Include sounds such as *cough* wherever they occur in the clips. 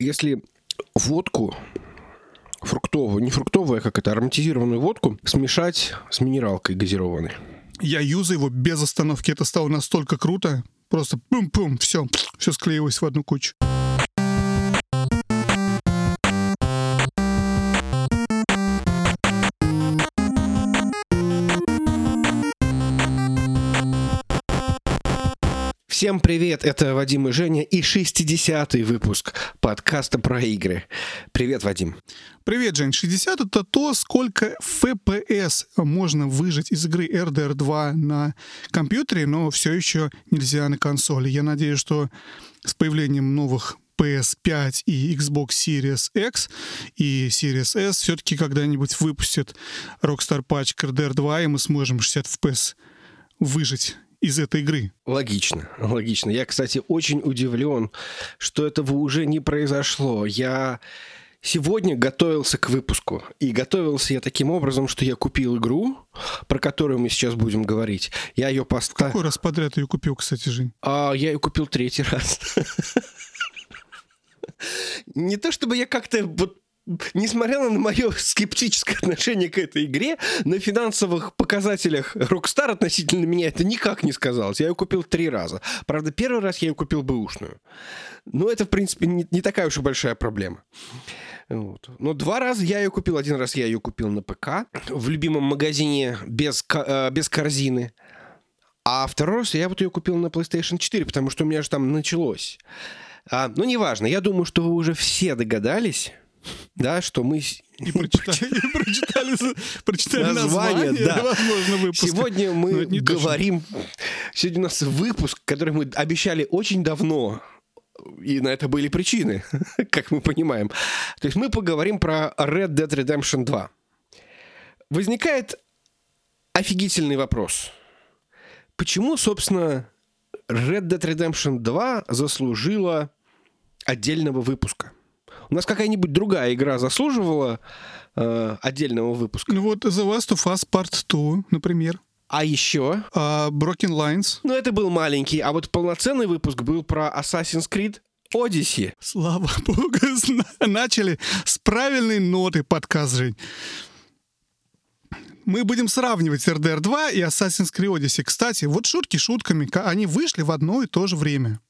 Если водку фруктовую, не фруктовую, а как это, ароматизированную водку смешать с минералкой газированной. Я юзаю его без остановки. Это стало настолько круто. Просто пум-пум, все, все склеилось в одну кучу. Всем привет, это Вадим и Женя и 60-й выпуск подкаста про игры. Привет, Вадим. Привет, Жень. 60 — это то, сколько FPS можно выжить из игры RDR 2 на компьютере, но все еще нельзя на консоли. Я надеюсь, что с появлением новых PS5 и Xbox Series X и Series S все-таки когда-нибудь выпустят Rockstar Patch RDR 2, и мы сможем 60 FPS выжить из этой игры. Логично, логично. Я, кстати, очень удивлен, что этого уже не произошло. Я сегодня готовился к выпуску. И готовился я таким образом, что я купил игру, про которую мы сейчас будем говорить. Я ее поставил... Какой раз подряд ее купил, кстати, Жень? А, я ее купил третий раз. *laughs* Не то чтобы я как-то вот несмотря на мое *laughs* скептическое отношение к этой игре, на финансовых показателях Rockstar относительно меня это никак не сказалось. Я ее купил три раза. Правда, первый раз я ее купил бэушную. Но это, в принципе, не, не такая уж и большая проблема. Вот. Но два раза я ее купил. Один раз я ее купил на ПК в любимом магазине без, э, без корзины. А второй раз я вот ее купил на PlayStation 4, потому что у меня же там началось. А, ну, неважно. Я думаю, что вы уже все догадались, да, что мы... *laughs* И прочитали, и прочитали, прочитали название, название да. возможно, выпуска. Сегодня мы говорим... Точно. Сегодня у нас выпуск, который мы обещали очень давно, и на это были причины, *laughs* как мы понимаем. То есть мы поговорим про Red Dead Redemption 2. Возникает офигительный вопрос. Почему, собственно, Red Dead Redemption 2 заслужила отдельного выпуска? У нас какая-нибудь другая игра заслуживала э, отдельного выпуска? Ну вот The Last of Us Part 2, например. А еще? Uh, Broken Lines. Ну, это был маленький, а вот полноценный выпуск был про Assassin's Creed Odyssey. Слава *laughs* богу, начали с правильной ноты подкаст, Жень. Мы будем сравнивать RDR 2 и Assassin's Creed Odyssey. Кстати, вот шутки шутками, они вышли в одно и то же время.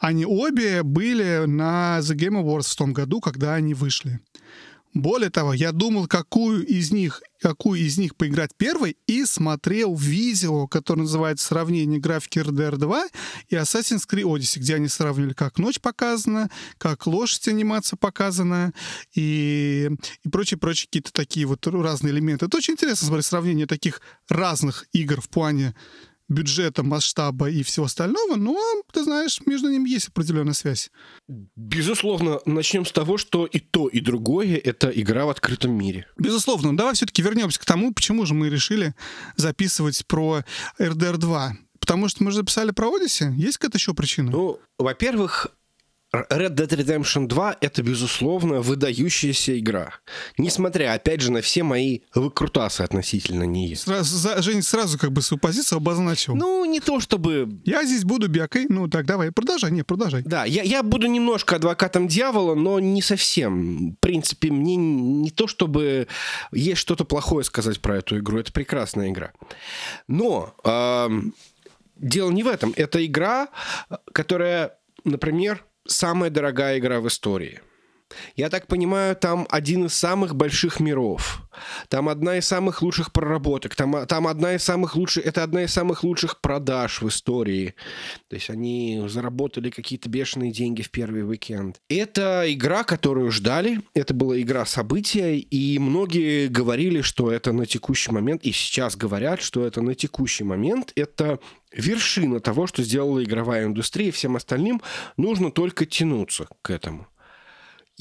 Они обе были на The Game Awards в том году, когда они вышли. Более того, я думал, какую из них, какую из них поиграть первой, и смотрел видео, которое называется «Сравнение графики RDR 2» и Assassin's Creed Odyssey, где они сравнивали, как ночь показана, как лошадь анимация показана, и, и прочие-прочие какие-то такие вот разные элементы. Это очень интересно смотреть сравнение таких разных игр в плане бюджета, масштаба и всего остального, но, ты знаешь, между ними есть определенная связь. Безусловно, начнем с того, что и то, и другое — это игра в открытом мире. Безусловно. Давай все-таки вернемся к тому, почему же мы решили записывать про RDR 2. Потому что мы же записали про Odyssey. Есть какая-то еще причина? Ну, во-первых, Red Dead Redemption 2 — это, безусловно, выдающаяся игра. Несмотря, опять же, на все мои выкрутасы относительно нее. Сразу, за, Жень сразу как бы свою позицию обозначил. Ну, не то чтобы... Я здесь буду бякой. Ну, так, давай, продолжай. Не, продолжай. Да, я, я буду немножко адвокатом дьявола, но не совсем. В принципе, мне не то чтобы есть что-то плохое сказать про эту игру. Это прекрасная игра. Но... Э, дело не в этом. Это игра, которая, например, самая дорогая игра в истории. Я так понимаю, там один из самых больших миров. Там одна из самых лучших проработок. Там, там одна из самых лучших... Это одна из самых лучших продаж в истории. То есть они заработали какие-то бешеные деньги в первый уикенд. Это игра, которую ждали. Это была игра события. И многие говорили, что это на текущий момент, и сейчас говорят, что это на текущий момент, это вершина того, что сделала игровая индустрия. Всем остальным нужно только тянуться к этому.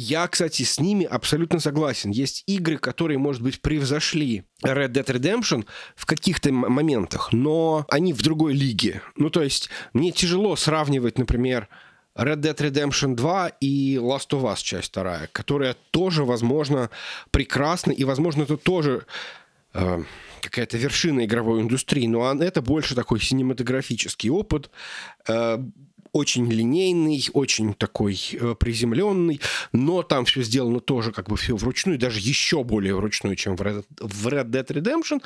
Я, кстати, с ними абсолютно согласен. Есть игры, которые, может быть, превзошли Red Dead Redemption в каких-то моментах, но они в другой лиге. Ну, то есть, мне тяжело сравнивать, например, Red Dead Redemption 2 и Last of Us часть вторая, которая тоже, возможно, прекрасна, и, возможно, это тоже э, какая-то вершина игровой индустрии, но это больше такой синематографический опыт, э, очень линейный, очень такой э, приземленный, но там все сделано тоже как бы все вручную, даже еще более вручную, чем в Red, в Red Dead Redemption.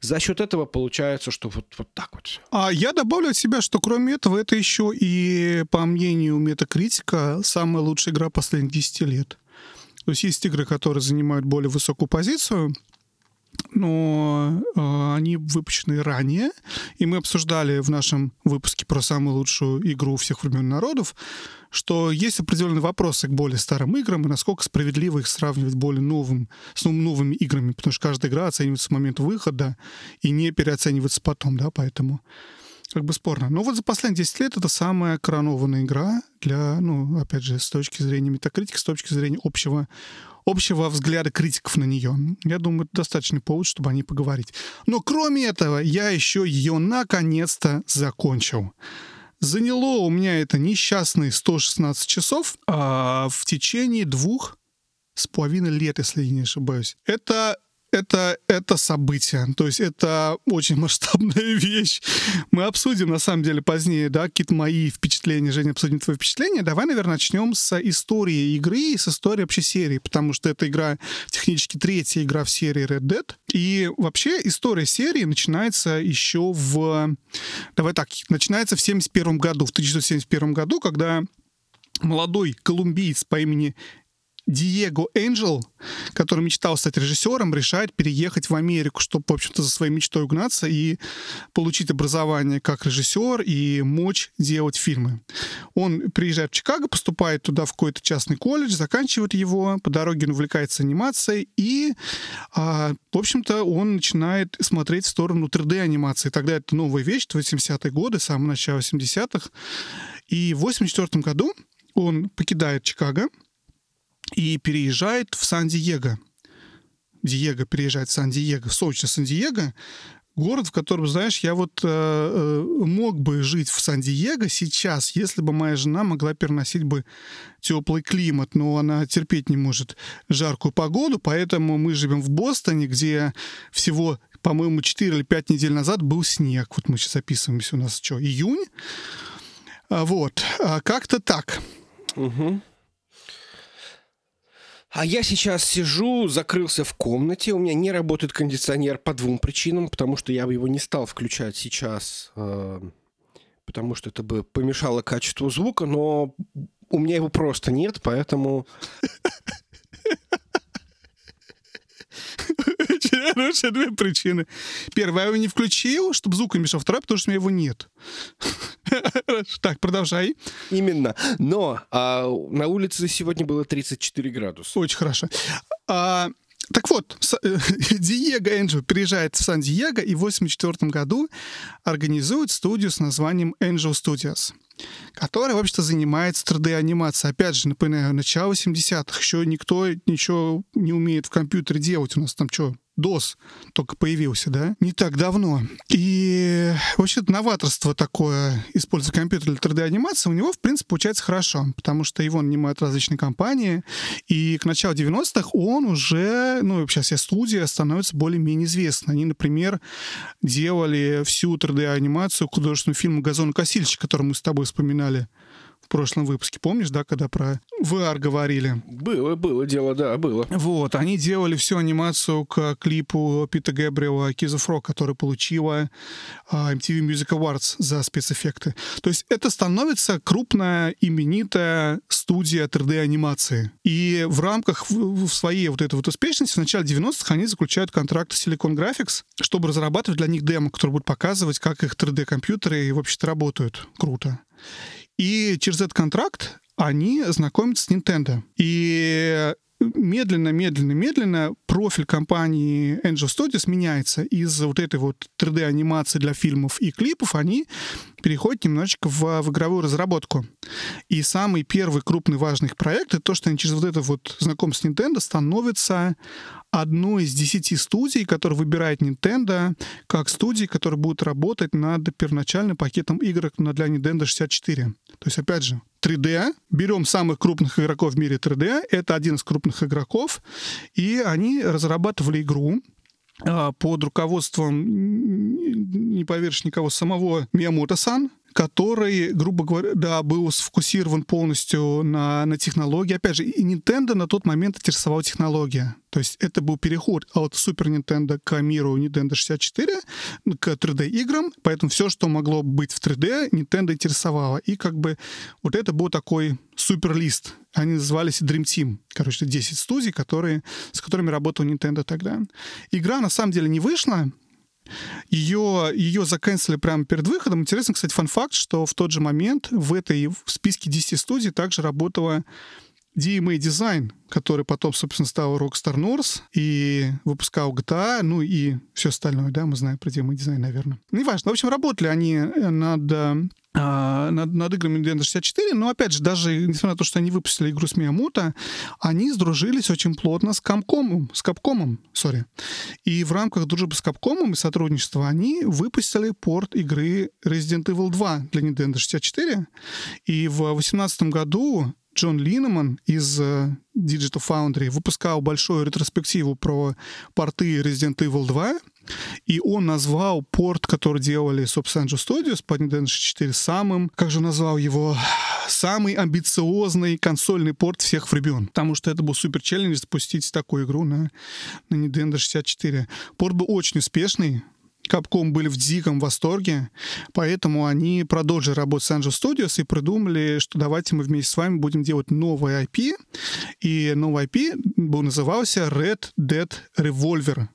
За счет этого получается, что вот, вот так вот. А я добавлю от себя, что кроме этого, это еще и, по мнению метакритика, самая лучшая игра последних 10 лет. То есть есть игры, которые занимают более высокую позицию, но э, они выпущены ранее, и мы обсуждали в нашем выпуске про самую лучшую игру всех времен народов, что есть определенные вопросы к более старым играм и насколько справедливо их сравнивать более новым, с новыми играми, потому что каждая игра оценивается с момента выхода и не переоценивается потом, да, поэтому как бы спорно. Но вот за последние 10 лет это самая коронованная игра для, ну, опять же, с точки зрения метакритики, с точки зрения общего общего взгляда критиков на нее. Я думаю, это достаточный повод, чтобы о ней поговорить. Но кроме этого, я еще ее наконец-то закончил. Заняло у меня это несчастные 116 часов а в течение двух с половиной лет, если я не ошибаюсь. Это это, это событие. То есть это очень масштабная *laughs* вещь. Мы обсудим, на самом деле, позднее, да, какие-то мои впечатления. Женя, обсудим твои впечатления. Давай, наверное, начнем с истории игры и с истории вообще серии, потому что это игра, технически третья игра в серии Red Dead. И вообще история серии начинается еще в... Давай так, начинается в 71 году, в 1971 году, когда молодой колумбиец по имени Диего Энджел, который мечтал стать режиссером, решает переехать в Америку, чтобы, в общем-то, за своей мечтой угнаться и получить образование как режиссер и мочь делать фильмы. Он приезжает в Чикаго, поступает туда в какой-то частный колледж, заканчивает его, по дороге он увлекается анимацией, и, а, в общем-то, он начинает смотреть в сторону 3D-анимации. Тогда это новая вещь, 80-е годы, самое начало 80-х. И в 84 году он покидает Чикаго, и переезжает в Сан-Диего. Диего переезжает в Сан-Диего, Сочи, Сан-Диего, город, в котором, знаешь, я вот э, э, мог бы жить в Сан-Диего сейчас, если бы моя жена могла переносить бы теплый климат, но она терпеть не может жаркую погоду, поэтому мы живем в Бостоне, где всего, по-моему, 4 или 5 недель назад был снег. Вот мы сейчас записываемся, у нас что, июнь? А, вот, а, как-то так. Угу. А я сейчас сижу, закрылся в комнате, у меня не работает кондиционер по двум причинам, потому что я бы его не стал включать сейчас, э, потому что это бы помешало качеству звука, но у меня его просто нет, поэтому... *laughs* *laughs* Хорошие две причины. Первая, я его не включил, чтобы звук не мешал. Вторая, потому что у меня его нет. *laughs* Так, продолжай. Именно. Но а, на улице сегодня было 34 градуса. Очень хорошо. А, так вот, э, *laughs* Диего Энджел приезжает в Сан-Диего и в 1984 году организует студию с названием Angel Studios которая, в общем-то, занимается 3D-анимацией. Опять же, напоминаю, начало 70-х. Еще никто ничего не умеет в компьютере делать. У нас там что, DOS только появился, да, не так давно. И вообще новаторство такое, используя компьютер для 3D-анимации, у него, в принципе, получается хорошо, потому что его нанимают различные компании, и к началу 90-х он уже, ну, сейчас вся студия становится более-менее известна. Они, например, делали всю 3D-анимацию художественного фильма «Газонокосильщик», который мы с тобой вспоминали в прошлом выпуске. Помнишь, да, когда про VR говорили? Было, было дело, да, было. Вот, они делали всю анимацию к клипу Пита Гэбриэла «Kiss of Rock», которая получила uh, MTV Music Awards за спецэффекты. То есть это становится крупная, именитая студия 3D-анимации. И в рамках в, в своей вот этой вот успешности в начале 90-х они заключают контракт с Silicon Graphics, чтобы разрабатывать для них демо, которые будут показывать, как их 3D-компьютеры вообще-то работают. Круто. И через этот контракт они знакомятся с Nintendo. И медленно, медленно, медленно профиль компании Angel Studios меняется. Из вот этой вот 3D-анимации для фильмов и клипов они переходят немножечко в, в игровую разработку. И самый первый крупный важный их проект — это то, что они через вот это вот знакомство с Nintendo становятся одной из десяти студий, которые выбирает Nintendo как студии, которые будут работать над первоначальным пакетом игр для Nintendo 64. То есть, опять же, 3D. Берем самых крупных игроков в мире 3D. Это один из крупных игроков. И они разрабатывали игру, а, под руководством, не поверишь никого, самого Миямото-сан, который, грубо говоря, да, был сфокусирован полностью на, на технологии. Опять же, и Nintendo на тот момент интересовала технология. То есть это был переход от Super Nintendo к миру Nintendo 64, к 3D-играм, поэтому все, что могло быть в 3D, Nintendo интересовало. И как бы вот это был такой суперлист. Они назывались Dream Team. Короче, 10 студий, которые, с которыми работал Nintendo тогда. Игра на самом деле не вышла, ее, ее заканчивали прямо перед выходом. Интересно, кстати, фан-факт, что в тот же момент в этой в списке 10 студий также работала DMA Design, который потом, собственно, стал Rockstar North и выпускал GTA, ну и все остальное, да, мы знаем про DMA Design, наверное. Неважно. В общем, работали они над а, над, над играми Nintendo 64, но, опять же, даже несмотря на то, что они выпустили игру с Миямото, они сдружились очень плотно с Capcom, с Capcom, sorry. И в рамках дружбы с Capcom и сотрудничества они выпустили порт игры Resident Evil 2 для Nintendo 64, и в 2018 году Джон Линнеман из uh, Digital Foundry выпускал большую ретроспективу про порты Resident Evil 2, и он назвал порт, который делали, собственно, Studios под Nintendo 64 самым, как же назвал его, самый амбициозный консольный порт всех времен. Потому что это был супер челлендж запустить такую игру на, на Nintendo 64. Порт был очень успешный, Capcom были в диком восторге, поэтому они продолжили работать с Angel Studios и придумали, что давайте мы вместе с вами будем делать новый IP. И новый IP был назывался Red Dead Revolver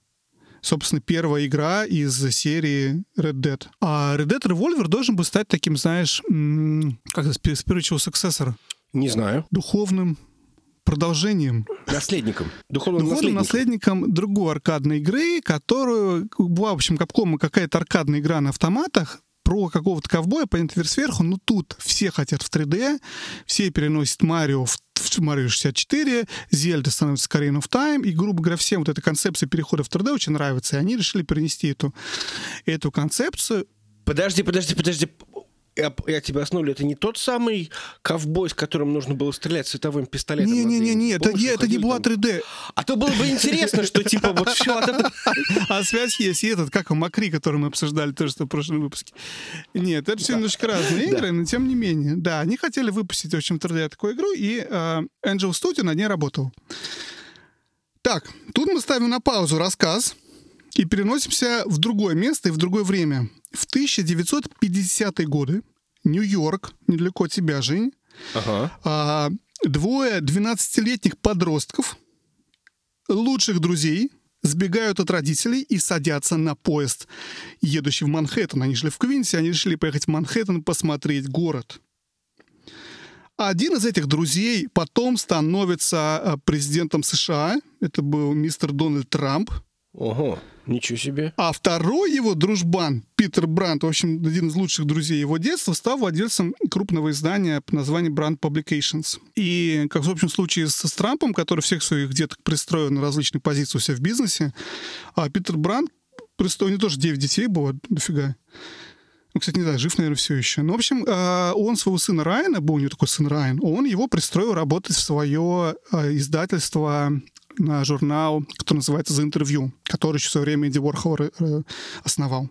собственно, первая игра из серии Red Dead. А Red Dead Revolver должен был стать таким, знаешь, как это, spiritual successor. Не знаю. Духовным продолжением. Наследником. Духовным, Духовным наследником. наследником другой аркадной игры, которую была, в общем, Capcom какая-то аркадная игра на автоматах, про какого-то ковбоя, понятно, вверх сверху, но тут все хотят в 3D, все переносят Марио в Марио 64, Зельда становится Карин of Time, и, грубо говоря, всем вот эта концепция перехода в 3D очень нравится, и они решили перенести эту, эту концепцию Подожди, подожди, подожди я, я тебя оснули, это не тот самый ковбой, с которым нужно было стрелять световым пистолетом? Не-не-не, это, не, это не была 3D. А то было бы интересно, что типа вот все... А связь есть, и этот, как у Макри, который мы обсуждали тоже в прошлом выпуске. Нет, это все немножко разные игры, но тем не менее. Да, они хотели выпустить, в общем, 3D такую игру, и Angel Studio над ней работал. Так, тут мы ставим на паузу рассказ и переносимся в другое место и в другое время. В 1950-е годы Нью-Йорк, недалеко от тебя, Жень, ага. а, двое 12-летних подростков, лучших друзей, сбегают от родителей и садятся на поезд, едущий в Манхэттен. Они жили в Квинсе, они решили поехать в Манхэттен посмотреть город. Один из этих друзей потом становится а, президентом США. Это был мистер Дональд Трамп. Ого, ничего себе. А второй его дружбан, Питер Брандт, в общем, один из лучших друзей его детства, стал владельцем крупного издания под названием Brand Publications. И, как в общем случае с, с Трампом, который всех своих деток пристроил на различные позиции у себя в бизнесе, а Питер Брандт пристроил, у него тоже 9 детей было, дофига. Ну, кстати, не знаю, жив, наверное, все еще. Ну, в общем, а, он своего сына Райана, был у него такой сын Райан, он его пристроил работать в свое а, издательство на журнал, который называется «За интервью», который еще в свое время Эдди Уорхол основал.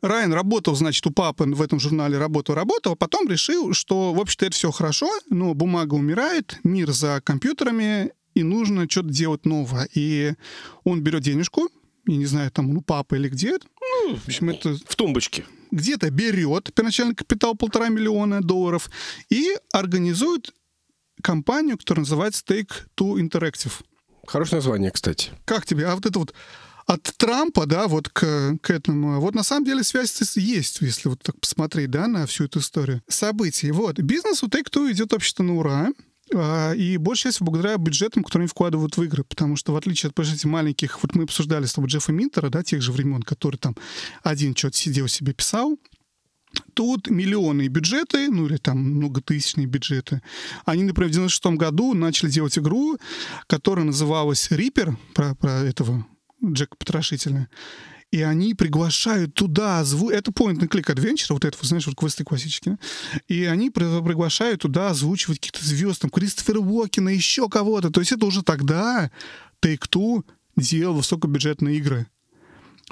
Райан работал, значит, у папы в этом журнале работал, работал, а потом решил, что, в общем-то, это все хорошо, но бумага умирает, мир за компьютерами, и нужно что-то делать новое. И он берет денежку, я не знаю, там, ну, папа или где. Ну, в общем, это... В тумбочке. Где-то берет первоначальный капитал полтора миллиона долларов и организует компанию, которая называется Take-Two Interactive. Хорошее название, кстати. Как тебе? А вот это вот от Трампа, да, вот к, к этому. Вот на самом деле связь есть, если вот так посмотреть, да, на всю эту историю событий. Вот. Бизнес у Take-Two идет вообще-то на ура. А, и большая часть благодаря бюджетам, которые они вкладывают в игры. Потому что, в отличие от, пожалуйста, маленьких... Вот мы обсуждали с тобой Джеффа Минтера, да, тех же времен, который там один что-то сидел себе писал, Тут миллионные бюджеты, ну или там многотысячные бюджеты. Они, например, в 96 году начали делать игру, которая называлась «Риппер», про, про этого Джека Потрошителя. И они приглашают туда звук... Это point and click adventure, вот это, знаешь, вот квесты классические. И они приглашают туда озвучивать каких-то звезд, там, Кристофера Уокена, еще кого-то. То есть это уже тогда Take-Two делал высокобюджетные игры.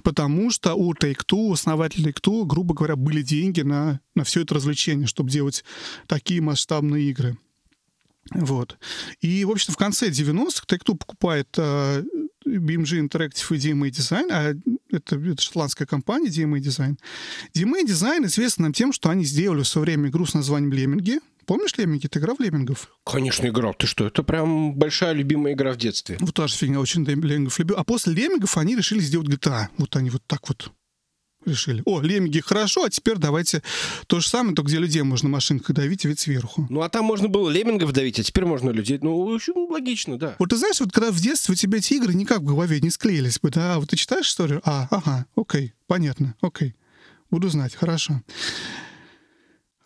Потому что у Take-Two, основателя Take-Two, грубо говоря, были деньги на, на все это развлечение, чтобы делать такие масштабные игры. Вот. И, в общем, в конце 90-х Take-Two покупает э, BMG Interactive и DMA Design, а это, это шотландская компания DMA Design. DMA Design известна тем, что они сделали в свое время игру с названием «Лемминги», Помнишь Лемминги? Ты играл в Леммингов? Конечно, играл. Ты что? Это прям большая любимая игра в детстве. Вот та же фигня, очень Леммингов любил. А после Леммингов они решили сделать GTA. Вот они вот так вот решили. О, лемминги хорошо, а теперь давайте то же самое, только где людей можно машинкой давить, ведь сверху. Ну, а там можно было леммингов давить, а теперь можно людей. Ну, очень логично, да. Вот ты знаешь, вот когда в детстве у тебя эти игры никак в голове не склеились бы, да, вот ты читаешь историю, а, ага, окей, понятно, окей, буду знать, хорошо.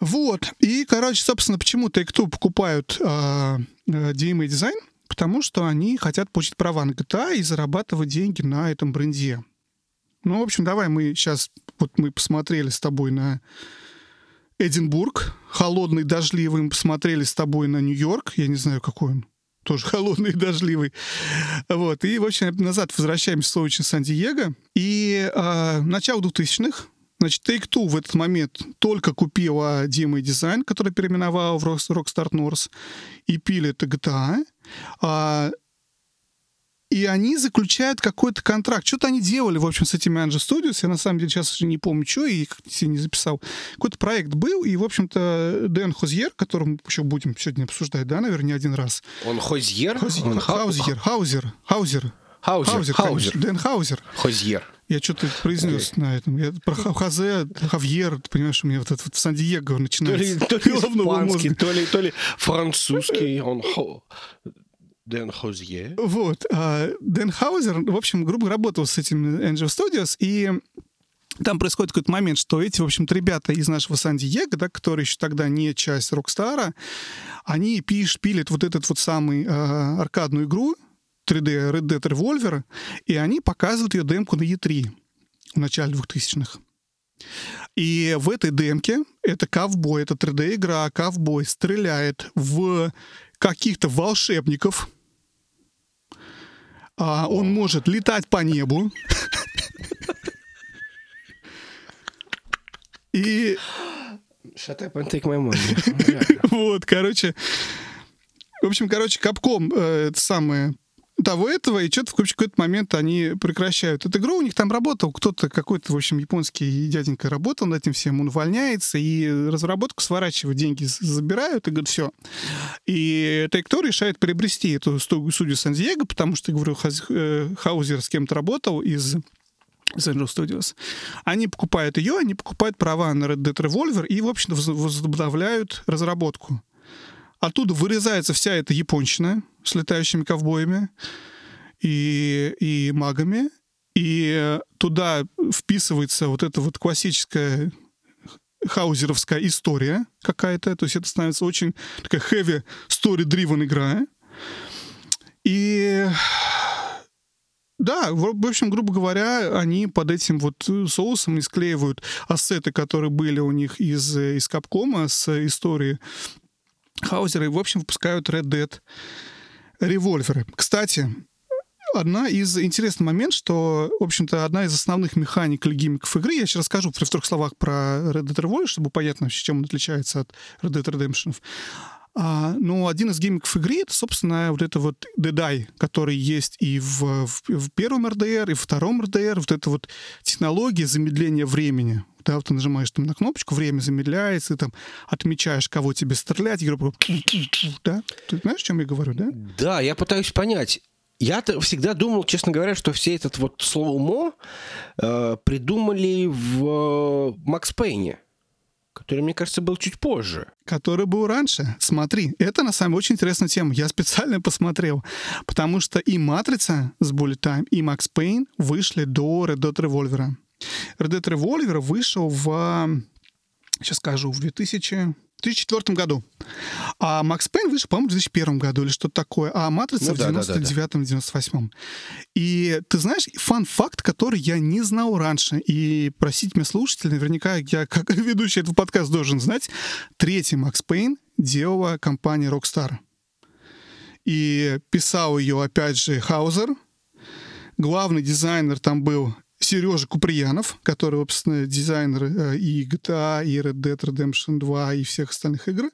Вот, и, короче, собственно, почему Take-Two покупают э, DMA дизайн? Потому что они хотят получить права на GTA и зарабатывать деньги на этом бренде. Ну, в общем, давай мы сейчас, вот мы посмотрели с тобой на Эдинбург, холодный, дождливый, мы посмотрели с тобой на Нью-Йорк, я не знаю, какой он, тоже *laughs* холодный и дождливый. Вот, и, в общем, назад возвращаемся в солнечный Сан-Диего. И э, начало 2000-х, Значит, Take-Two в этот момент только купила DMA Design, который переименовал в Rockstar North, и пили это GTA. А, и они заключают какой-то контракт. Что-то они делали, в общем, с этими Angie Studios. Я, на самом деле, сейчас не помню, что, и себе не записал. Какой-то проект был, и, в общем-то, Дэн Хозьер, которым еще будем сегодня обсуждать, да, наверное, не один раз. Он Хозьер? Хозьер, Он Хаузер, Хаузер, Хаузер. Хаузер, Хаузер, Хаузер. Дэн Хаузер. Хозьер. Я что-то произнес на этом. Я про Хазе, Хавьер, ты понимаешь, у меня вот это вот Сан-Диего начинается. То ли, *laughs* то ли испанский, то ли, то ли французский. Он Дэн Хозье. Вот. А Дэн Хаузер, в общем, грубо работал с этим Angel Studios, и там происходит какой-то момент, что эти, в общем-то, ребята из нашего Сан-Диего, да, которые еще тогда не часть Рокстара, они пишут, пилят вот этот вот самый э, аркадную игру 3D Red Dead Revolver, и они показывают ее демку на E3 в начале 2000-х. И в этой демке это ковбой, это 3D-игра, ковбой стреляет в каких-то волшебников, а, он может летать по небу. И... Shut up and take my money. *laughs* вот, короче... В общем, короче, Капком э, это самое того этого, и что-то в какой-то момент они прекращают эту игру. У них там работал кто-то, какой-то, в общем, японский дяденька работал над этим всем, он увольняется, и разработку сворачивают, деньги забирают, и говорят, все. И Take-Two решает приобрести эту студию Сан-Диего, потому что, говорю, э, Хаузер с кем-то работал из Angel Studios. Они покупают ее, они покупают права на Red Dead Revolver и, в общем-то, возобновляют разработку. Оттуда вырезается вся эта японщина с летающими ковбоями и, и магами, и туда вписывается вот эта вот классическая хаузеровская история какая-то, то есть это становится очень такая heavy story-driven игра. И да, в общем, грубо говоря, они под этим вот соусом не склеивают ассеты, которые были у них из, из Капкома с истории Хаузеры, в общем, выпускают Red Dead револьверы. Кстати, одна из интересный момент, что, в общем-то, одна из основных механик или гиммиков игры, я сейчас расскажу в трех словах про Red Dead Revolver, чтобы понятно, чем он отличается от Red Dead Redemption. А, ну, один из гиммиков игры — это, собственно, вот это вот Deadeye, который есть и в, в, в первом RDR, и в втором RDR, вот эта вот технология замедления времени. Да, вот ты нажимаешь там на кнопочку, время замедляется, ты там отмечаешь, кого тебе стрелять, игра да? Ты знаешь, о чем я говорю, да? Да, я пытаюсь понять. Я-то всегда думал, честно говоря, что все этот вот слоумо э, придумали в Макс Пейне который, мне кажется, был чуть позже. Который был раньше. Смотри, это на самом деле очень интересная тема. Я специально *laughs* посмотрел, потому что и «Матрица» с Bullet Time, и «Макс Пейн» вышли до Red Dead Revolver. Red Dead Revolver вышел в, сейчас скажу, в 2000... 2004 году. А Макс Пейн вышел, по-моему, в 2001 году или что-то такое. А Матрица ну, в 99-м, 98-м. И ты знаешь, фан-факт, который я не знал раньше, и просить меня слушателей, наверняка я, как *laughs* ведущий этого подкаста, должен знать, третий Макс Пейн делала компания Rockstar. И писал ее, опять же, Хаузер. Главный дизайнер там был Сережа Куприянов, который, собственно, дизайнер э, и GTA, и Red Dead Redemption 2, и всех остальных игр.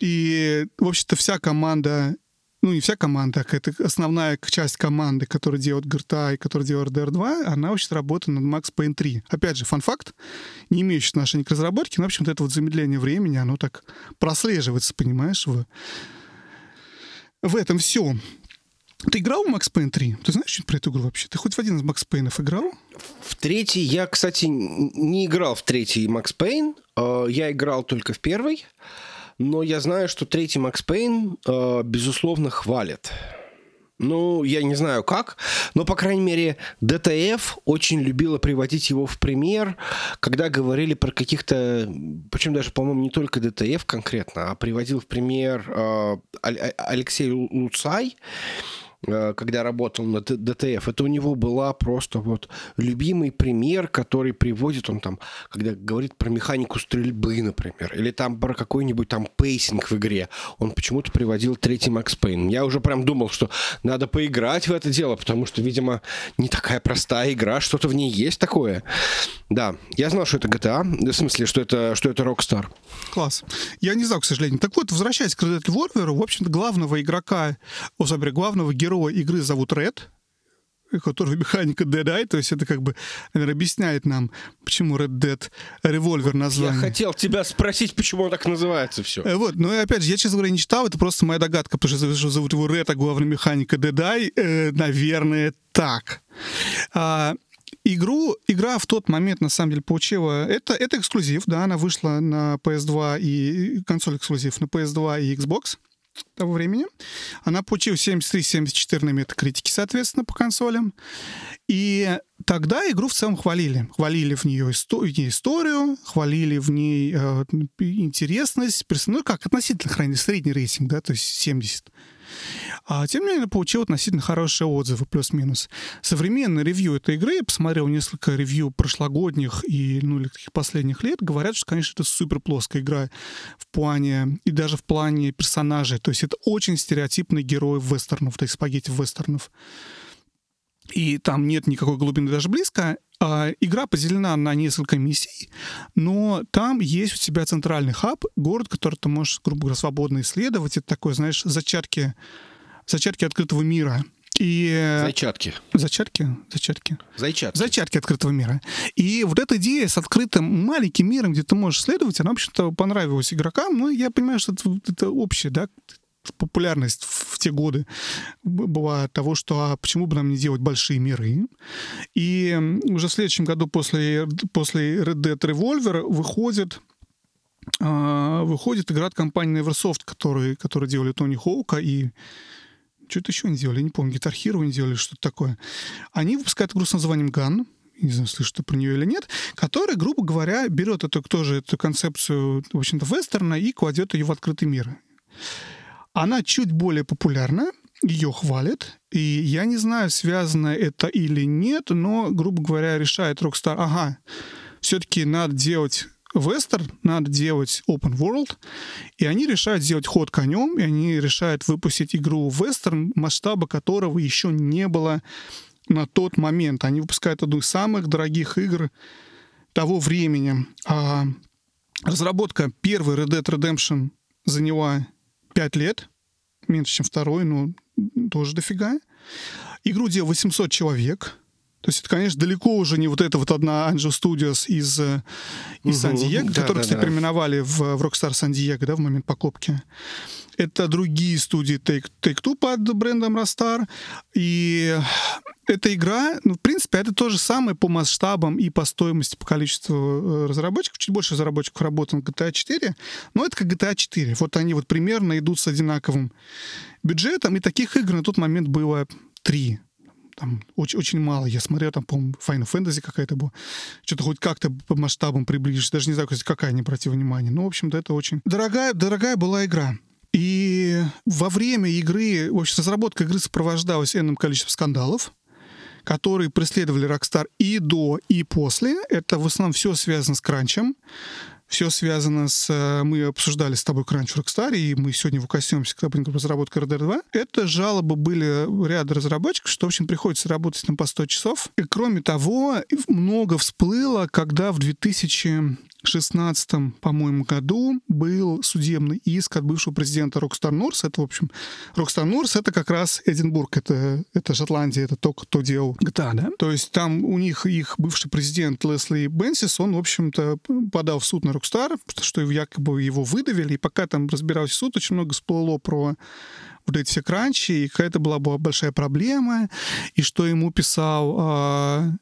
И, в общем-то, вся команда ну, не вся команда, а это основная часть команды, которая делает GTA и которая делает RDR 2, она вообще работает над Max Payne 3. Опять же, фан-факт, не имеющий отношения к разработке, но, в общем-то, это вот замедление времени, оно так прослеживается, понимаешь, в, в этом все. Ты играл в Max Payne 3? Ты знаешь что про эту игру вообще? Ты хоть в один из Max Payne играл? В третий я, кстати, не играл в третий Max Payne. Э, я играл только в первый. Но я знаю, что третий Макс Пейн, э, безусловно, хвалит. Ну, я не знаю как, но, по крайней мере, DTF очень любила приводить его в пример, когда говорили про каких-то, причем даже, по-моему, не только DTF конкретно, а приводил в пример э, Алексей Луцай, когда работал на DTF, это у него была просто вот любимый пример, который приводит он там, когда говорит про механику стрельбы, например, или там про какой-нибудь там pacing в игре. Он почему-то приводил третий Макс Пейн. Я уже прям думал, что надо поиграть в это дело, потому что, видимо, не такая простая игра, что-то в ней есть такое. Да, я знал, что это GTA, в смысле, что это, что это Rockstar. Класс. Я не знал, к сожалению. Так вот, возвращаясь к Red Dead Warfare, в общем-то, главного игрока, о, главного героя героя игры зовут Ред, который *laughs* механика Dead Eye, то есть это как бы, наверное, объясняет нам, почему Red Dead Revolver название. Я хотел тебя спросить, почему он так называется все. Э, вот, но опять же, я, честно говоря, не читал, это просто моя догадка, потому что зовут его Ред, а главная механика Dead Eye, э, наверное, так. А, игру, игра в тот момент, на самом деле, получила... Это, это эксклюзив, да, она вышла на PS2 и консоль эксклюзив на PS2 и Xbox того времени. Она получила 73-74 на метакритике, соответственно, по консолям. И тогда игру в целом хвалили. Хвалили в нее историю, хвалили в ней э, интересность, ну, как относительно хранили средний рейтинг, да, то есть 70. А, тем не менее, получил относительно хорошие отзывы, плюс-минус. Современный ревью этой игры, я посмотрел несколько ревью прошлогодних и, ну, или таких последних лет, говорят, что, конечно, это супер плоская игра в плане, и даже в плане персонажей. То есть это очень стереотипный герой вестернов, то есть спагетти вестернов. И там нет никакой глубины даже близко. А, игра поделена на несколько миссий, но там есть у тебя центральный хаб, город, который ты можешь, грубо говоря, свободно исследовать. Это такое, знаешь, зачатки, зачатки открытого мира. И... Зачатки. Зачатки? Зачатки. Зачатки. Зачатки открытого мира. И вот эта идея с открытым маленьким миром, где ты можешь исследовать, она, в общем-то, понравилась игрокам. Но я понимаю, что это, это общее, да, популярность в те годы была того, что а почему бы нам не делать большие миры. И уже в следующем году после, после Red Dead Revolver выходит э, выходит игра от компании Neversoft, которые, которые делали Тони Хоука и что-то еще они делали, я не помню, Guitar Hero они делали, что-то такое. Они выпускают игру с названием Gun, не знаю, слышишь ты про нее или нет, которая, грубо говоря, берет эту тоже эту концепцию, в общем-то, вестерна и кладет ее в открытый мир. Она чуть более популярна, ее хвалят, и я не знаю, связано это или нет, но, грубо говоря, решает Rockstar, ага, все-таки надо делать вестерн, надо делать open world, и они решают сделать ход конем, и они решают выпустить игру вестерн, масштаба которого еще не было на тот момент. Они выпускают одну из самых дорогих игр того времени. А разработка первой Red Dead Redemption заняла 5 лет, меньше, чем второй, но тоже дофига. Игру делал 800 человек. То есть это, конечно, далеко уже не вот эта вот одна Angel Studios из, э, из угу, Сан-Диего, да, которую, да, кстати, да. переименовали в, в Rockstar Сан-Диего, да, в момент покупки. Это другие студии Take, Take-Two под брендом Rockstar. И эта игра, ну, в принципе, это то же самое по масштабам и по стоимости, по количеству э, разработчиков. Чуть больше разработчиков работает в GTA 4, но это как GTA 4. Вот они вот примерно идут с одинаковым бюджетом, и таких игр на тот момент было три. Там очень, очень мало. Я смотрел, там, по-моему, Final Fantasy какая-то была. Что-то хоть как-то по масштабам приближишь. Даже не знаю, какая, не обратил внимания. Но, в общем-то, это очень дорогая, дорогая была игра. И во время игры, в общем, разработка игры сопровождалась энным количеством скандалов которые преследовали Rockstar и до, и после. Это в основном все связано с кранчем. Все связано с... э, Мы обсуждали с тобой Crunch Rockstar, и мы сегодня выкоснемся к разработке RDR 2. Это жалобы были ряда разработчиков, что, в общем, приходится работать там по 100 часов. И, кроме того, много всплыло, когда в 2000 16 по-моему, году был судебный иск от бывшего президента Rockstar North. Это, в общем, Rockstar North — это как раз Эдинбург, это, это Шотландия, это то, кто делал GTA, да? То есть там у них их бывший президент Лесли Бенсис, он, в общем-то, подал в суд на Rockstar, что якобы его выдавили, и пока там разбирался суд, очень много всплыло про вот эти все кранчи, и какая-то была, была большая проблема, и что ему писал а,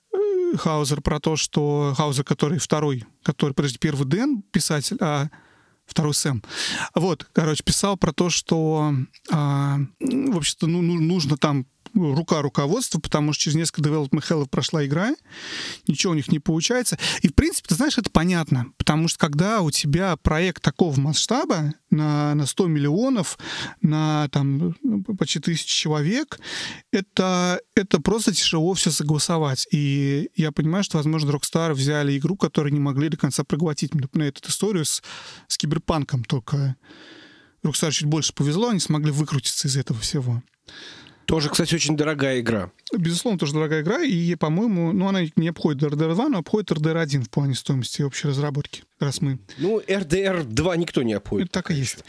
Хаузер про то, что Хаузер, который второй, который, подожди, первый Дэн писатель, а второй Сэм. Вот, короче, писал про то, что, а, в общем-то, ну, ну нужно там рука руководства, потому что через несколько development hell прошла игра, ничего у них не получается. И, в принципе, ты знаешь, это понятно, потому что когда у тебя проект такого масштаба на, на 100 миллионов, на там почти тысячу человек, это, это просто тяжело все согласовать. И я понимаю, что, возможно, Rockstar взяли игру, которую не могли до конца проглотить. Например, эту историю с, с киберпанком только Rockstar чуть больше повезло, они смогли выкрутиться из этого всего. Тоже, кстати, очень дорогая игра. Безусловно, тоже дорогая игра, и, по-моему, ну, она не обходит RDR 2, но обходит RDR 1 в плане стоимости общей разработки, раз мы... Ну, RDR 2 никто не обходит. Это так и есть.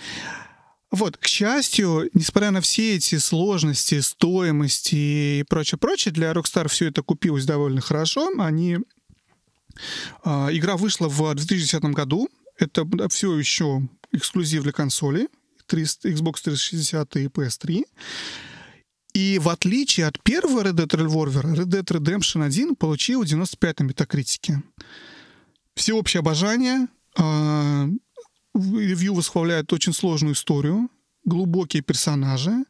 Вот, к счастью, несмотря на все эти сложности, стоимости и прочее-прочее, для Rockstar все это купилось довольно хорошо. Они... Э, игра вышла в 2010 году. Это все еще эксклюзив для консоли. Xbox 360 и PS3. И в отличие от первого Red Dead Revolver, Red Dead Redemption 1 получил 95 на метакритике. Всеобщее обожание. Э, ревью восхваляет очень сложную историю, глубокие персонажи.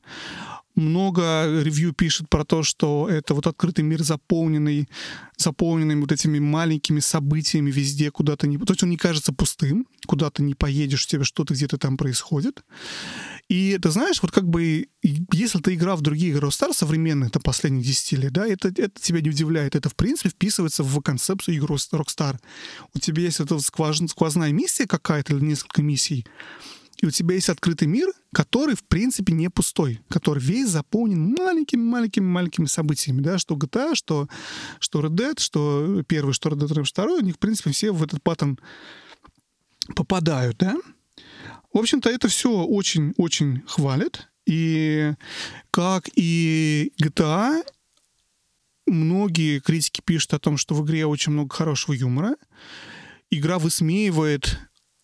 Много ревью пишет про то, что это вот открытый мир, заполненный, заполненный вот этими маленькими событиями везде, куда-то не... То есть он не кажется пустым, куда то не поедешь, у тебя что-то где-то там происходит. И ты знаешь, вот как бы, если ты играл в другие Rockstar современные, это последних 10 лет, да, это, это тебя не удивляет. Это, в принципе, вписывается в концепцию игры Rockstar. У тебя есть эта сквозная миссия какая-то или несколько миссий, и у тебя есть открытый мир, который, в принципе, не пустой, который весь заполнен маленькими-маленькими-маленькими событиями, да, что GTA, что, что Red Dead, что первый, что Red Dead 2, у них, в принципе, все в этот паттерн попадают, да. В общем-то, это все очень-очень хвалит. И как и GTA, многие критики пишут о том, что в игре очень много хорошего юмора. Игра высмеивает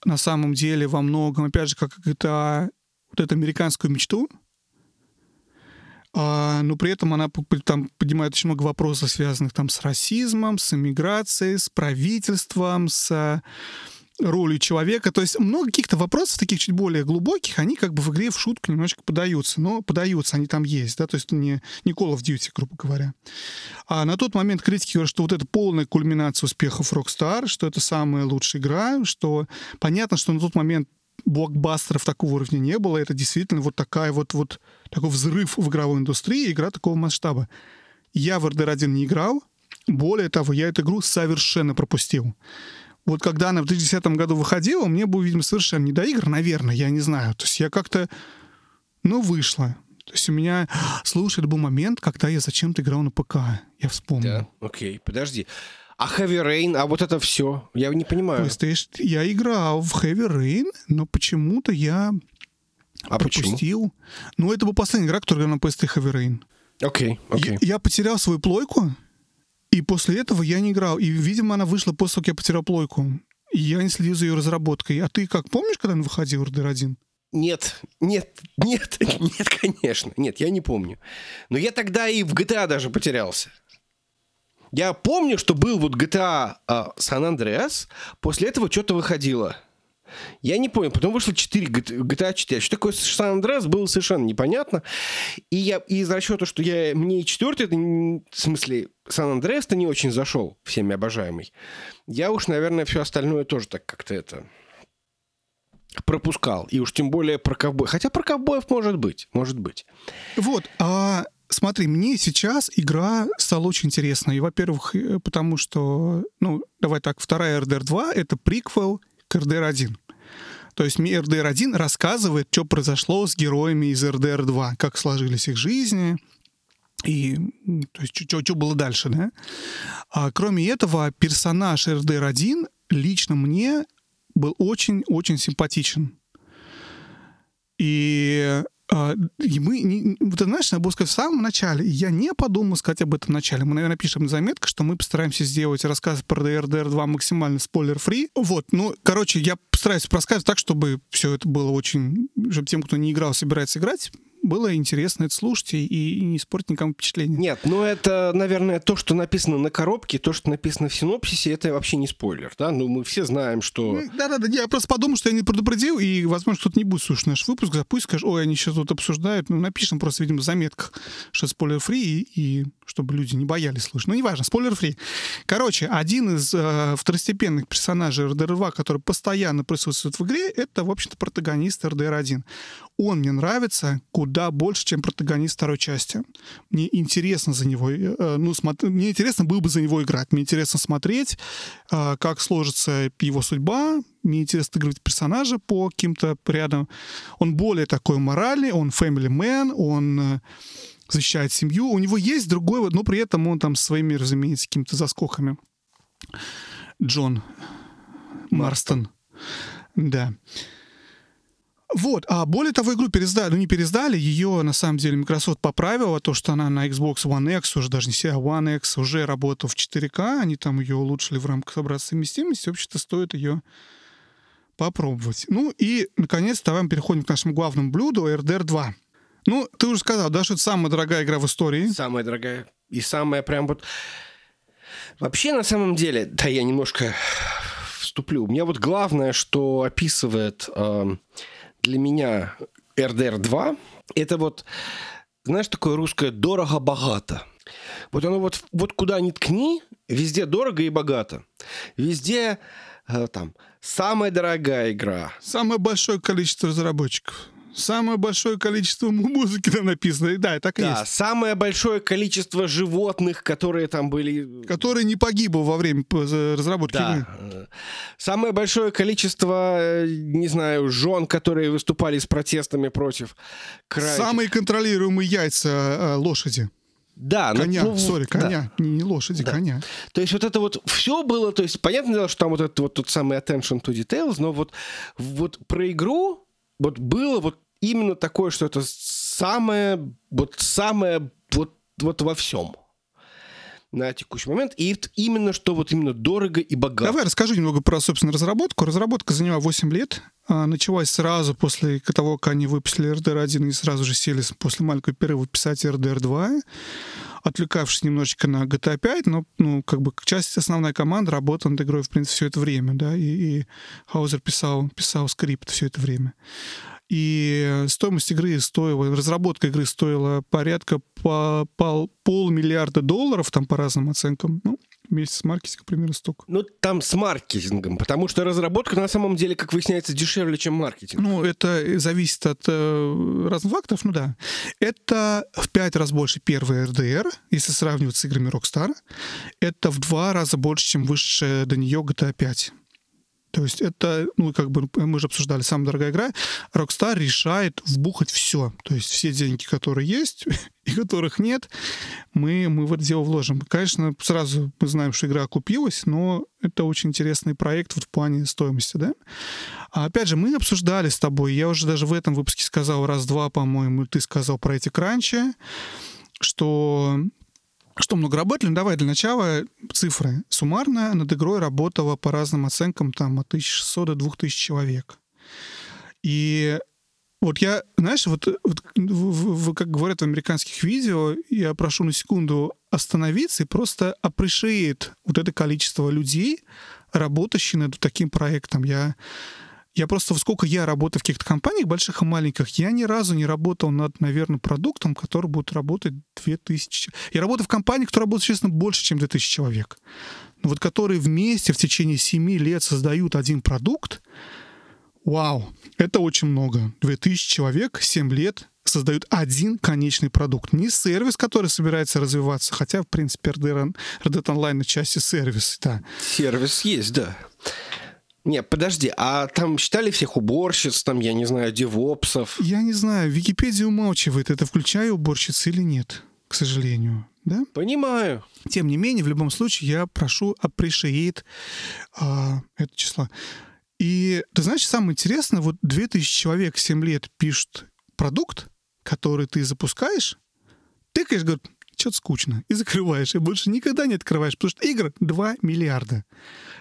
на самом деле во многом, опять же, как GTA, вот эту американскую мечту, а, но при этом она там поднимает очень много вопросов, связанных там с расизмом, с иммиграцией, с правительством, с роли человека. То есть много каких-то вопросов, таких чуть более глубоких, они как бы в игре в шутку немножечко подаются. Но подаются, они там есть, да, то есть не, не Call of Duty, грубо говоря. А на тот момент критики говорят, что вот это полная кульминация успехов Rockstar, что это самая лучшая игра, что понятно, что на тот момент блокбастеров такого уровня не было. Это действительно вот такая вот, вот такой взрыв в игровой индустрии, игра такого масштаба. Я в RDR 1 не играл, более того, я эту игру совершенно пропустил вот когда она в 2010 году выходила, мне было, видимо, совершенно не до игр, наверное, я не знаю. То есть я как-то, ну, вышла. То есть у меня, *gasps* слушай, это был момент, когда я зачем-то играл на ПК. Я вспомнил. Да, окей, подожди. А Heavy Rain, а вот это все, я не понимаю. PlayStation, я играл в Heavy Rain, но почему-то я а пропустил. Почему? Ну, это была последняя игра, которая на PS3 Heavy Rain. Окей, okay, окей. Okay. Я, я потерял свою плойку, и после этого я не играл. И, видимо, она вышла после того, как я потерял плойку. И я не следил за ее разработкой. А ты как, помнишь, когда она выходила, RDR 1? Нет, нет, нет, *laughs* нет, конечно. Нет, я не помню. Но я тогда и в GTA даже потерялся. Я помню, что был вот GTA San Andreas, после этого что-то выходило. Я не понял. Потом вышло 4 GTA 4. Что такое San Andreas, было совершенно непонятно. И я из расчета, что я, мне и четвертый, это, в смысле, San Andreas-то не очень зашел, всеми обожаемый. Я уж, наверное, все остальное тоже так как-то это пропускал. И уж тем более про ковбоев. Хотя про ковбоев может быть. Может быть. Вот. А смотри, мне сейчас игра стала очень интересной. И, во-первых, э, потому что, ну, давай так, вторая RDR 2 — это приквел к RDR1. То есть RDR1 рассказывает, что произошло с героями из RDR2, как сложились их жизни, и то есть, что, было дальше, да? А, кроме этого, персонаж RDR1 лично мне был очень-очень симпатичен. И и мы, не, вот, знаешь, надо было сказать в самом начале, я не подумал сказать об этом в начале. Мы, наверное, пишем заметку, что мы постараемся сделать рассказ про DRDR 2 максимально спойлер-фри. Вот, ну, короче, я постараюсь рассказывать так, чтобы все это было очень... Чтобы тем, кто не играл, собирается играть, было интересно это слушать и, и не испортить никому впечатление. Нет, ну это, наверное, то, что написано на коробке, то, что написано в синопсисе, это вообще не спойлер, да? Ну, мы все знаем, что... Ну, да-да-да, я просто подумал, что я не предупредил, и, возможно, кто-то не будет слушать наш выпуск, запусть, скажешь, ой, они сейчас тут обсуждают, ну, напишем просто, видимо, в заметках, что спойлер-фри, и, и чтобы люди не боялись слушать. Ну, неважно, спойлер-фри. Короче, один из э, второстепенных персонажей RDR2, который постоянно присутствует в игре, это, в общем-то, протагонист RDR1. Он мне нравится куда больше, чем протагонист второй части. Мне интересно за него, э, ну, смотри, мне интересно было бы за него играть. Мне интересно смотреть, э, как сложится его судьба, мне интересно играть персонажа по каким-то рядам. Он более такой моральный, он family man, он э, защищает семью. У него есть другой, но при этом он там своими, разумеется, какими-то заскоками. Джон Марстон. Да. Вот, а более того, игру пересдали, ну не пересдали, ее на самом деле Microsoft поправила, то, что она на Xbox One X, уже даже не себя, One X уже работала в 4К, они там ее улучшили в рамках образца совместимости, вообще-то стоит ее попробовать. Ну и, наконец, давай мы переходим к нашему главному блюду, RDR 2. Ну, ты уже сказал, да, что это самая дорогая игра в истории. Самая дорогая. И самая прям вот... Вообще, на самом деле, да, я немножко вступлю. У меня вот главное, что описывает э, для меня RDR 2, это вот, знаешь, такое русское дорого-богато. Вот оно вот, вот куда ни ткни, везде дорого и богато. Везде э, там самая дорогая игра. Самое большое количество разработчиков. Самое большое количество музыки там написано. Да, так и да, есть. самое большое количество животных, которые там были... Которые не погибло во время разработки да. игры. Самое большое количество, э, не знаю, жен, которые выступали с протестами против края. Самые контролируемые яйца э, лошади. Да, ну, коня, ну, сори, коня, да. не лошади, да. коня. То есть вот это вот все было, то есть понятное дело, что там вот этот вот тот самый attention to details, но вот вот про игру вот было вот именно такое, что это самое, вот самое, вот, вот во всем на текущий момент. И именно что вот именно дорого и богато. Давай расскажу немного про, собственно, разработку. Разработка заняла 8 лет. А, началась сразу после того, как они выпустили RDR1 и сразу же сели после маленького перерыва писать RDR2 отвлекавшись немножечко на GTA 5, но, ну, как бы часть, основная команда работала над игрой, в принципе, все это время, да, и, и Хаузер писал, писал скрипт все это время. И стоимость игры стоила, разработка игры стоила порядка по, по полмиллиарда долларов, там по разным оценкам. Ну, вместе с маркетингом примерно столько. Ну, там с маркетингом, потому что разработка на самом деле, как выясняется, дешевле, чем маркетинг. Ну, это зависит от э, разных факторов, ну да. Это в пять раз больше первый RDR, если сравнивать с играми Rockstar. Это в два раза больше, чем вышедшая до нее GTA 5. То есть это, ну, как бы мы же обсуждали, самая дорогая игра. Rockstar решает вбухать все. То есть все деньги, которые есть *laughs* и которых нет, мы, мы в это дело вложим. Конечно, сразу мы знаем, что игра окупилась, но это очень интересный проект вот в плане стоимости, да? А опять же, мы обсуждали с тобой, я уже даже в этом выпуске сказал раз-два, по-моему, ты сказал про эти кранчи, что что много работали? Ну, давай для начала цифры. Суммарно над игрой работало по разным оценкам там от 1600 до 2000 человек. И вот я, знаешь, вот, вот в, в, как говорят в американских видео, я прошу на секунду остановиться и просто appreciate вот это количество людей, работающих над таким проектом. Я я просто, сколько я работаю в каких-то компаниях, больших и маленьких, я ни разу не работал над, наверное, продуктом, который будет работать 2000... Я работаю в компании, которая работает, честно, больше, чем 2000 человек. Но вот которые вместе в течение 7 лет создают один продукт, вау, это очень много. 2000 человек, 7 лет создают один конечный продукт. Не сервис, который собирается развиваться, хотя, в принципе, RDR, RDR Online части сервис, да. Сервис есть, да. Не, подожди, а там считали всех уборщиц, там, я не знаю, девопсов? Я не знаю, Википедия умалчивает, это включая уборщиц или нет, к сожалению. Да? Понимаю. Тем не менее, в любом случае, я прошу appreciate а, это число. И ты знаешь, самое интересное, вот 2000 человек 7 лет пишут продукт, который ты запускаешь, тыкаешь, говорит, что-то скучно, и закрываешь, и больше никогда не открываешь, потому что игр 2 миллиарда.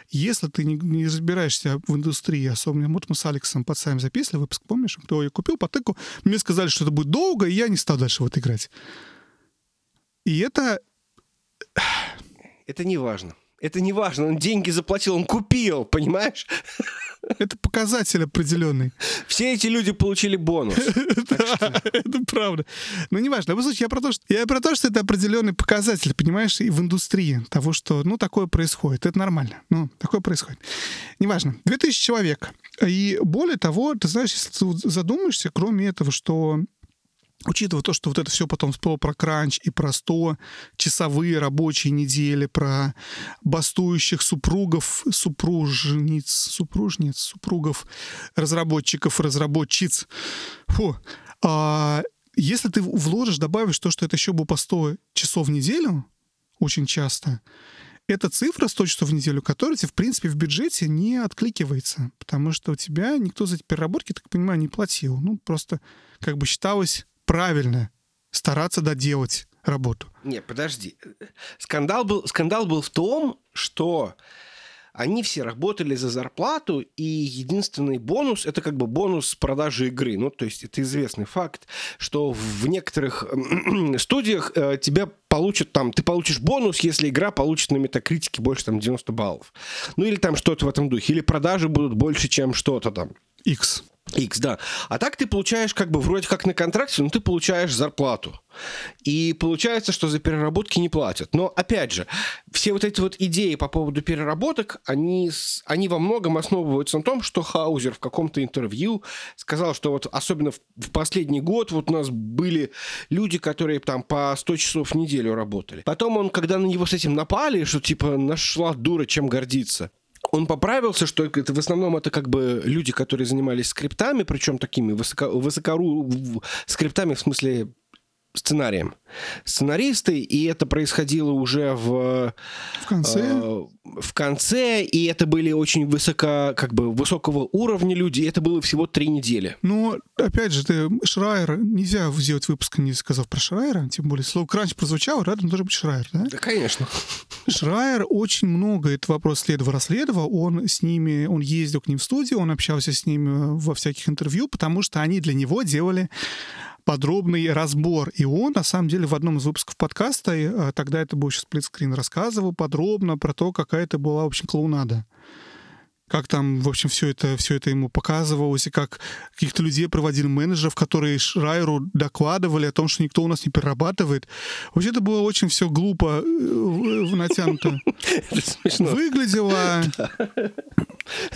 Если ты не, не разбираешься в индустрии, особенно вот мы с Алексом сами записывали выпуск, помнишь, кто я купил потыку, мне сказали, что это будет долго, и я не стал дальше вот играть. И это... Это не важно. Это не важно, он деньги заплатил, он купил, понимаешь? Это показатель определенный. Все эти люди получили бонус. *laughs* Да, это правда. Но неважно. В любом случае, я про то, что, я про то, что это определенный показатель, понимаешь, и в индустрии того, что, ну, такое происходит. Это нормально. Ну, такое происходит. Неважно. 2000 человек. И более того, ты знаешь, если ты задумаешься, кроме этого, что учитывая то, что вот это все потом всплыло про кранч и про 100 часовые рабочие недели, про бастующих супругов, супружниц, супружниц, супругов, разработчиков, разработчиц. Фу. А, если ты вложишь, добавишь то, что это еще было по 100 часов в неделю, очень часто, это цифра 100 часов в неделю, которая тебе, в принципе, в бюджете не откликивается, потому что у тебя никто за эти переработки, так понимаю, не платил. Ну, просто как бы считалось правильно стараться доделать работу. Не, подожди. Скандал был, скандал был в том, что они все работали за зарплату, и единственный бонус – это как бы бонус продажи игры. Ну, то есть это известный факт, что в некоторых *clears throat* студиях э, тебя получат там, ты получишь бонус, если игра получит на метакритике больше там 90 баллов. Ну, или там что-то в этом духе. Или продажи будут больше, чем что-то там. X. X, да. А так ты получаешь как бы вроде как на контракте, но ты получаешь зарплату. И получается, что за переработки не платят. Но, опять же, все вот эти вот идеи по поводу переработок, они, они во многом основываются на том, что Хаузер в каком-то интервью сказал, что вот особенно в, в последний год вот у нас были люди, которые там по 100 часов в неделю работали. Потом он, когда на него с этим напали, что типа нашла дура, чем гордиться, он поправился, что это в основном это как бы люди, которые занимались скриптами, причем такими высоко, высокору скриптами в смысле сценарием. Сценаристы, и это происходило уже в, в конце. Э, в конце, и это были очень высоко, как бы высокого уровня люди, и это было всего три недели. Ну, опять же, ты Шрайер, нельзя сделать выпуск, не сказав про Шрайера, тем более слово кранч прозвучало, рядом должен быть Шрайер, да? Да, конечно. Шрайер очень много этот вопрос следовал, расследовал, он с ними, он ездил к ним в студию, он общался с ними во всяких интервью, потому что они для него делали подробный разбор. И он, на самом деле, в одном из выпусков подкаста, э, тогда это был еще сплитскрин, рассказывал подробно про то, какая это была, в общем, клоунада как там, в общем, все это, все это ему показывалось, и как каких-то людей проводили менеджеров, которые Шрайеру докладывали о том, что никто у нас не перерабатывает. Вообще это было очень все глупо э, натянуто. Выглядело.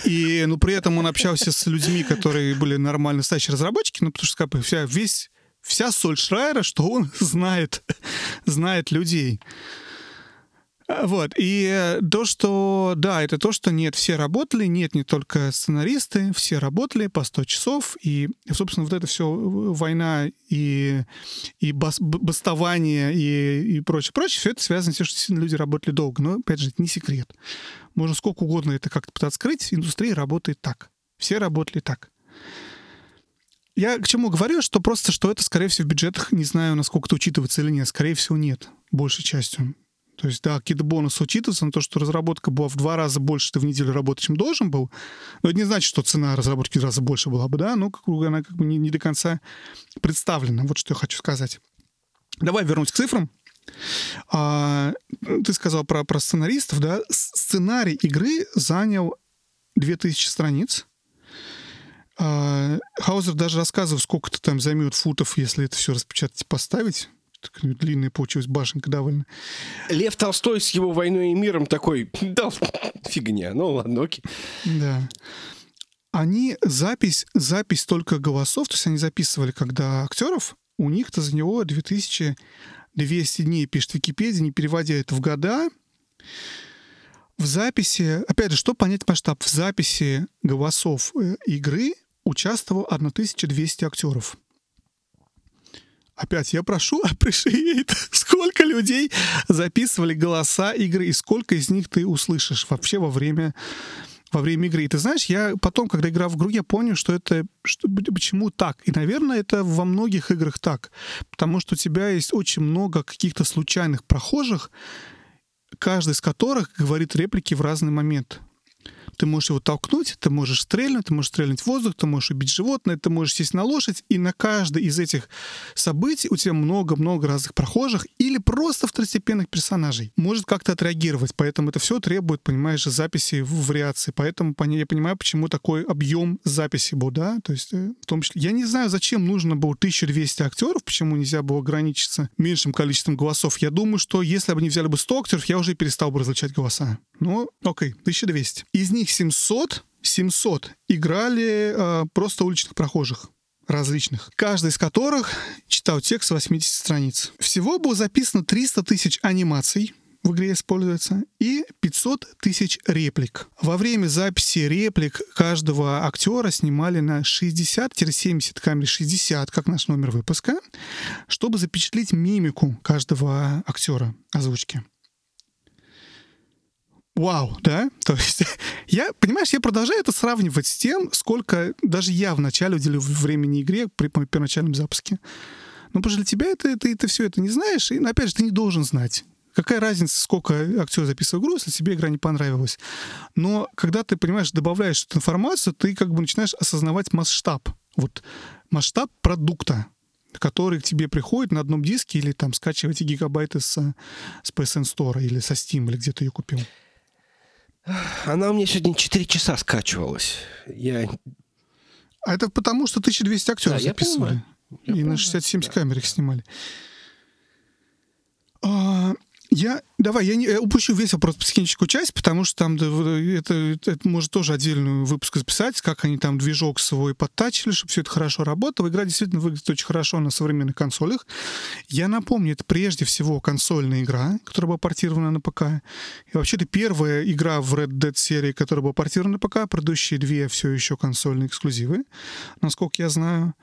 И, ну, при этом он общался с людьми, которые были нормально настоящие разработчики, ну, потому что, как бы, вся, весь, вся соль Шрайера, что он *laughs* знает, знает людей. А, вот. И э, то, что, да, это то, что нет, все работали, нет, не только сценаристы, все работали по 100 часов, и, собственно, вот это все война и, и бас, бастование и, и прочее, прочее, все это связано с тем, что люди работали долго. Но, опять же, это не секрет. Можно сколько угодно это как-то пытаться скрыть, индустрия работает так. Все работали так. Я к чему говорю, что просто, что это, скорее всего, в бюджетах, не знаю, насколько это учитывается или нет, скорее всего, нет, большей частью. То есть, да, какие-то бонусы учитываются на то, что разработка была в два раза больше ты в неделю работать, чем должен был. Но это не значит, что цена разработки в два раза больше была бы, да, но как, она как бы не, не до конца представлена. Вот что я хочу сказать. Давай вернусь к цифрам. А, ты сказал про, про сценаристов, да? Сценарий игры занял 2000 страниц. А, Хаузер даже рассказывал, сколько-то там займет футов, если это все распечатать и поставить такая длинная получилась башенка довольно. Лев Толстой с его «Войной и миром» такой, да, фигня, ну ладно, окей. Да. Они запись, запись только голосов, то есть они записывали, когда актеров, у них-то за него 2200 дней, пишет Википедия, не переводя это в года. В записи, опять же, что понять масштаб? В записи голосов э, игры участвовало 1200 актеров. Опять я прошу *laughs* appreciate, *laughs* сколько людей записывали голоса игры и сколько из них ты услышишь вообще во время во время игры. И ты знаешь, я потом, когда играл в игру, я понял, что это что, почему так. И, наверное, это во многих играх так. Потому что у тебя есть очень много каких-то случайных прохожих, каждый из которых говорит реплики в разный момент. Ты можешь его толкнуть, ты можешь стрельнуть, ты можешь стрельнуть в воздух, ты можешь убить животное, ты можешь сесть на лошадь, и на каждое из этих событий у тебя много-много разных прохожих или просто второстепенных персонажей. Может как-то отреагировать, поэтому это все требует, понимаешь, записи в вариации. Поэтому я понимаю, почему такой объем записи был, да, то есть э, в том числе. Я не знаю, зачем нужно было 1200 актеров, почему нельзя было ограничиться меньшим количеством голосов. Я думаю, что если бы они взяли бы 100 актеров, я уже перестал бы различать голоса. Ну, окей, 1200. Из них 700, 700 играли э, просто уличных прохожих различных, каждый из которых читал текст 80 страниц. Всего было записано 300 тысяч анимаций, в игре используется, и 500 тысяч реплик. Во время записи реплик каждого актера снимали на 60-70 камер, 60, как наш номер выпуска, чтобы запечатлеть мимику каждого актера озвучки вау, да? То есть *laughs* я, понимаешь, я продолжаю это сравнивать с тем, сколько даже я вначале уделил времени игре при первоначальном запуске. Но потому что для тебя это, ты, ты все это не знаешь, и, опять же, ты не должен знать. Какая разница, сколько актер записывал игру, если тебе игра не понравилась. Но когда ты, понимаешь, добавляешь эту информацию, ты как бы начинаешь осознавать масштаб. Вот масштаб продукта, который к тебе приходит на одном диске или там скачиваете гигабайты с, с PSN Store или со Steam, или где ты ее купил. Она у меня сегодня 4 часа скачивалась. Я... А это потому, что 1200 актеров да, записывали. Я и понимаю. на 60-70 да. камер их снимали. А, я, давай, я, не, я упущу весь вопрос техническую часть, потому что там да, это, это может тоже отдельную выпуск записать, как они там движок свой подтачили, чтобы все это хорошо работало. Игра действительно выглядит очень хорошо на современных консолях. Я напомню, это прежде всего консольная игра, которая была портирована на ПК. И вообще это первая игра в Red Dead серии, которая была портирована на ПК. Предыдущие две все еще консольные эксклюзивы, насколько я знаю.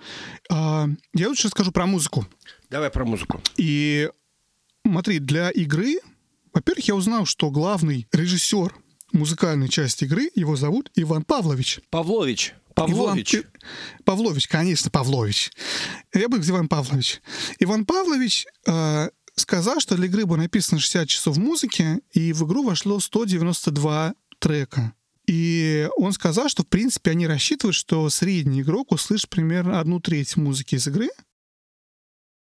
А, я лучше расскажу про музыку. Давай про музыку. И Смотри, для игры, во-первых, я узнал, что главный режиссер музыкальной части игры, его зовут Иван Павлович. Павлович. Павлович. Иван, Павлович, конечно, Павлович. Я бы Иван Павлович. Иван Павлович э, сказал, что для игры было написано 60 часов музыки, и в игру вошло 192 трека. И он сказал, что, в принципе, они рассчитывают, что средний игрок услышит примерно одну треть музыки из игры,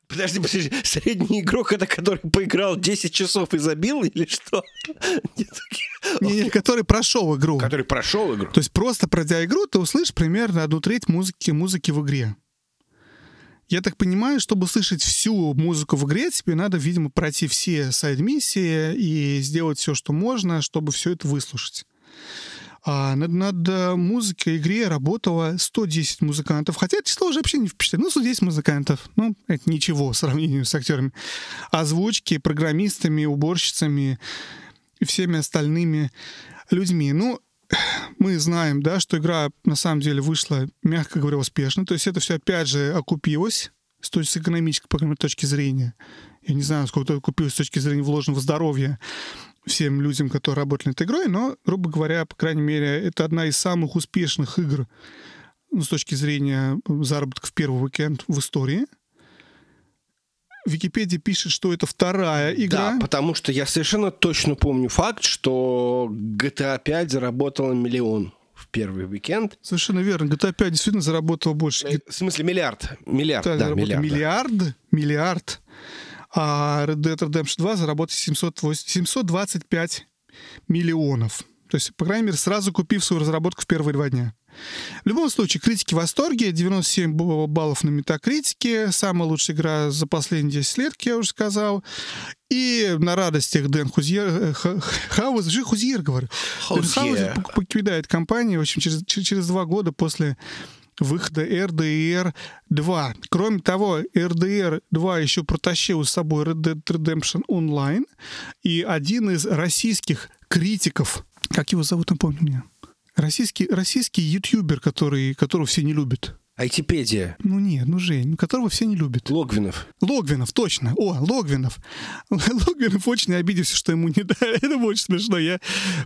Подожди, подожди, *laughs* средний игрок это который поиграл 10 часов и забил или что? *laughs* Не, не, который прошел игру. Который прошел игру. То есть просто пройдя игру, ты услышишь примерно одну треть музыки, музыки в игре. Я так понимаю, чтобы услышать всю музыку в игре, тебе надо, видимо, пройти все сайд-миссии и сделать все, что можно, чтобы все это выслушать. А над, над э, музыкой игре работало 110 музыкантов. Хотя это число уже вообще не впечатляет. Ну, 110 музыкантов. Ну, это ничего в сравнении с актерами. Озвучки, программистами, уборщицами и всеми остальными людьми. Ну, мы знаем, да, что игра на самом деле вышла, мягко говоря, успешно. То есть это все опять же окупилось с той с экономической, по крайней мере, точки зрения. Я не знаю, сколько это окупилось с точки зрения вложенного здоровья всем людям, которые работали над игрой, но, грубо говоря, по крайней мере, это одна из самых успешных игр ну, с точки зрения заработка в первый уикенд в истории. Википедия пишет, что это вторая игра. Да, потому что я совершенно точно помню факт, что GTA 5 заработала миллион в первый уикенд. Совершенно верно. GTA 5 действительно заработала больше. Э, в смысле миллиард? Миллиард, да, да миллиард. Миллиард, миллиард а Red Dead Redemption 2 заработать 708, 725 миллионов. То есть, по крайней мере, сразу купив свою разработку в первые два дня. В любом случае, критики в восторге. 97 баллов на метакритике. Самая лучшая игра за последние 10 лет, как я уже сказал. И на радостях Дэн Хузьер... Хаус... Же Хузьер, говорю. Дэн Хаус покидает компанию. В общем, через, через два года после выхода RDR 2. Кроме того, RDR 2 еще протащил с собой Red Dead Redemption Online, и один из российских критиков, как его зовут, напомни мне, российский, российский ютубер, который, которого все не любят. Айтипедия. Ну нет, ну Жень, ну, которого все не любят. Логвинов. Логвинов, точно. О, Логвинов. *laughs* Логвинов очень обиделся, что ему не дали. *laughs* Это очень смешно. Я...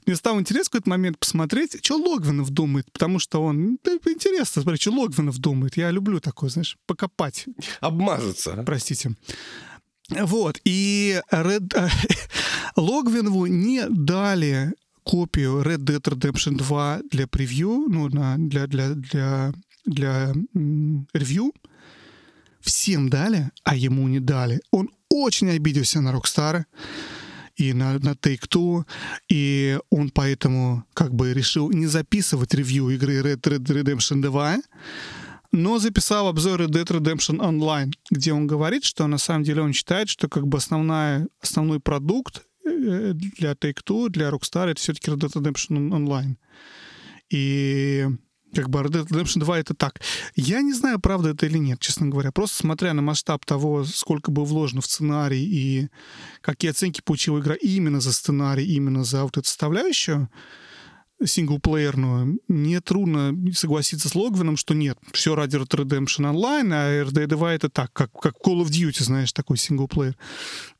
Мне стало интересно в какой-то момент посмотреть, что Логвинов думает, потому что он... Да, интересно смотреть, что Логвинов думает. Я люблю такое, знаешь, покопать. Обмазаться. Простите. Вот, и Red... *laughs* Логвинову не дали копию Red Dead Redemption 2 для превью, ну, на, для, для, для для ревью, всем дали, а ему не дали. Он очень обиделся на Rockstar и на, на Take-Two, и он поэтому как бы решил не записывать ревью игры Red Dead Redemption 2, но записал обзор Red Dead Redemption Online, где он говорит, что на самом деле он считает, что как бы основная, основной продукт э, для Take-Two, для Rockstar это все-таки Red Dead Redemption Online. И как бы Red Dead Redemption 2 это так. Я не знаю, правда это или нет, честно говоря. Просто смотря на масштаб того, сколько было вложено в сценарий и какие оценки получила игра именно за сценарий, именно за вот эту составляющую синглплеерную, мне трудно согласиться с Логвином, что нет, все ради Red Redemption Online, а RD 2 это так, как, как Call of Duty, знаешь, такой синглплеер.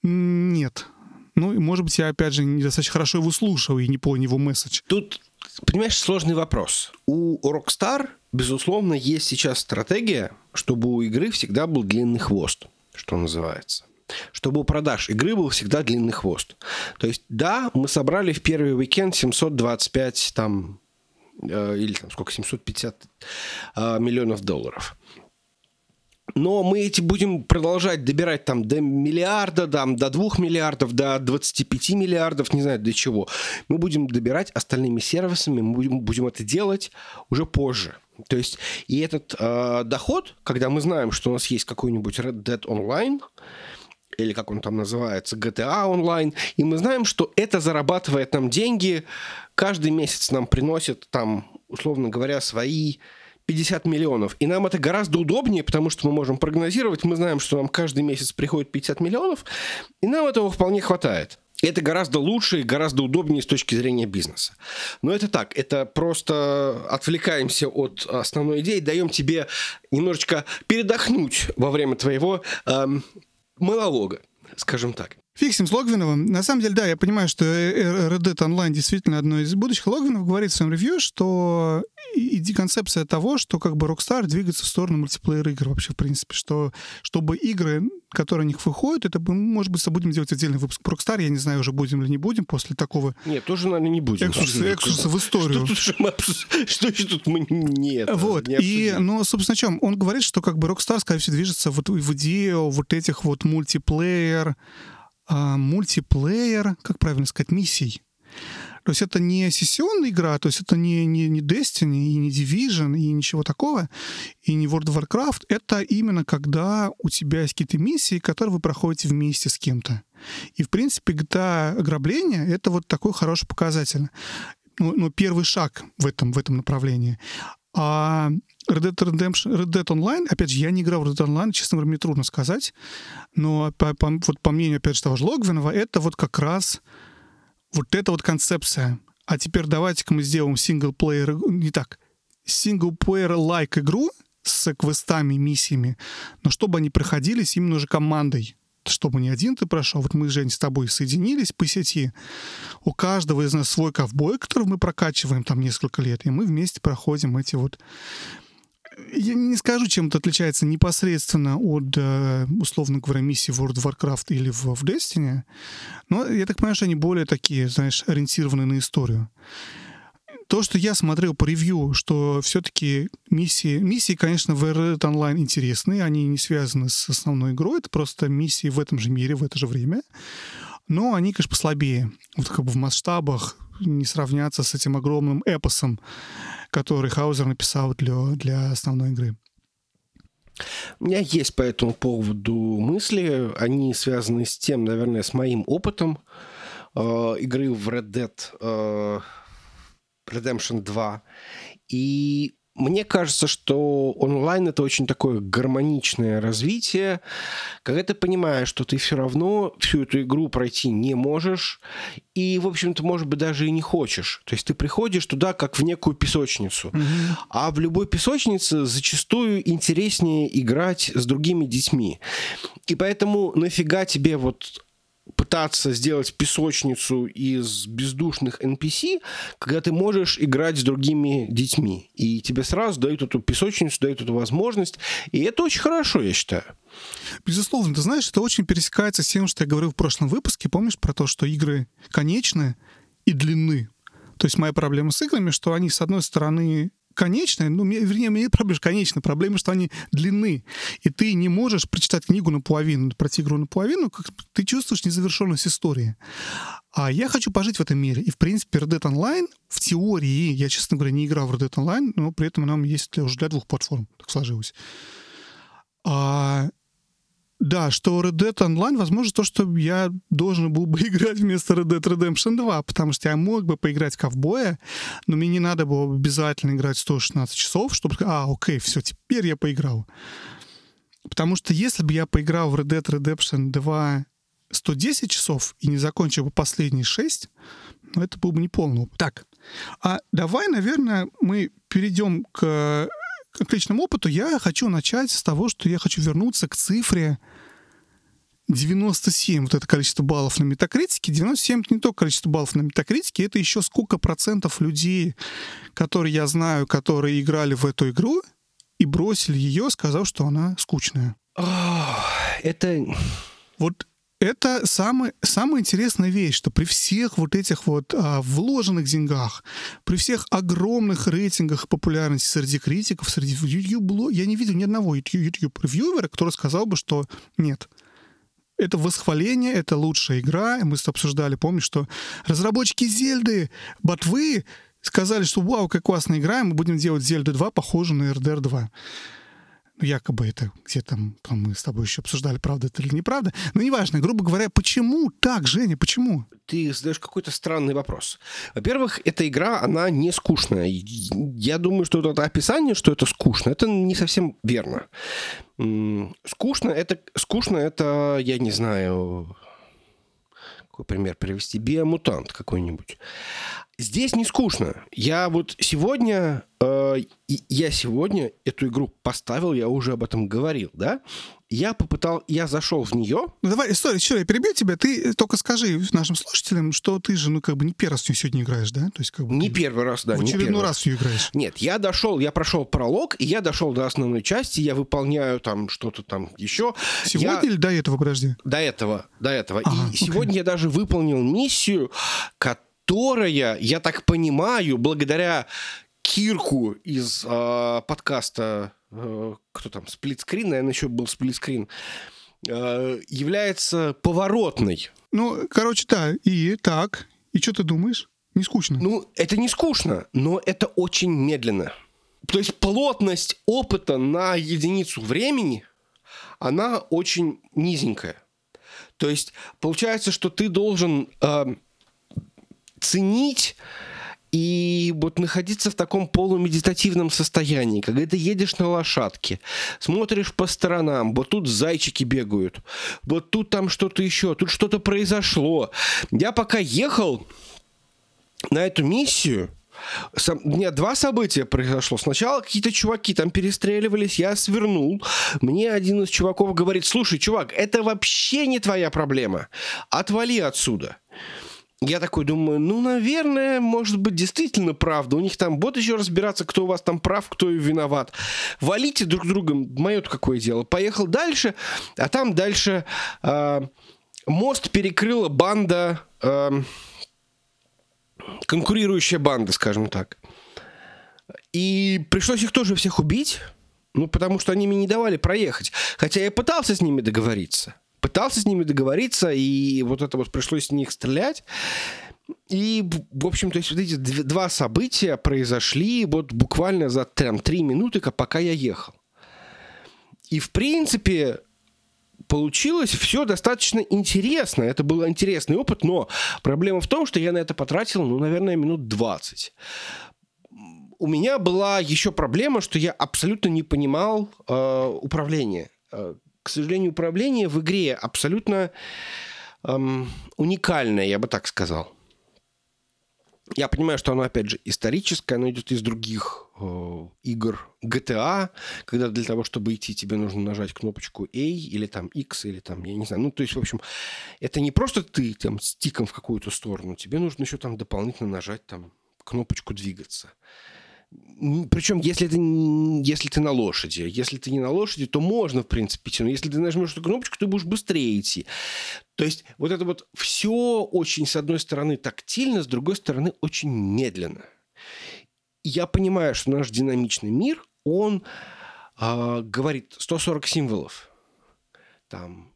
Нет. Ну, может быть, я, опять же, недостаточно хорошо его слушал и не понял его месседж. Тут Понимаешь, сложный вопрос. У Rockstar, безусловно, есть сейчас стратегия, чтобы у игры всегда был длинный хвост, что называется. Чтобы у продаж игры был всегда длинный хвост. То есть, да, мы собрали в первый уикенд 725 там, э, или там сколько, 750 э, миллионов долларов но мы эти будем продолжать добирать там до миллиарда, там, до двух миллиардов, до 25 миллиардов, не знаю до чего. Мы будем добирать остальными сервисами, мы будем, будем это делать уже позже. То есть, и этот э, доход, когда мы знаем, что у нас есть какой-нибудь Red Dead Online, или как он там называется, GTA Online, и мы знаем, что это зарабатывает нам деньги, каждый месяц нам приносит там, условно говоря, свои 50 миллионов. И нам это гораздо удобнее, потому что мы можем прогнозировать, мы знаем, что нам каждый месяц приходит 50 миллионов, и нам этого вполне хватает. Это гораздо лучше и гораздо удобнее с точки зрения бизнеса. Но это так, это просто отвлекаемся от основной идеи, даем тебе немножечко передохнуть во время твоего эм, монолога, скажем так. Фиксим с Логвиновым. На самом деле, да, я понимаю, что Red Dead Online действительно одно из будущих. Логвинов говорит в своем ревью, что иди концепция того, что как бы Rockstar двигается в сторону мультиплеер игр вообще, в принципе, что чтобы игры, которые у них выходят, это, может быть, будем делать отдельный выпуск про Rockstar, я не знаю, уже будем или не будем после такого... Нет, тоже, наверное, не будем. Экскурса, экскурса в историю. Что тут, что тут мы нет. Вот, не и, ну, собственно, о чем? Он говорит, что как бы Rockstar, скорее всего, движется вот в идею вот этих вот мультиплеер, а, мультиплеер, как правильно сказать, миссий. То есть это не сессионная игра, то есть это не, не, не Destiny, и не Division, и ничего такого, и не World of Warcraft. Это именно когда у тебя есть какие-то миссии, которые вы проходите вместе с кем-то. И, в принципе, GTA ограбление — это вот такой хороший показатель. Ну, ну, первый шаг в этом, в этом направлении. А Red Dead Redemption, Red Dead Online, опять же, я не играл в Red Dead Online, честно говоря, мне трудно сказать, но по, по, вот по мнению, опять же, того же Логвинова, это вот как раз вот эта вот концепция. А теперь давайте-ка мы сделаем синглплеер, не так, синглплеер-лайк игру с квестами, миссиями, но чтобы они проходились именно уже командой чтобы не один ты прошел. Вот мы, Жень, с тобой соединились по сети. У каждого из нас свой ковбой, который мы прокачиваем там несколько лет, и мы вместе проходим эти вот я не скажу, чем это отличается непосредственно от, э, условно говоря, миссии World of Warcraft или в, в Destiny, но я так понимаю, что они более такие, знаешь, ориентированы на историю то, что я смотрел по ревью, что все-таки миссии, миссии, конечно, в Red Online интересные, они не связаны с основной игрой, это просто миссии в этом же мире, в это же время, но они, конечно, послабее. Вот как бы в масштабах не сравнятся с этим огромным эпосом, который Хаузер написал для, для основной игры. У меня есть по этому поводу мысли. Они связаны с тем, наверное, с моим опытом э, игры в Red Dead э, Redemption 2. И мне кажется, что онлайн это очень такое гармоничное развитие, когда ты понимаешь, что ты все равно всю эту игру пройти не можешь, и, в общем-то, может быть, даже и не хочешь. То есть ты приходишь туда как в некую песочницу. Угу. А в любой песочнице зачастую интереснее играть с другими детьми. И поэтому нафига тебе вот пытаться сделать песочницу из бездушных NPC, когда ты можешь играть с другими детьми. И тебе сразу дают эту песочницу, дают эту возможность. И это очень хорошо, я считаю. Безусловно, ты знаешь, это очень пересекается с тем, что я говорил в прошлом выпуске. Помнишь про то, что игры конечны и длинны? То есть моя проблема с играми, что они, с одной стороны, конечные, ну, вернее, мне проблема конечная, проблема, что они длинны, и ты не можешь прочитать книгу наполовину, пройти игру наполовину, как ты чувствуешь незавершенность истории. А я хочу пожить в этом мире, и, в принципе, Red Dead Online, в теории, я, честно говоря, не играл в Red Dead Online, но при этом нам есть уже для двух платформ, так сложилось. А да, что Red Dead Online, возможно, то, что я должен был бы *laughs* играть вместо Red Dead Redemption 2, потому что я мог бы поиграть в ковбоя, но мне не надо было обязательно играть 116 часов, чтобы... А, окей, все, теперь я поиграл. Потому что если бы я поиграл в Red Dead Redemption 2 110 часов и не закончил бы последние 6, ну, это был бы неполный опыт. Так, а давай, наверное, мы перейдем к к личному опыту я хочу начать с того, что я хочу вернуться к цифре 97, вот это количество баллов на метакритике. 97 это не только количество баллов на метакритике, это еще сколько процентов людей, которые я знаю, которые играли в эту игру и бросили ее, сказав, что она скучная. это... Вот это самая, самая интересная вещь, что при всех вот этих вот а, вложенных деньгах, при всех огромных рейтингах популярности среди критиков, среди YouTube, я не видел ни одного YouTube-ревьювера, который сказал бы, что нет, это восхваление, это лучшая игра. Мы с обсуждали, помнишь, что разработчики Зельды, ботвы сказали, что вау, какая классная игра, мы будем делать Зельду 2 похожую на RDR 2 якобы это где-то мы с тобой еще обсуждали, правда это или неправда, но неважно, грубо говоря, почему так, Женя, почему? Ты задаешь какой-то странный вопрос. Во-первых, эта игра, она не скучная. Я думаю, что это описание, что это скучно, это не совсем верно. Скучно это, скучно это, я не знаю, какой пример привести, биомутант какой-нибудь. Здесь не скучно. Я вот сегодня, э, я сегодня эту игру поставил, я уже об этом говорил, да? Я попытал, я зашел в нее. Ну давай, история, что я перебью тебя, ты только скажи нашим слушателям, что ты же, ну как бы не первый раз в нее сегодня играешь, да? То есть как бы не первый раз, да. В очередной раз в нее играешь. Нет, я дошел, я прошел пролог, и я дошел до основной части, я выполняю там что-то там еще. Сегодня я... или до этого, подожди? До этого, до этого. А, и окей. сегодня я даже выполнил миссию, которая, я так понимаю, благодаря Кирку из э, подкаста, э, кто там, сплитскрин, наверное, еще был сплитскрин, э, является поворотной. Ну, короче, да, и так. И что ты думаешь? Не скучно? Ну, это не скучно, но это очень медленно. То есть плотность опыта на единицу времени, она очень низенькая. То есть получается, что ты должен... Э, ценить и вот находиться в таком полумедитативном состоянии, когда ты едешь на лошадке, смотришь по сторонам, вот тут зайчики бегают, вот тут там что-то еще, тут что-то произошло. Я пока ехал на эту миссию, сам, нет, два события произошло. Сначала какие-то чуваки там перестреливались, я свернул. Мне один из чуваков говорит, слушай, чувак, это вообще не твоя проблема. Отвали отсюда я такой думаю, ну, наверное, может быть, действительно правда. У них там вот еще разбираться, кто у вас там прав, кто виноват. Валите друг друга, мое какое дело. Поехал дальше, а там дальше э, мост перекрыла банда, э, конкурирующая банда, скажем так. И пришлось их тоже всех убить, ну, потому что они мне не давали проехать. Хотя я пытался с ними договориться пытался с ними договориться, и вот это вот пришлось с них стрелять. И, в общем, то есть вот эти два события произошли вот буквально за там, три минуты, пока я ехал. И, в принципе, получилось все достаточно интересно. Это был интересный опыт, но проблема в том, что я на это потратил, ну, наверное, минут 20. у меня была еще проблема, что я абсолютно не понимал э, управление. К сожалению, управление в игре абсолютно эм, уникальное, я бы так сказал. Я понимаю, что оно, опять же, историческое, оно идет из других э, игр GTA, когда для того, чтобы идти, тебе нужно нажать кнопочку A или там X, или там, я не знаю. Ну, то есть, в общем, это не просто ты там стиком в какую-то сторону, тебе нужно еще там дополнительно нажать там кнопочку двигаться. Причем, если ты, если ты на лошади. Если ты не на лошади, то можно, в принципе, идти. Но если ты нажмешь эту кнопочку, ты будешь быстрее идти. То есть вот это вот все очень, с одной стороны, тактильно, с другой стороны, очень медленно. Я понимаю, что наш динамичный мир, он э, говорит 140 символов. Там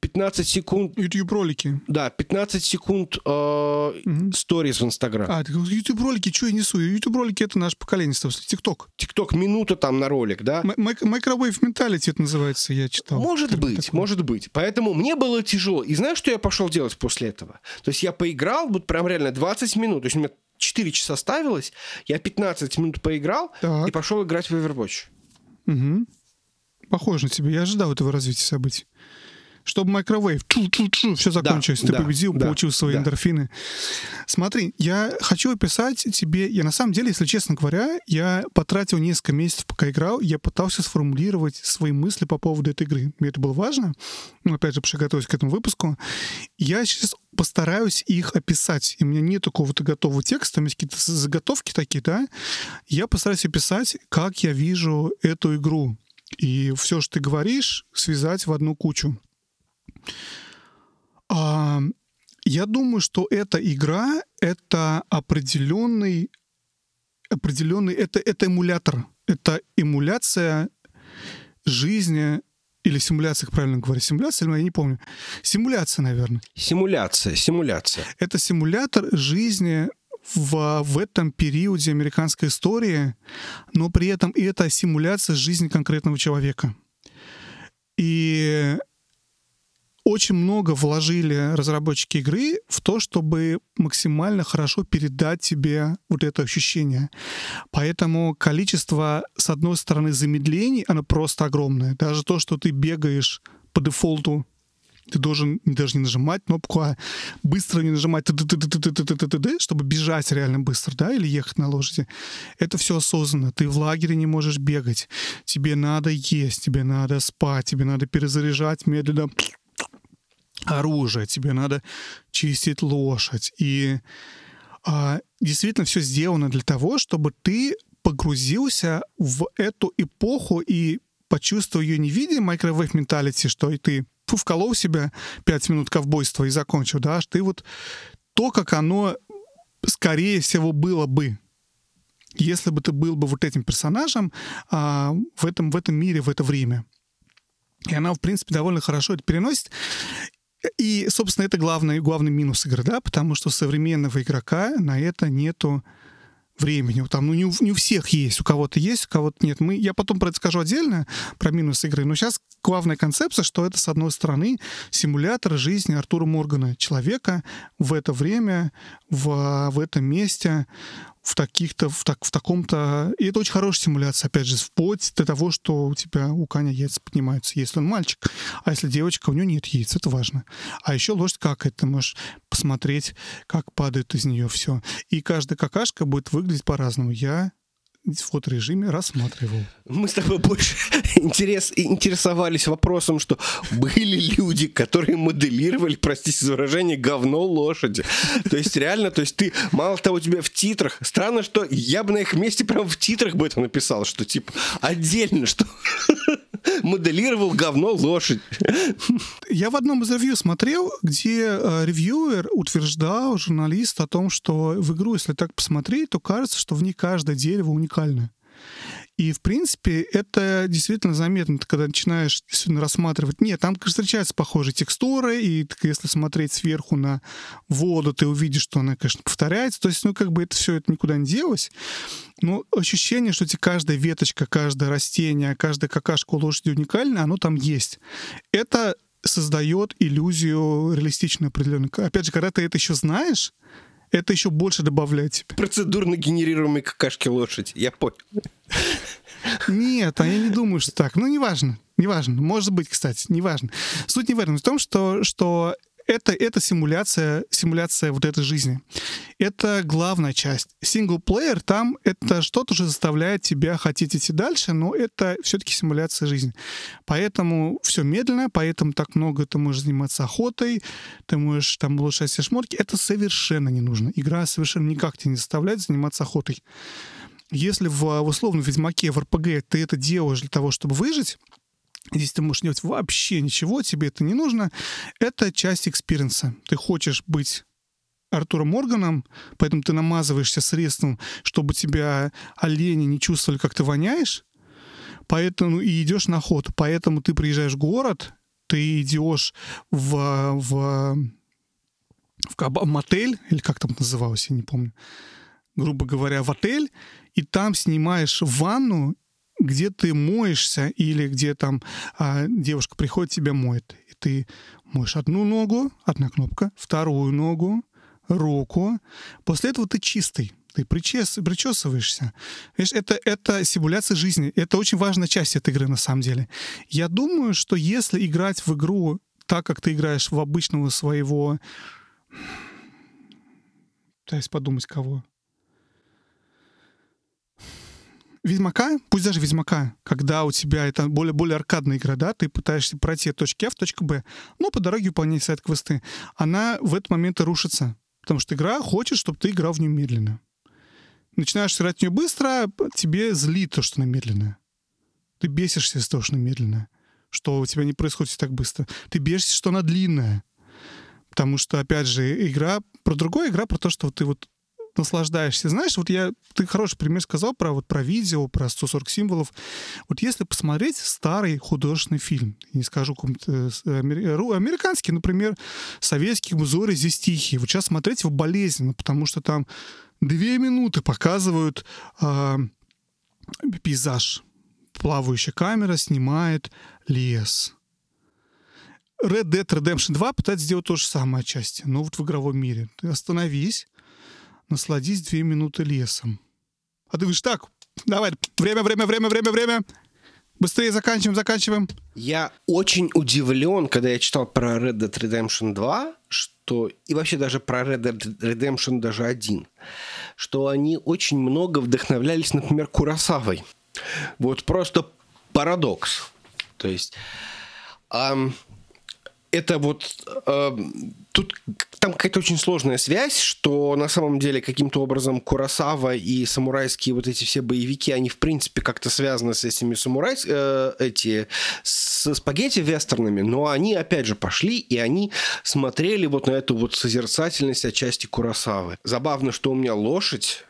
15 секунд... YouTube-ролики. Да, 15 секунд сторис э, угу. в Инстаграм. А, YouTube-ролики, что я несу? YouTube-ролики — это наше поколение, собственно, ТикТок. ТикТок, минута там на ролик, да? Microwave Mentality это называется, я читал. Может быть, такое. может быть. Поэтому мне было тяжело. И знаешь, что я пошел делать после этого? То есть я поиграл, вот прям реально 20 минут. То есть у меня 4 часа ставилось, я 15 минут поиграл так. и пошел играть в Overwatch. Угу. Похоже на тебя. Я ожидал этого развития событий чтобы микровейв, все закончилось, да, ты да, победил, да, получил свои да. эндорфины. Смотри, я хочу описать тебе, я на самом деле, если честно говоря, я потратил несколько месяцев, пока играл, я пытался сформулировать свои мысли по поводу этой игры. Мне это было важно, ну, опять же, готовясь к этому выпуску. Я сейчас постараюсь их описать. И у меня нет какого-то готового текста, там есть какие-то заготовки такие, да. Я постараюсь описать, как я вижу эту игру. И все, что ты говоришь, связать в одну кучу. А, я думаю, что эта игра — это определенный, определенный это, это эмулятор. Это эмуляция жизни или симуляция, как правильно говорю, симуляция, или я не помню. Симуляция, наверное. Симуляция, симуляция. Это симулятор жизни в, в этом периоде американской истории, но при этом и это симуляция жизни конкретного человека. И очень много вложили разработчики игры в то, чтобы максимально хорошо передать тебе вот это ощущение. Поэтому количество, с одной стороны, замедлений, оно просто огромное. Даже то, что ты бегаешь по дефолту ты должен даже не нажимать кнопку, а быстро не нажимать, чтобы бежать реально быстро, да, или ехать на лошади. Это все осознанно. Ты в лагере не можешь бегать. Тебе надо есть, тебе надо спать, тебе надо перезаряжать медленно оружие, тебе надо чистить лошадь. И а, действительно все сделано для того, чтобы ты погрузился в эту эпоху и почувствовал ее не в виде microwave mentality, что и ты фу, вколол себя 5 минут ковбойства и закончил, да, аж ты вот то, как оно скорее всего было бы, если бы ты был бы вот этим персонажем а, в, этом, в этом мире, в это время. И она, в принципе, довольно хорошо это переносит. И, собственно, это главный, главный минус игры, да, потому что современного игрока на это нету времени. Там, ну, не у, не у всех есть, у кого-то есть, у кого-то нет. Мы, я потом про это скажу отдельно, про минус игры, но сейчас главная концепция, что это, с одной стороны, симулятор жизни Артура Моргана, человека в это время, в, в этом месте, в таких-то, в, так, в таком-то... И это очень хорошая симуляция, опять же, вплоть до того, что у тебя у коня яйца поднимаются, если он мальчик. А если девочка, у нее нет яиц, это важно. А еще лошадь какает, ты можешь посмотреть, как падает из нее все. И каждая какашка будет выглядеть по-разному. Я в фоторежиме рассматривал. Мы с тобой больше *laughs* интерес, интересовались вопросом, что были люди, которые моделировали, простите за выражение, говно лошади. То есть реально, то есть ты, мало того, у тебя в титрах, странно, что я бы на их месте прямо в титрах бы это написал, что типа отдельно, что моделировал говно лошадь. Я в одном из ревью смотрел, где э, ревьюер утверждал, журналист, о том, что в игру, если так посмотреть, то кажется, что в ней каждое дерево уникальное. И, в принципе, это действительно заметно, когда начинаешь рассматривать. Нет, там встречаются похожие текстуры, и если смотреть сверху на воду, ты увидишь, что она, конечно, повторяется. То есть, ну, как бы это все это никуда не делось. Но ощущение, что каждая веточка, каждое растение, каждая какашка у лошади уникальна, оно там есть. Это создает иллюзию реалистичную определенную. Опять же, когда ты это еще знаешь, это еще больше добавляет тебе. Процедурно генерируемые какашки лошадь, я понял. Нет, а я не думаю, что так. Ну, неважно, неважно. Может быть, кстати, неважно. Суть не в этом. В том, что, что это, это симуляция, симуляция вот этой жизни. Это главная часть. Синглплеер там это что-то уже заставляет тебя хотеть идти дальше, но это все-таки симуляция жизни. Поэтому все медленно, поэтому так много ты можешь заниматься охотой, ты можешь там улучшать все шмотки. Это совершенно не нужно. Игра совершенно никак тебя не заставляет заниматься охотой. Если в, в условном Ведьмаке, в РПГ ты это делаешь для того, чтобы выжить, Здесь ты можешь делать вообще ничего, тебе это не нужно. Это часть experience а. Ты хочешь быть Артуром Морганом, поэтому ты намазываешься средством, чтобы тебя олени не чувствовали, как ты воняешь, поэтому и идешь на ход. Поэтому ты приезжаешь в город, ты идешь в, в, в мотель, или как там называлось, я не помню, грубо говоря, в отель, и там снимаешь ванну где ты моешься или где там а, девушка приходит, тебя моет. И ты моешь одну ногу, одна кнопка, вторую ногу, руку. После этого ты чистый. Ты причес, причесываешься. Видишь, это, это симуляция жизни. Это очень важная часть этой игры на самом деле. Я думаю, что если играть в игру так, как ты играешь в обычного своего... *sighs* Пытаюсь подумать, кого. Ведьмака, пусть даже Ведьмака, когда у тебя это более, более аркадная игра, да, ты пытаешься пройти от точки А в точку Б, но по дороге выполнять сайт-квесты, она в этот момент и рушится. Потому что игра хочет, чтобы ты играл в нее медленно. Начинаешь играть в нее быстро, тебе злит то, что она медленная. Ты бесишься из-за того, что она медленная. Что у тебя не происходит так быстро. Ты бесишься, что она длинная. Потому что, опять же, игра про другое, игра про то, что ты вот наслаждаешься. Знаешь, вот я, ты хороший пример сказал про, вот, про видео, про 140 символов. Вот если посмотреть старый художественный фильм, не скажу какой-то э, американский, например, советский «Музори здесь тихий». Вот сейчас смотреть его болезненно, потому что там две минуты показывают э, пейзаж. Плавающая камера снимает лес. Red Dead Redemption 2 пытается сделать то же самое отчасти, но вот в игровом мире. Ты остановись, насладись две минуты лесом. А ты говоришь, так, давай, время, время, время, время, время. Быстрее заканчиваем, заканчиваем. Я очень удивлен, когда я читал про Red Dead Redemption 2, что и вообще даже про Red Dead Redemption даже 1, что они очень много вдохновлялись, например, Курасавой. Вот просто парадокс. То есть эм, это вот э, тут там какая-то очень сложная связь, что на самом деле каким-то образом Курасава и самурайские вот эти все боевики, они в принципе как-то связаны с этими самурай, э, эти с спагетти вестернами, но они опять же пошли и они смотрели вот на эту вот созерцательность отчасти Курасавы. Забавно, что у меня лошадь,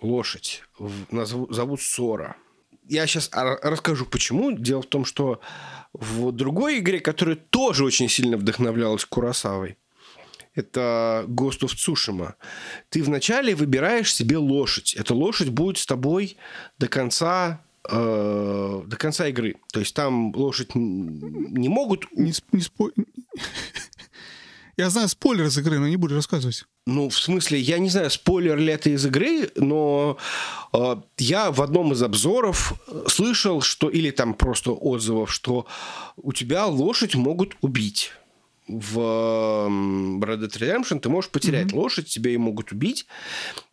лошадь назову, зовут Сора. Я сейчас расскажу почему. Дело в том, что в другой игре, которая тоже очень сильно вдохновлялась Курасавой, это Ghost of Tsushima. Ты вначале выбираешь себе лошадь. Эта лошадь будет с тобой до конца э, до конца игры. То есть там лошадь не могут... Не, не спо... Я знаю спойлер из игры, но не буду рассказывать. Ну, в смысле, я не знаю, спойлер ли это из игры, но э, я в одном из обзоров слышал, что, или там просто отзывов, что у тебя лошадь могут убить в Red Dead Redemption ты можешь потерять mm-hmm. лошадь, тебя и могут убить.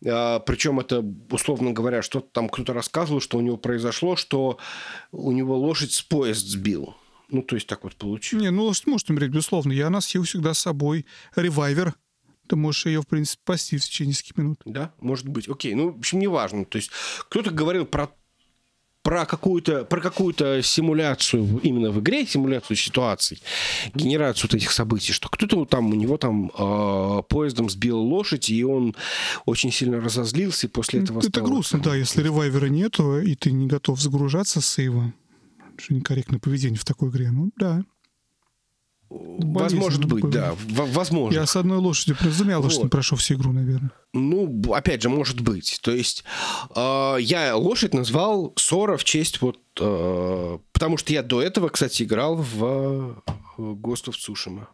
А, причем это, условно говоря, что-то там кто-то рассказывал, что у него произошло, что у него лошадь с поезд сбил. Ну, то есть так вот получилось. Не, ну может умереть, безусловно. Я носил всегда с собой ревайвер. Ты можешь ее, в принципе, спасти в течение нескольких минут. Да, может быть. Окей, ну, в общем, неважно. То есть кто-то говорил про про какую-то про какую-то симуляцию именно в игре, симуляцию ситуаций, генерацию вот этих событий, что кто-то там у него там э, поездом сбил лошадь, и он очень сильно разозлился, и после этого Это стало... грустно, да, если *laughs* ревайвера нету, и ты не готов загружаться с сейва. Что некорректное поведение в такой игре. Ну, да. Возможно быть, да. Возможно. Я с одной лошадью, с двумя лошадями вот. прошел всю игру, наверное. Ну, опять же, может быть. То есть э, я лошадь назвал Сора в честь вот... Э, потому что я до этого, кстати, играл в Ghost of Tsushima.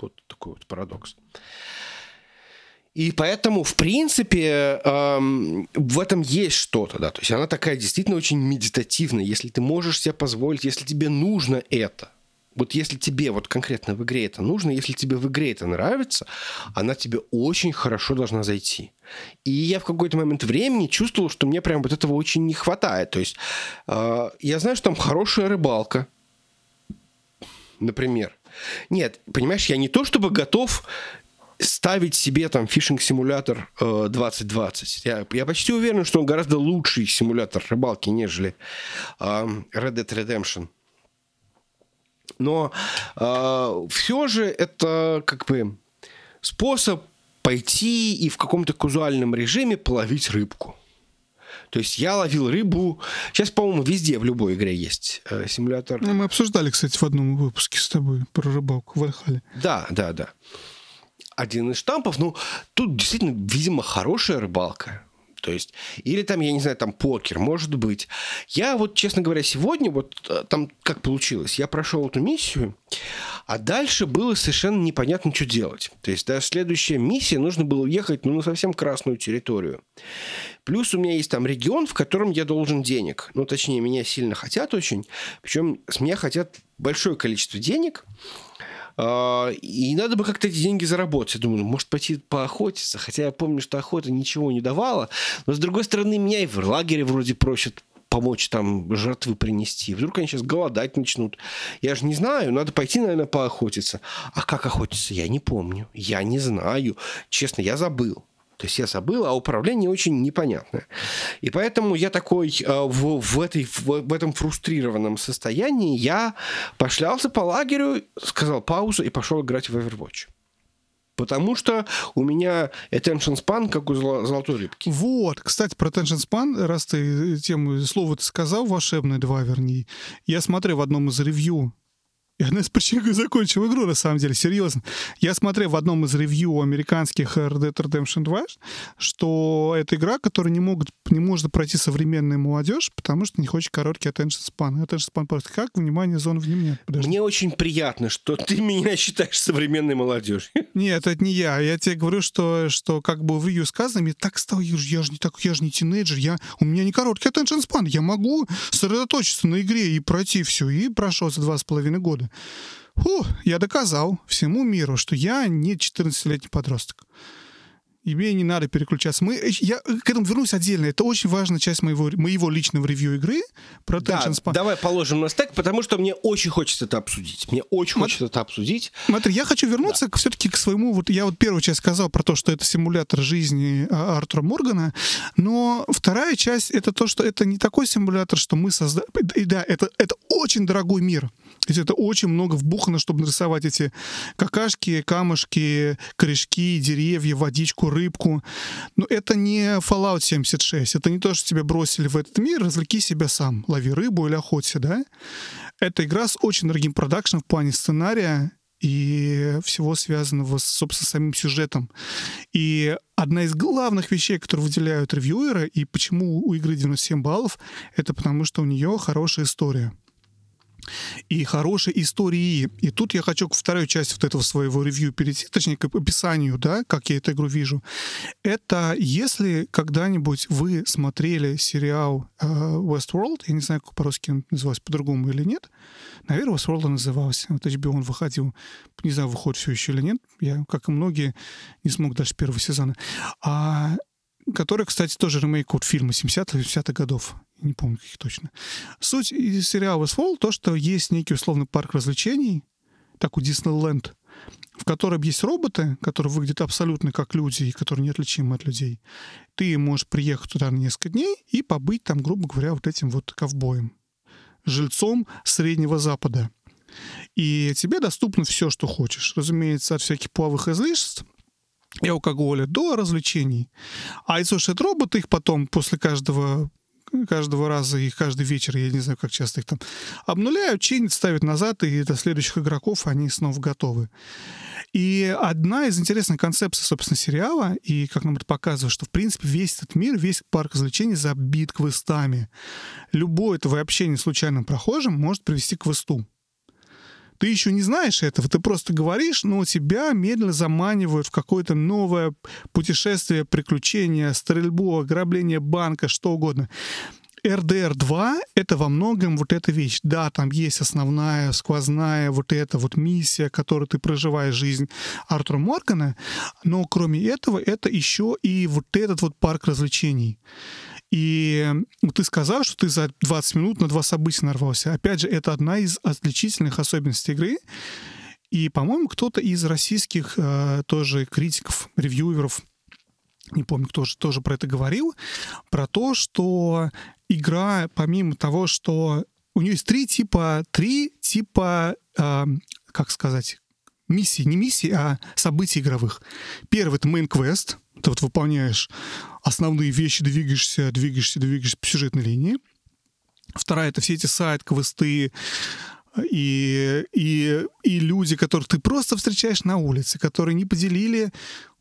Вот такой вот парадокс. И поэтому, в принципе, эм, в этом есть что-то, да. То есть она такая действительно очень медитативная. Если ты можешь себе позволить, если тебе нужно это, вот если тебе вот конкретно в игре это нужно, если тебе в игре это нравится, она тебе очень хорошо должна зайти. И я в какой-то момент времени чувствовал, что мне прям вот этого очень не хватает. То есть э, я знаю, что там хорошая рыбалка, например. Нет, понимаешь, я не то чтобы готов ставить себе там фишинг-симулятор э, 2020. Я, я почти уверен, что он гораздо лучший симулятор рыбалки, нежели э, Red Dead Redemption. Но э, все же это как бы способ пойти и в каком-то казуальном режиме половить рыбку. То есть я ловил рыбу. Сейчас, по-моему, везде, в любой игре есть э, симулятор. Мы обсуждали, кстати, в одном выпуске с тобой про рыбалку в Альхале. Да, да, да. Один из штампов. Ну, тут действительно, видимо, хорошая рыбалка. То есть, или там, я не знаю, там покер, может быть. Я вот, честно говоря, сегодня вот э, там как получилось. Я прошел эту миссию, а дальше было совершенно непонятно, что делать. То есть, да, следующая миссия, нужно было ехать, ну, на совсем красную территорию. Плюс у меня есть там регион, в котором я должен денег. Ну, точнее, меня сильно хотят очень. Причем с меня хотят большое количество денег. А, и надо бы как-то эти деньги заработать. Я думаю, ну, может пойти поохотиться. Хотя я помню, что охота ничего не давала. Но, с другой стороны, меня и в лагере вроде просят помочь там жертвы принести. Вдруг они сейчас голодать начнут. Я же не знаю, надо пойти, наверное, поохотиться. А как охотиться, я не помню. Я не знаю. Честно, я забыл. То есть я забыл, а управление очень непонятное. И поэтому я такой э, в, в, этой, в, в этом фрустрированном состоянии я пошлялся по лагерю, сказал паузу и пошел играть в Overwatch. Потому что у меня attention span как у золотой рыбки. Вот, кстати, про attention span, раз ты тему слово ты сказал, волшебное два, вернее. Я смотрю в одном из ревью я одна из причин закончил игру, на самом деле, серьезно. Я смотрел в одном из ревью американских Red Dead Redemption 2, что это игра, которая не, могут, не может пройти современная молодежь, потому что не хочет короткий attention span. Attention span просто как? Внимание, зона внимания. Подожди. Мне очень приятно, что ты меня считаешь современной молодежью. Нет, это не я. Я тебе говорю, что, что как бы в ее сказано, мне так стало, я же не, так, я же не тинейджер, я, у меня не короткий attention span, я могу сосредоточиться на игре и пройти все. И прошел за два с половиной года года. Фу, я доказал всему миру, что я не 14-летний подросток и мне не надо переключаться. Мы, я к этому вернусь отдельно. Это очень важная часть моего, моего личного ревью игры про да, Span. Давай положим на стек, потому что мне очень хочется это обсудить. Мне очень Мат... хочется это обсудить. Смотри, я хочу вернуться да. все-таки к своему... Вот я вот первую часть сказал про то, что это симулятор жизни а, Артура Моргана, но вторая часть это то, что это не такой симулятор, что мы создали... И да, это, это очень дорогой мир. То есть это очень много вбухано, чтобы нарисовать эти какашки, камушки, корешки, деревья, водичку, рыбку. Но это не Fallout 76. Это не то, что тебя бросили в этот мир, развлеки себя сам. Лови рыбу или охоться, да? Это игра с очень дорогим продакшном в плане сценария и всего связанного, с, собственно, самим сюжетом. И одна из главных вещей, которые выделяют ревьюеры, и почему у игры 97 баллов, это потому что у нее хорошая история и хорошей истории. И тут я хочу к второй части вот этого своего ревью перейти, точнее, к описанию, да, как я эту игру вижу. Это если когда-нибудь вы смотрели сериал э, Westworld, я не знаю, как по-русски он назывался по-другому или нет, наверное, Westworld он назывался, вот HBO он выходил, не знаю, выходит все еще или нет, я, как и многие, не смог дальше первого сезона. А который, кстати, тоже ремейк от фильма 70-х 70-х годов не помню каких точно. Суть сериала Westworld то, что есть некий условный парк развлечений, такой Диснейленд, в котором есть роботы, которые выглядят абсолютно как люди и которые неотличимы от людей. Ты можешь приехать туда на несколько дней и побыть там, грубо говоря, вот этим вот ковбоем, жильцом Среднего Запада. И тебе доступно все, что хочешь. Разумеется, от всяких половых излишеств и алкоголя до развлечений. А и слушай, роботы их потом после каждого каждого раза и каждый вечер, я не знаю, как часто их там обнуляют, чинят, ставят назад, и до следующих игроков они снова готовы. И одна из интересных концепций, собственно, сериала, и как нам это показывает, что, в принципе, весь этот мир, весь парк развлечений забит квестами. Любое твое общение с случайным прохожим может привести к квесту. Ты еще не знаешь этого, ты просто говоришь, но тебя медленно заманивают в какое-то новое путешествие, приключение, стрельбу, ограбление банка, что угодно. RDR 2 — это во многом вот эта вещь. Да, там есть основная, сквозная вот эта вот миссия, которую ты проживаешь жизнь Артура Моргана, но кроме этого, это еще и вот этот вот парк развлечений. И ты сказал, что ты за 20 минут на два события нарвался. Опять же, это одна из отличительных особенностей игры. И, по-моему, кто-то из российских э, тоже критиков, ревьюеров, не помню, кто же тоже про это говорил, про то, что игра, помимо того, что у нее есть три типа, три типа, э, как сказать, миссии, не миссии, а событий игровых. Первый — это main quest, ты вот выполняешь основные вещи, двигаешься, двигаешься, двигаешься по сюжетной линии. Вторая — это все эти сайт-квесты, и, и, и люди, которых ты просто встречаешь на улице, которые не поделили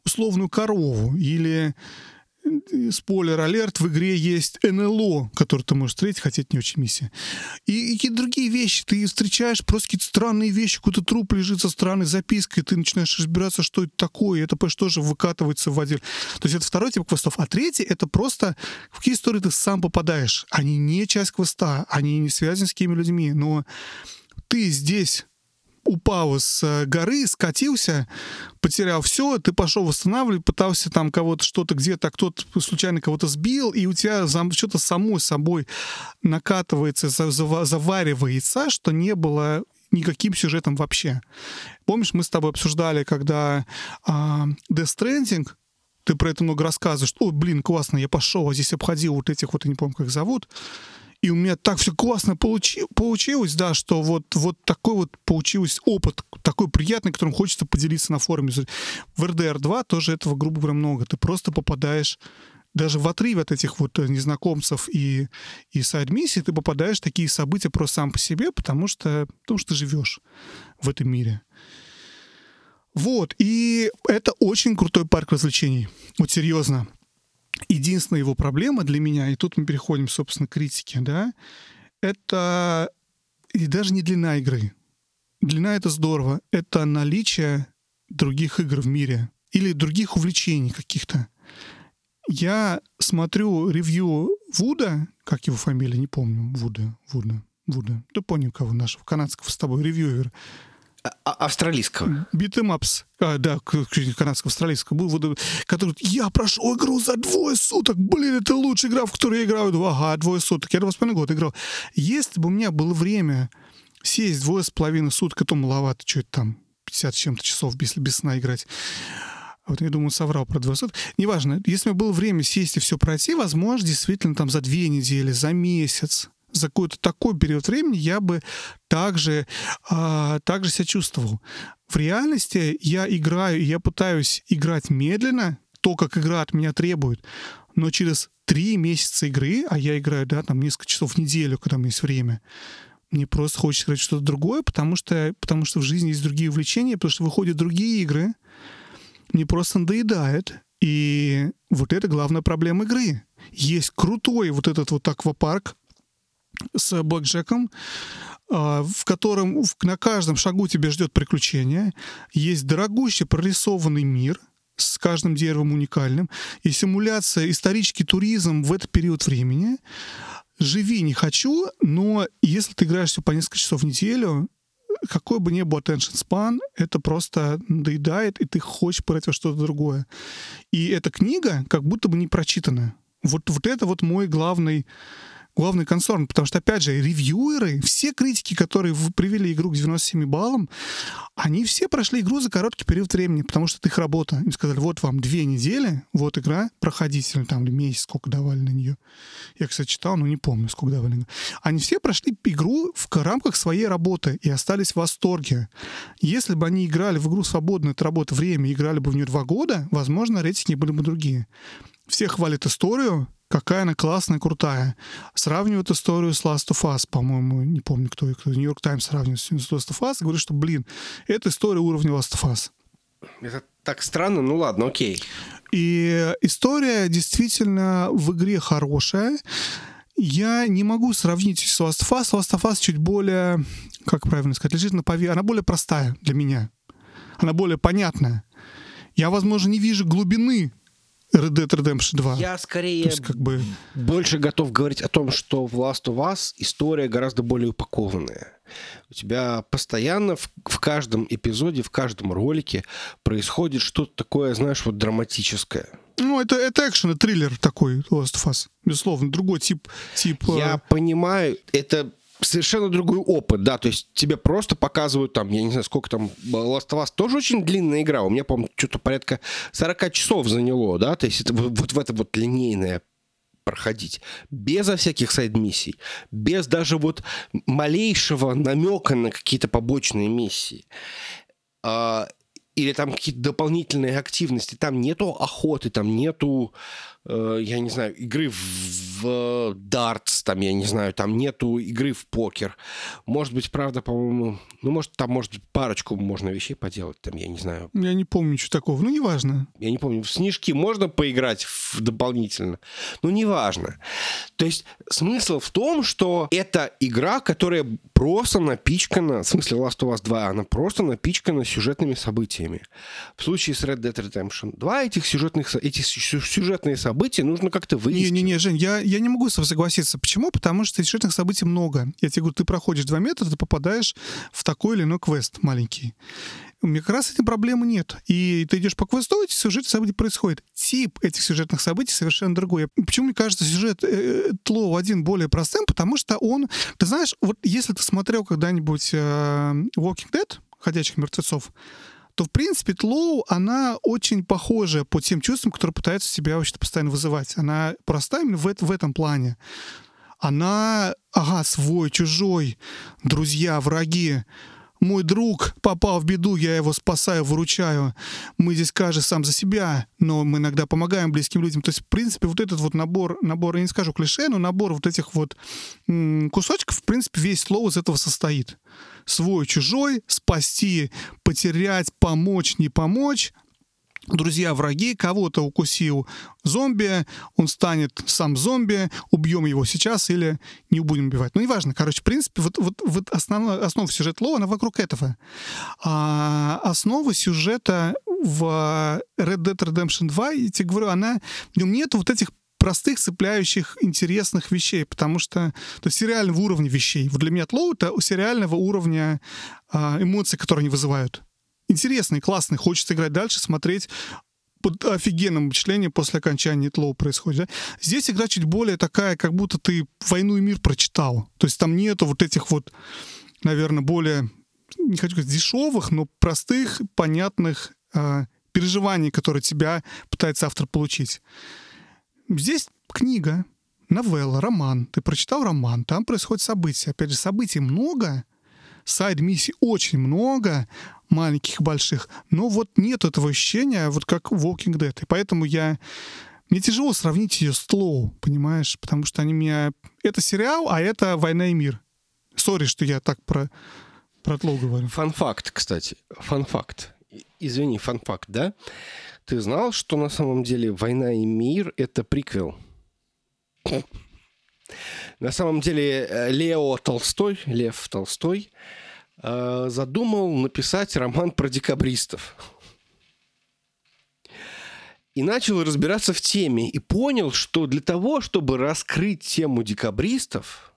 условную корову или спойлер-алерт, в игре есть НЛО, который ты можешь встретить, хотя это не очень миссия. И, и какие-то другие вещи. Ты встречаешь просто какие-то странные вещи, какой-то труп лежит со странной запиской, ты начинаешь разбираться, что это такое, и это, конечно, тоже выкатывается в отдел. То есть это второй тип квестов. А третий — это просто в какие истории ты сам попадаешь. Они не часть квеста, они не связаны с какими людьми, но ты здесь упал с э, горы, скатился, потерял все, ты пошел восстанавливать, пытался там кого-то что-то где-то, кто-то случайно кого-то сбил, и у тебя что-то само собой накатывается, заваривается, что не было никаким сюжетом вообще. Помнишь, мы с тобой обсуждали, когда а, Death Stranding, ты про это много рассказываешь, ой, блин, классно, я пошел, а здесь обходил вот этих вот, я не помню, как их зовут, и у меня так все классно получи, получилось, да, что вот, вот такой вот получился опыт, такой приятный, которым хочется поделиться на форуме. В RDR 2 тоже этого, грубо говоря, много. Ты просто попадаешь даже в отрыве от этих вот э, незнакомцев и, и сайд-миссий ты попадаешь в такие события просто сам по себе, потому что, потому что ты живешь в этом мире. Вот, и это очень крутой парк развлечений. Вот серьезно единственная его проблема для меня, и тут мы переходим, собственно, к критике, да, это и даже не длина игры. Длина — это здорово. Это наличие других игр в мире или других увлечений каких-то. Я смотрю ревью Вуда, как его фамилия, не помню, Вуда, Вуда, Вуда. Ты понял, кого нашего канадского с тобой ревьюера. А, а, австралийского. Beatemups. А, да, канадского, австралийского был, который я прошел игру за двое суток. Блин, это лучшая игра, в которую я играю. Ага, двое суток. Я два с половиной года играл. Если бы у меня было время сесть двое с половиной суток, это маловато, что это там, 50 чем-то часов, если без сна играть. Вот я думаю, соврал про 200. Неважно, если меня было время сесть и все пройти, возможно, действительно там за две недели, за месяц, за какой-то такой период времени я бы также, а, также себя чувствовал. В реальности я играю, я пытаюсь играть медленно, то, как игра от меня требует, но через три месяца игры, а я играю, да, там несколько часов в неделю, когда у меня есть время, мне просто хочется играть что-то другое, потому что, потому что в жизни есть другие увлечения, потому что выходят другие игры, мне просто надоедает. И вот это главная проблема игры. Есть крутой вот этот вот аквапарк, с блэкджеком, а, в котором на каждом шагу тебя ждет приключение. Есть дорогущий прорисованный мир с каждым деревом уникальным. И симуляция, исторический туризм в этот период времени. Живи не хочу, но если ты играешь все по несколько часов в неделю, какой бы ни был attention span, это просто доедает, и ты хочешь пройти во что-то другое. И эта книга как будто бы не прочитана. Вот, вот это вот мой главный главный концерн, потому что, опять же, ревьюеры, все критики, которые привели игру к 97 баллам, они все прошли игру за короткий период времени, потому что это их работа. Им сказали, вот вам две недели, вот игра, проходите, или там месяц, сколько давали на нее. Я, кстати, читал, но не помню, сколько давали. Они все прошли игру в рамках своей работы и остались в восторге. Если бы они играли в игру свободно от работы время, играли бы в нее два года, возможно, рейтинги были бы другие. Все хвалят историю, какая она классная, крутая. Сравнивают историю с Last of Us, по-моему, не помню, кто, кто Нью-Йорк Таймс сравнивает с Last of Us, и говорит, что, блин, это история уровня Last of Us. Это так странно, ну ладно, окей. И история действительно в игре хорошая. я не могу сравнить с Last of Us. Last of Us чуть более, как правильно сказать, лежит на пове... Она более простая для меня. Она более понятная. Я, возможно, не вижу глубины Red Dead Redemption 2. Я скорее То есть, как бы... больше готов говорить о том, что в Last of Us история гораздо более упакованная. У тебя постоянно в, в каждом эпизоде, в каждом ролике происходит что-то такое, знаешь, вот драматическое. Ну, это, это экшен, это триллер такой, Last of Us. Безусловно, другой тип... тип э, Я понимаю, это совершенно другой опыт, да, то есть тебе просто показывают там, я не знаю, сколько там, Last of Us тоже очень длинная игра, у меня, по-моему, что-то порядка 40 часов заняло, да, то есть это вот, в это вот линейное проходить, безо всяких сайд-миссий, без даже вот малейшего намека на какие-то побочные миссии. А, или там какие-то дополнительные активности, там нету охоты, там нету Э, я не знаю, игры в, в дартс, там, я не знаю, там нету игры в покер. Может быть, правда, по-моему, ну, может, там, может, парочку можно вещей поделать, там, я не знаю. Я не помню ничего такого, ну, неважно. Я не помню, в снежки можно поиграть в, дополнительно, ну, неважно. То есть смысл в том, что это игра, которая просто напичкана, в смысле Last of Us 2, она просто напичкана сюжетными событиями. В случае с Red Dead Redemption 2 этих сюжетных, эти сюжетные события событий нужно как-то выяснить. Не-не-не, Жень, я, я не могу с тобой согласиться. Почему? Потому что сюжетных событий много. Я тебе говорю, ты проходишь два метра, ты попадаешь в такой или иной квест маленький. У меня как раз этой проблемы нет. И ты идешь по квесту, эти сюжетные события происходят. Тип этих сюжетных событий совершенно другой. Почему мне кажется сюжет э, Тлоу один более простым? Потому что он... Ты знаешь, вот если ты смотрел когда-нибудь э, Walking Dead, «Ходячих мертвецов», то, в принципе, Тлоу, она очень похожа по тем чувствам, которые пытаются себя вообще постоянно вызывать. Она проста именно в, в этом плане. Она, ага, свой, чужой, друзья, враги, мой друг попал в беду, я его спасаю, выручаю. Мы здесь каждый сам за себя, но мы иногда помогаем близким людям. То есть, в принципе, вот этот вот набор, набор, я не скажу клише, но набор вот этих вот кусочков, в принципе, весь слово из этого состоит. Свой, чужой, спасти, потерять, помочь, не помочь, друзья, враги, кого-то укусил зомби, он станет сам зомби, убьем его сейчас или не будем убивать. Ну, неважно. Короче, в принципе, вот, вот, вот основа, основа сюжета Лоу, она вокруг этого. А основа сюжета в Red Dead Redemption 2, я тебе говорю, она, в нем нет вот этих простых, цепляющих, интересных вещей, потому что то есть сериального уровня вещей. Вот для меня Тлоу — это сериального уровня а, эмоций, которые они вызывают интересный, классный, хочется играть дальше, смотреть под офигенным впечатлением после окончания Тлоу происходит. Да? Здесь игра чуть более такая, как будто ты «Войну и мир» прочитал. То есть там нету вот этих вот, наверное, более, не хочу сказать дешевых, но простых, понятных э, переживаний, которые тебя пытается автор получить. Здесь книга, новелла, роман. Ты прочитал роман, там происходят события. Опять же, событий много, side -миссий очень много, маленьких, больших, но вот нет этого ощущения, вот как Walking Dead. И поэтому я... Мне тяжело сравнить ее с TLOU, понимаешь? Потому что они меня... Это сериал, а это «Война и мир». Sorry, что я так про, про TLOU говорю. Fun fact, кстати. Fun fact. Извини, fun fact, да? Ты знал, что на самом деле «Война и мир» — это приквел? На самом деле э, Лео Толстой, Лев Толстой, э, задумал написать роман про декабристов. И начал разбираться в теме. И понял, что для того, чтобы раскрыть тему декабристов,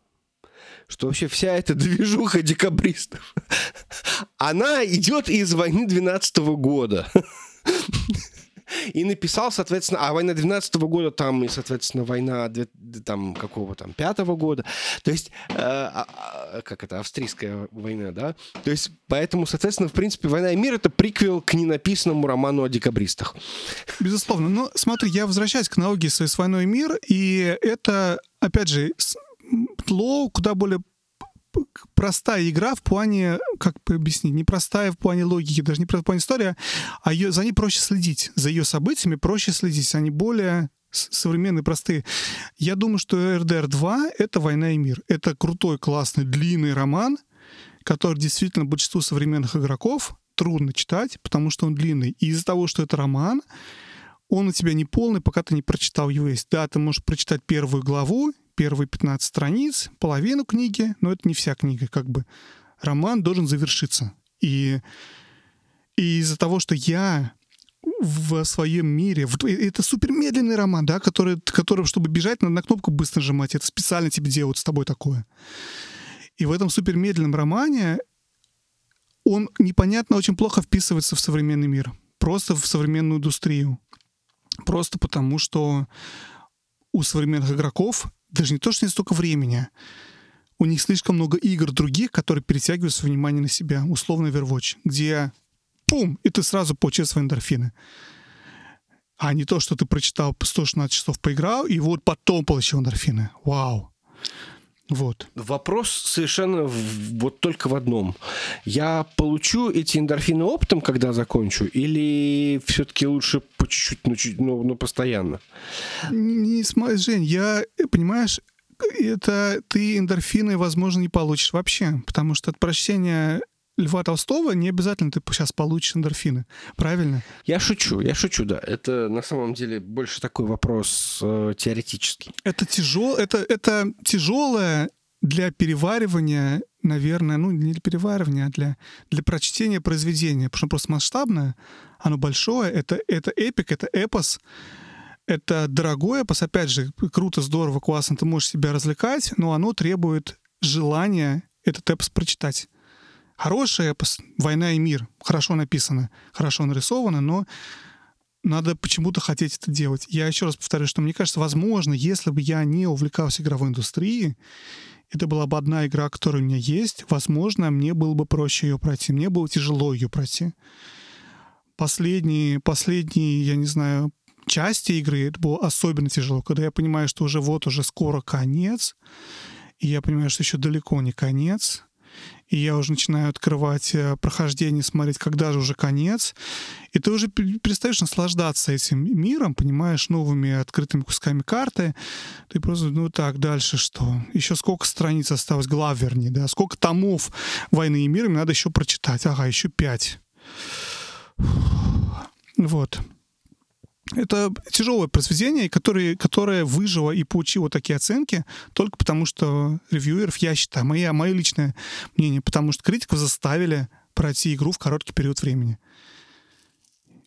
что вообще вся эта движуха декабристов, *laughs* она идет из войны 12 года *laughs* и написал, соответственно, а война 12 -го года там, и, соответственно, война там какого там, пятого года, то есть, э, а, а, как это, австрийская война, да, то есть, поэтому, соответственно, в принципе, «Война и мир» — это приквел к ненаписанному роману о декабристах. Безусловно, но смотри, я возвращаюсь к аналогии с «Войной и мир», и это, опять же, Тлоу куда более простая игра в плане, как бы объяснить, не простая в плане логики, даже не в плане истории, а ее, за ней проще следить, за ее событиями проще следить, они более современные, простые. Я думаю, что RDR 2 — это «Война и мир». Это крутой, классный, длинный роман, который действительно большинству современных игроков трудно читать, потому что он длинный. И из-за того, что это роман, он у тебя не полный, пока ты не прочитал его весь. Да, ты можешь прочитать первую главу, первые 15 страниц, половину книги, но это не вся книга, как бы. Роман должен завершиться. И, и из-за того, что я в своем мире. Это супер медленный роман, да, который, который, чтобы бежать, надо на кнопку быстро нажимать. Это специально тебе делают с тобой такое. И в этом супер медленном романе он непонятно очень плохо вписывается в современный мир. Просто в современную индустрию. Просто потому, что у современных игроков даже не то, что не столько времени, у них слишком много игр других, которые перетягивают свое внимание на себя. Условно Overwatch, где пум, и ты сразу получил свои эндорфины. А не то, что ты прочитал 116 часов, поиграл, и вот потом получил эндорфины. Вау. Вот. Вопрос совершенно в, вот только в одном. Я получу эти эндорфины оптом, когда закончу, или все-таки лучше по чуть-чуть, но, чуть, но, но постоянно? Не, не, Жень, я, понимаешь, это ты эндорфины, возможно, не получишь вообще, потому что от прочтения Льва Толстого не обязательно ты сейчас получишь эндорфины. Правильно? Я шучу, я шучу, да. Это на самом деле больше такой вопрос э, теоретический. Это, тяжел, это, это тяжелое для переваривания, наверное, ну не для переваривания, а для, для прочтения произведения, потому что просто масштабное, оно большое, это, это эпик, это эпос, это дорогое эпос, опять же, круто, здорово, классно, ты можешь себя развлекать, но оно требует желания этот эпос прочитать. Эпос «Война и мир» хорошо написано, хорошо нарисовано, но надо почему-то хотеть это делать. Я еще раз повторю, что мне кажется, возможно, если бы я не увлекался игровой индустрией, это была бы одна игра, которая у меня есть, возможно, мне было бы проще ее пройти. Мне было тяжело ее пройти. Последние, последние, я не знаю, части игры это было особенно тяжело, когда я понимаю, что уже вот уже скоро конец, и я понимаю, что еще далеко не конец, и я уже начинаю открывать э, прохождение, смотреть, когда же уже конец, и ты уже перестаешь наслаждаться этим миром, понимаешь, новыми открытыми кусками карты, ты просто, ну так, дальше что? Еще сколько страниц осталось, глав вернее, да, сколько томов «Войны и мира» мне надо еще прочитать, ага, еще пять. Вот. Это тяжелое произведение, которое, которое выжило и получило такие оценки только потому, что ревьюеров, я считаю, мое, мое личное мнение, потому что критиков заставили пройти игру в короткий период времени.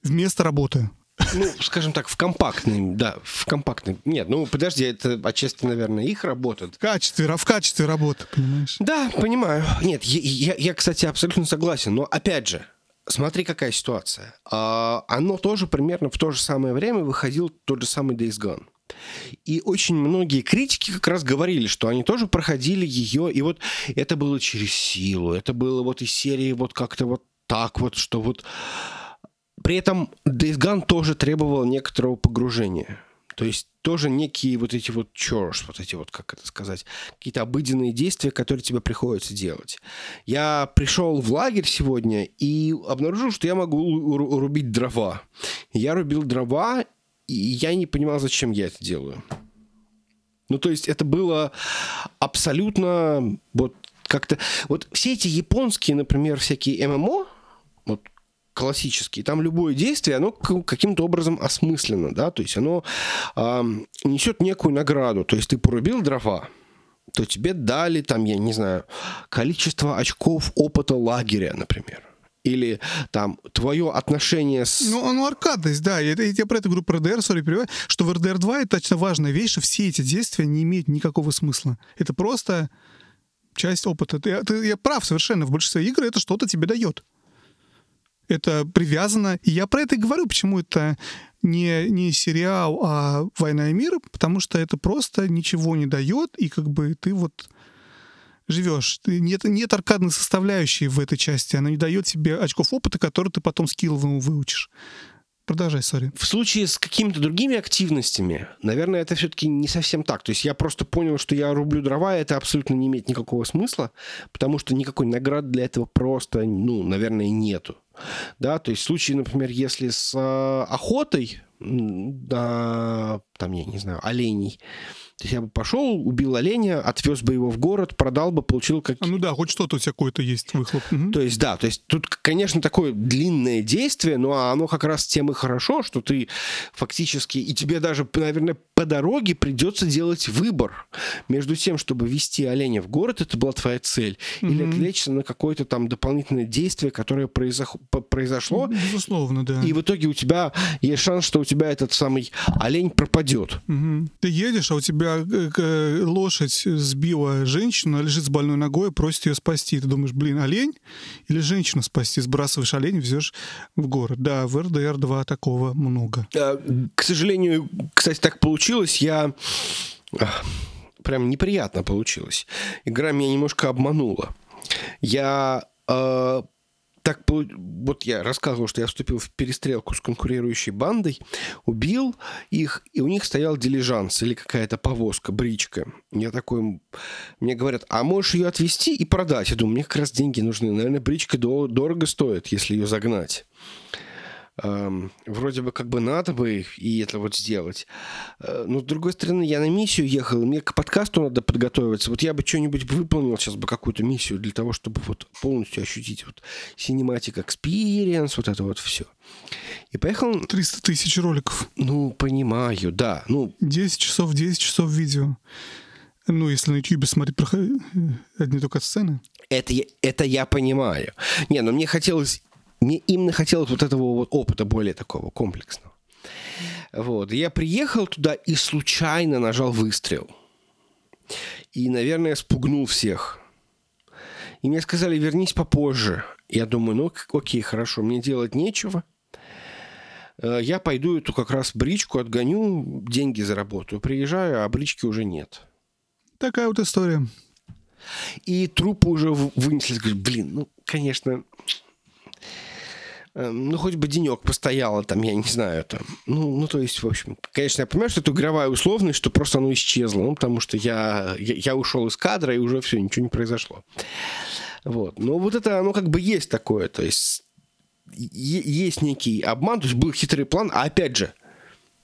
Вместо работы. Ну, скажем так, в компактный, да, в компактный. Нет, ну подожди, это отчасти, наверное, их работа. В качестве, в качестве работы, понимаешь? Да, понимаю. Нет, я, я, я, кстати, абсолютно согласен. Но опять же, смотри, какая ситуация. А, оно тоже примерно в то же самое время выходил тот же самый Days Gone. И очень многие критики как раз говорили, что они тоже проходили ее, и вот это было через силу, это было вот из серии вот как-то вот так вот, что вот... При этом Days Gone тоже требовал некоторого погружения. То есть тоже некие вот эти вот chores, вот эти вот, как это сказать, какие-то обыденные действия, которые тебе приходится делать. Я пришел в лагерь сегодня и обнаружил, что я могу рубить дрова. Я рубил дрова, и я не понимал, зачем я это делаю. Ну, то есть это было абсолютно вот как-то... Вот все эти японские, например, всякие ММО, вот классический, там любое действие, оно каким-то образом осмысленно, да, то есть оно э, несет некую награду. То есть ты порубил дрова, то тебе дали там, я не знаю, количество очков опыта лагеря, например. Или там твое отношение с... Ну, ну аркадность, да. Я, я про это говорю про РДР, перевод, что в РДР 2 это точно важная вещь, что все эти действия не имеют никакого смысла. Это просто часть опыта. Ты, ты, я прав совершенно. В большинстве игр это что-то тебе дает это привязано. И я про это и говорю, почему это не, не сериал, а «Война и мир», потому что это просто ничего не дает, и как бы ты вот живешь. Нет, нет аркадной составляющей в этой части. Она не дает тебе очков опыта, которые ты потом скилловым выучишь. Продолжай, сори. В случае с какими-то другими активностями, наверное, это все-таки не совсем так. То есть я просто понял, что я рублю дрова, и это абсолютно не имеет никакого смысла, потому что никакой награды для этого просто, ну, наверное, нету. Да, то есть в случае, например, если с э, охотой на, там, я не знаю, оленей, то есть я бы пошел, убил оленя, отвез бы его в город, продал бы, получил как... А, ну да, хоть что-то у тебя какой-то есть выхлоп. Угу. То есть, да, то есть тут, конечно, такое длинное действие, но оно как раз тем и хорошо, что ты фактически, и тебе даже, наверное, по дороге придется делать выбор между тем, чтобы вести оленя в город, это была твоя цель, угу. или отвлечься на какое-то там дополнительное действие, которое произох... произошло. Безусловно, да. И в итоге у тебя есть шанс, что у тебя этот самый олень пропадет. Угу. Ты едешь, а у тебя лошадь сбила женщину, она лежит с больной ногой, просит ее спасти. Ты думаешь, блин, олень или женщину спасти? Сбрасываешь олень, везешь в город. Да, в РДР-2 такого много. А, к сожалению, кстати, так получилось. Я прям неприятно получилось. Игра меня немножко обманула. Я э, так вот я рассказывал, что я вступил в перестрелку с конкурирующей бандой, убил их, и у них стоял дилижанс или какая-то повозка, бричка. Я такой, мне говорят, а можешь ее отвезти и продать? Я думаю, мне как раз деньги нужны. Наверное, бричка дорого стоит, если ее загнать эм, вроде бы как бы надо бы и это вот сделать. Э, но с другой стороны, я на миссию ехал, мне к подкасту надо подготовиться. Вот я бы что-нибудь выполнил сейчас бы какую-то миссию для того, чтобы вот полностью ощутить вот cinematic experience, вот это вот все. И поехал... 300 тысяч роликов. Ну, понимаю, да. Ну... 10 часов, 10 часов видео. Ну, если на YouTube смотреть э, одни только сцены. Это, это я понимаю. Не, но мне хотелось мне именно хотелось вот этого вот опыта более такого комплексного. Вот. Я приехал туда и случайно нажал выстрел. И, наверное, спугнул всех. И мне сказали, вернись попозже. Я думаю, ну окей, хорошо, мне делать нечего. Э, я пойду эту как раз бричку отгоню, деньги заработаю. Приезжаю, а брички уже нет. Такая вот история. И трупы уже вынесли. Блин, ну, конечно, ну, хоть бы денек постояло там, я не знаю, там. Ну, ну, то есть, в общем, конечно, я понимаю, что это игровая условность, что просто оно исчезло, ну, потому что я, я, я ушел из кадра, и уже все, ничего не произошло. Вот. Но вот это, оно как бы есть такое, то есть есть некий обман, то есть был хитрый план, а опять же,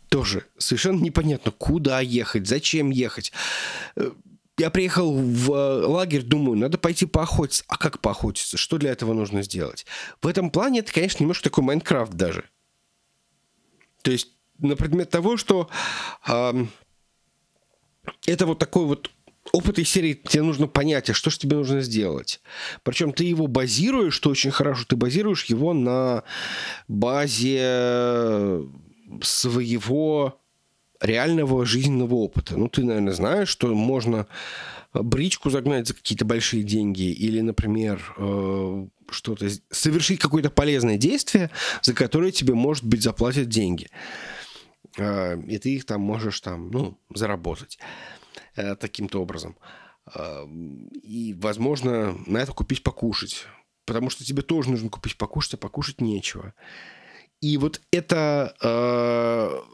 тоже совершенно непонятно, куда ехать, зачем ехать э, я приехал в э, лагерь, думаю, надо пойти поохотиться. А как поохотиться? Что для этого нужно сделать? В этом плане это, конечно, немножко такой Майнкрафт даже. То есть на предмет того, что э, это вот такой вот опыт из серии тебе нужно понять, а что же тебе нужно сделать. Причем ты его базируешь, что очень хорошо, ты базируешь его на базе своего реального жизненного опыта. Ну, ты, наверное, знаешь, что можно бричку загнать за какие-то большие деньги или, например, э, что-то совершить какое-то полезное действие, за которое тебе, может быть, заплатят деньги. Э, и ты их там можешь там, ну, заработать э, таким-то образом. И, возможно, на это купить покушать. Потому что тебе тоже нужно купить покушать, а покушать нечего. И вот это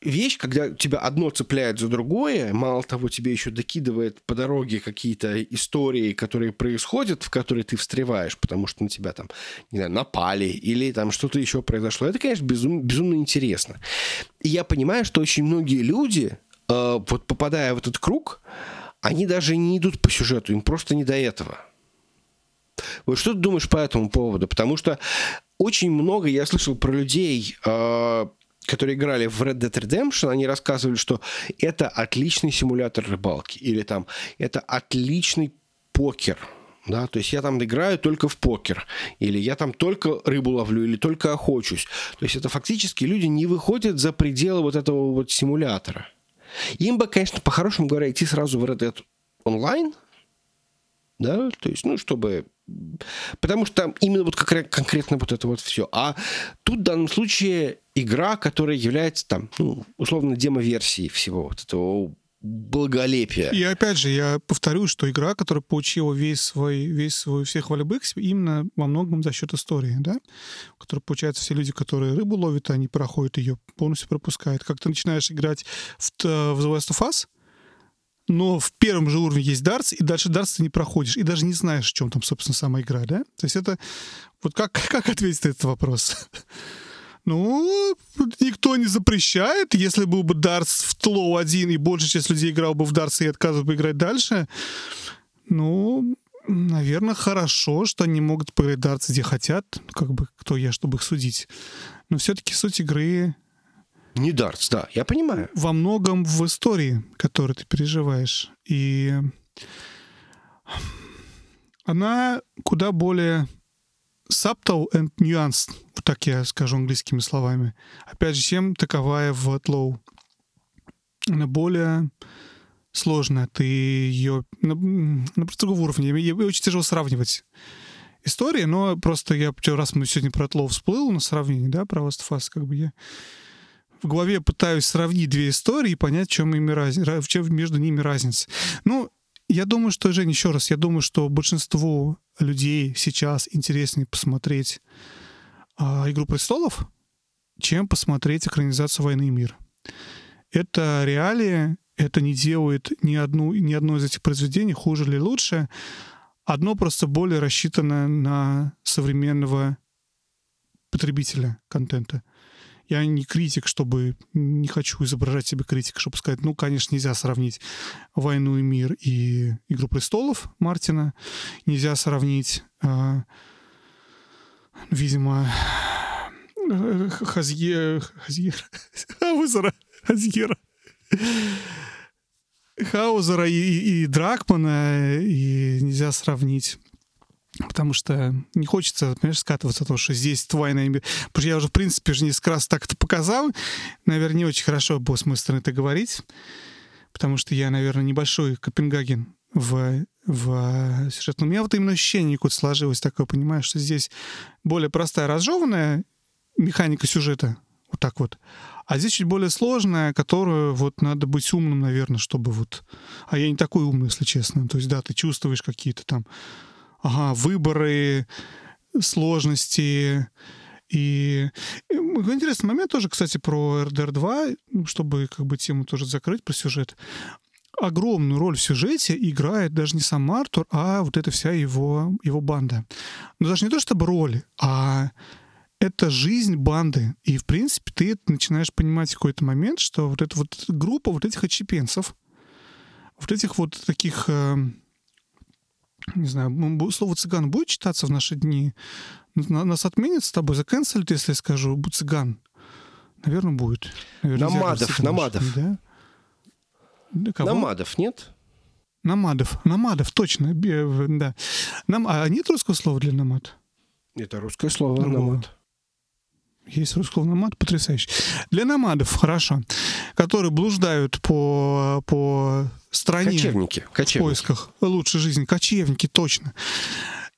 вещь, когда тебя одно цепляет за другое, мало того, тебе еще докидывает по дороге какие-то истории, которые происходят, в которые ты встреваешь, потому что на тебя там, не знаю, напали или там что-то еще произошло. Это, конечно, безум, безумно интересно. И я понимаю, что очень многие люди, э, вот попадая в этот круг, они даже не идут по сюжету, им просто не до этого. Вот что ты думаешь по этому поводу? Потому что очень много я слышал про людей, э, которые играли в Red Dead Redemption, они рассказывали, что это отличный симулятор рыбалки. Или там, это отличный покер. Да, то есть я там играю только в покер, или я там только рыбу ловлю, или только охочусь. То есть это фактически люди не выходят за пределы вот этого вот симулятора. Им бы, конечно, по-хорошему говоря, идти сразу в Red Dead онлайн, да, то есть, ну, чтобы Потому что там именно вот как, конкретно вот это вот все. А тут в данном случае игра, которая является там, ну, условно, демо-версией всего вот этого благолепия. И опять же, я повторю, что игра, которая получила весь свой, весь свой, все хвалебы именно во многом за счет истории, да? Которая, получается, все люди, которые рыбу ловят, они проходят ее, полностью пропускают. Как ты начинаешь играть в, в The Last of Us, но в первом же уровне есть дартс, и дальше дартс ты не проходишь, и даже не знаешь, в чем там, собственно, сама игра, да? То есть это... Вот как, *laughs* как ответить на этот вопрос? Ну, никто не запрещает. Если был бы дартс в тлоу один, и большая часть людей играл бы в дартс и отказывал бы играть дальше, ну, наверное, хорошо, что они могут поиграть дартс где хотят. Как бы, кто я, чтобы их судить. Но все-таки суть игры не дартс, да, я понимаю. Во многом в истории, которую ты переживаешь. И она куда более subtle and nuanced, вот так я скажу английскими словами. Опять же, чем таковая в Outlaw? Она более сложная. Ты ее на, на просто другом уровне. Ее очень тяжело сравнивать истории, но просто я раз мы сегодня про Outlaw всплыл на сравнение, да, про Last of Us, как бы я в голове пытаюсь сравнить две истории и понять, в чем, ими раз... в чем между ними разница. Ну, я думаю, что, Жень, еще раз, я думаю, что большинству людей сейчас интереснее посмотреть а, «Игру престолов», чем посмотреть экранизацию «Войны и мир». Это реалии, это не делает ни, одну, ни одно из этих произведений хуже или лучше. Одно просто более рассчитано на современного потребителя контента. Я не критик, чтобы... Не хочу изображать себе критика, чтобы сказать, ну, конечно, нельзя сравнить «Войну и мир» и «Игру престолов» Мартина. Нельзя сравнить, э, видимо, Хазье... Хазьер... Хаузера. Хазьера. Хаузера и, и Дракмана, и нельзя сравнить Потому что не хочется, понимаешь, скатываться, то, что здесь твойная... Потому что я уже, в принципе, же несколько раз так это показал. Наверное, не очень хорошо было с моей стороны это говорить. Потому что я, наверное, небольшой Копенгаген в, в сюжет. Но у меня вот именно ощущение какое-то сложилось такое, понимаешь, что здесь более простая, разжеванная механика сюжета. Вот так вот. А здесь чуть более сложная, которую вот надо быть умным, наверное, чтобы вот... А я не такой умный, если честно. То есть, да, ты чувствуешь какие-то там ага, выборы, сложности. И интересный момент тоже, кстати, про RDR 2, чтобы как бы тему тоже закрыть про сюжет. Огромную роль в сюжете играет даже не сам Артур, а вот эта вся его, его банда. Но даже не то чтобы роль, а это жизнь банды. И, в принципе, ты начинаешь понимать в какой-то момент, что вот эта вот группа вот этих отчепенцев, вот этих вот таких э, не знаю, слово цыган будет читаться в наши дни? Нас отменят с тобой, заканцелят, если я скажу цыган? Наверное, будет. Наверное, намадов, намадов. Да? Кого? Намадов, нет? Намадов, намадов, точно, да. Нам, а нет русского слова для намад? Это русское слово, намад. Есть русский слово намад, потрясающе. Для намадов, хорошо, которые блуждают по, по стране. Кочевники. Кочевники. В поисках лучшей жизни. Кочевники, точно.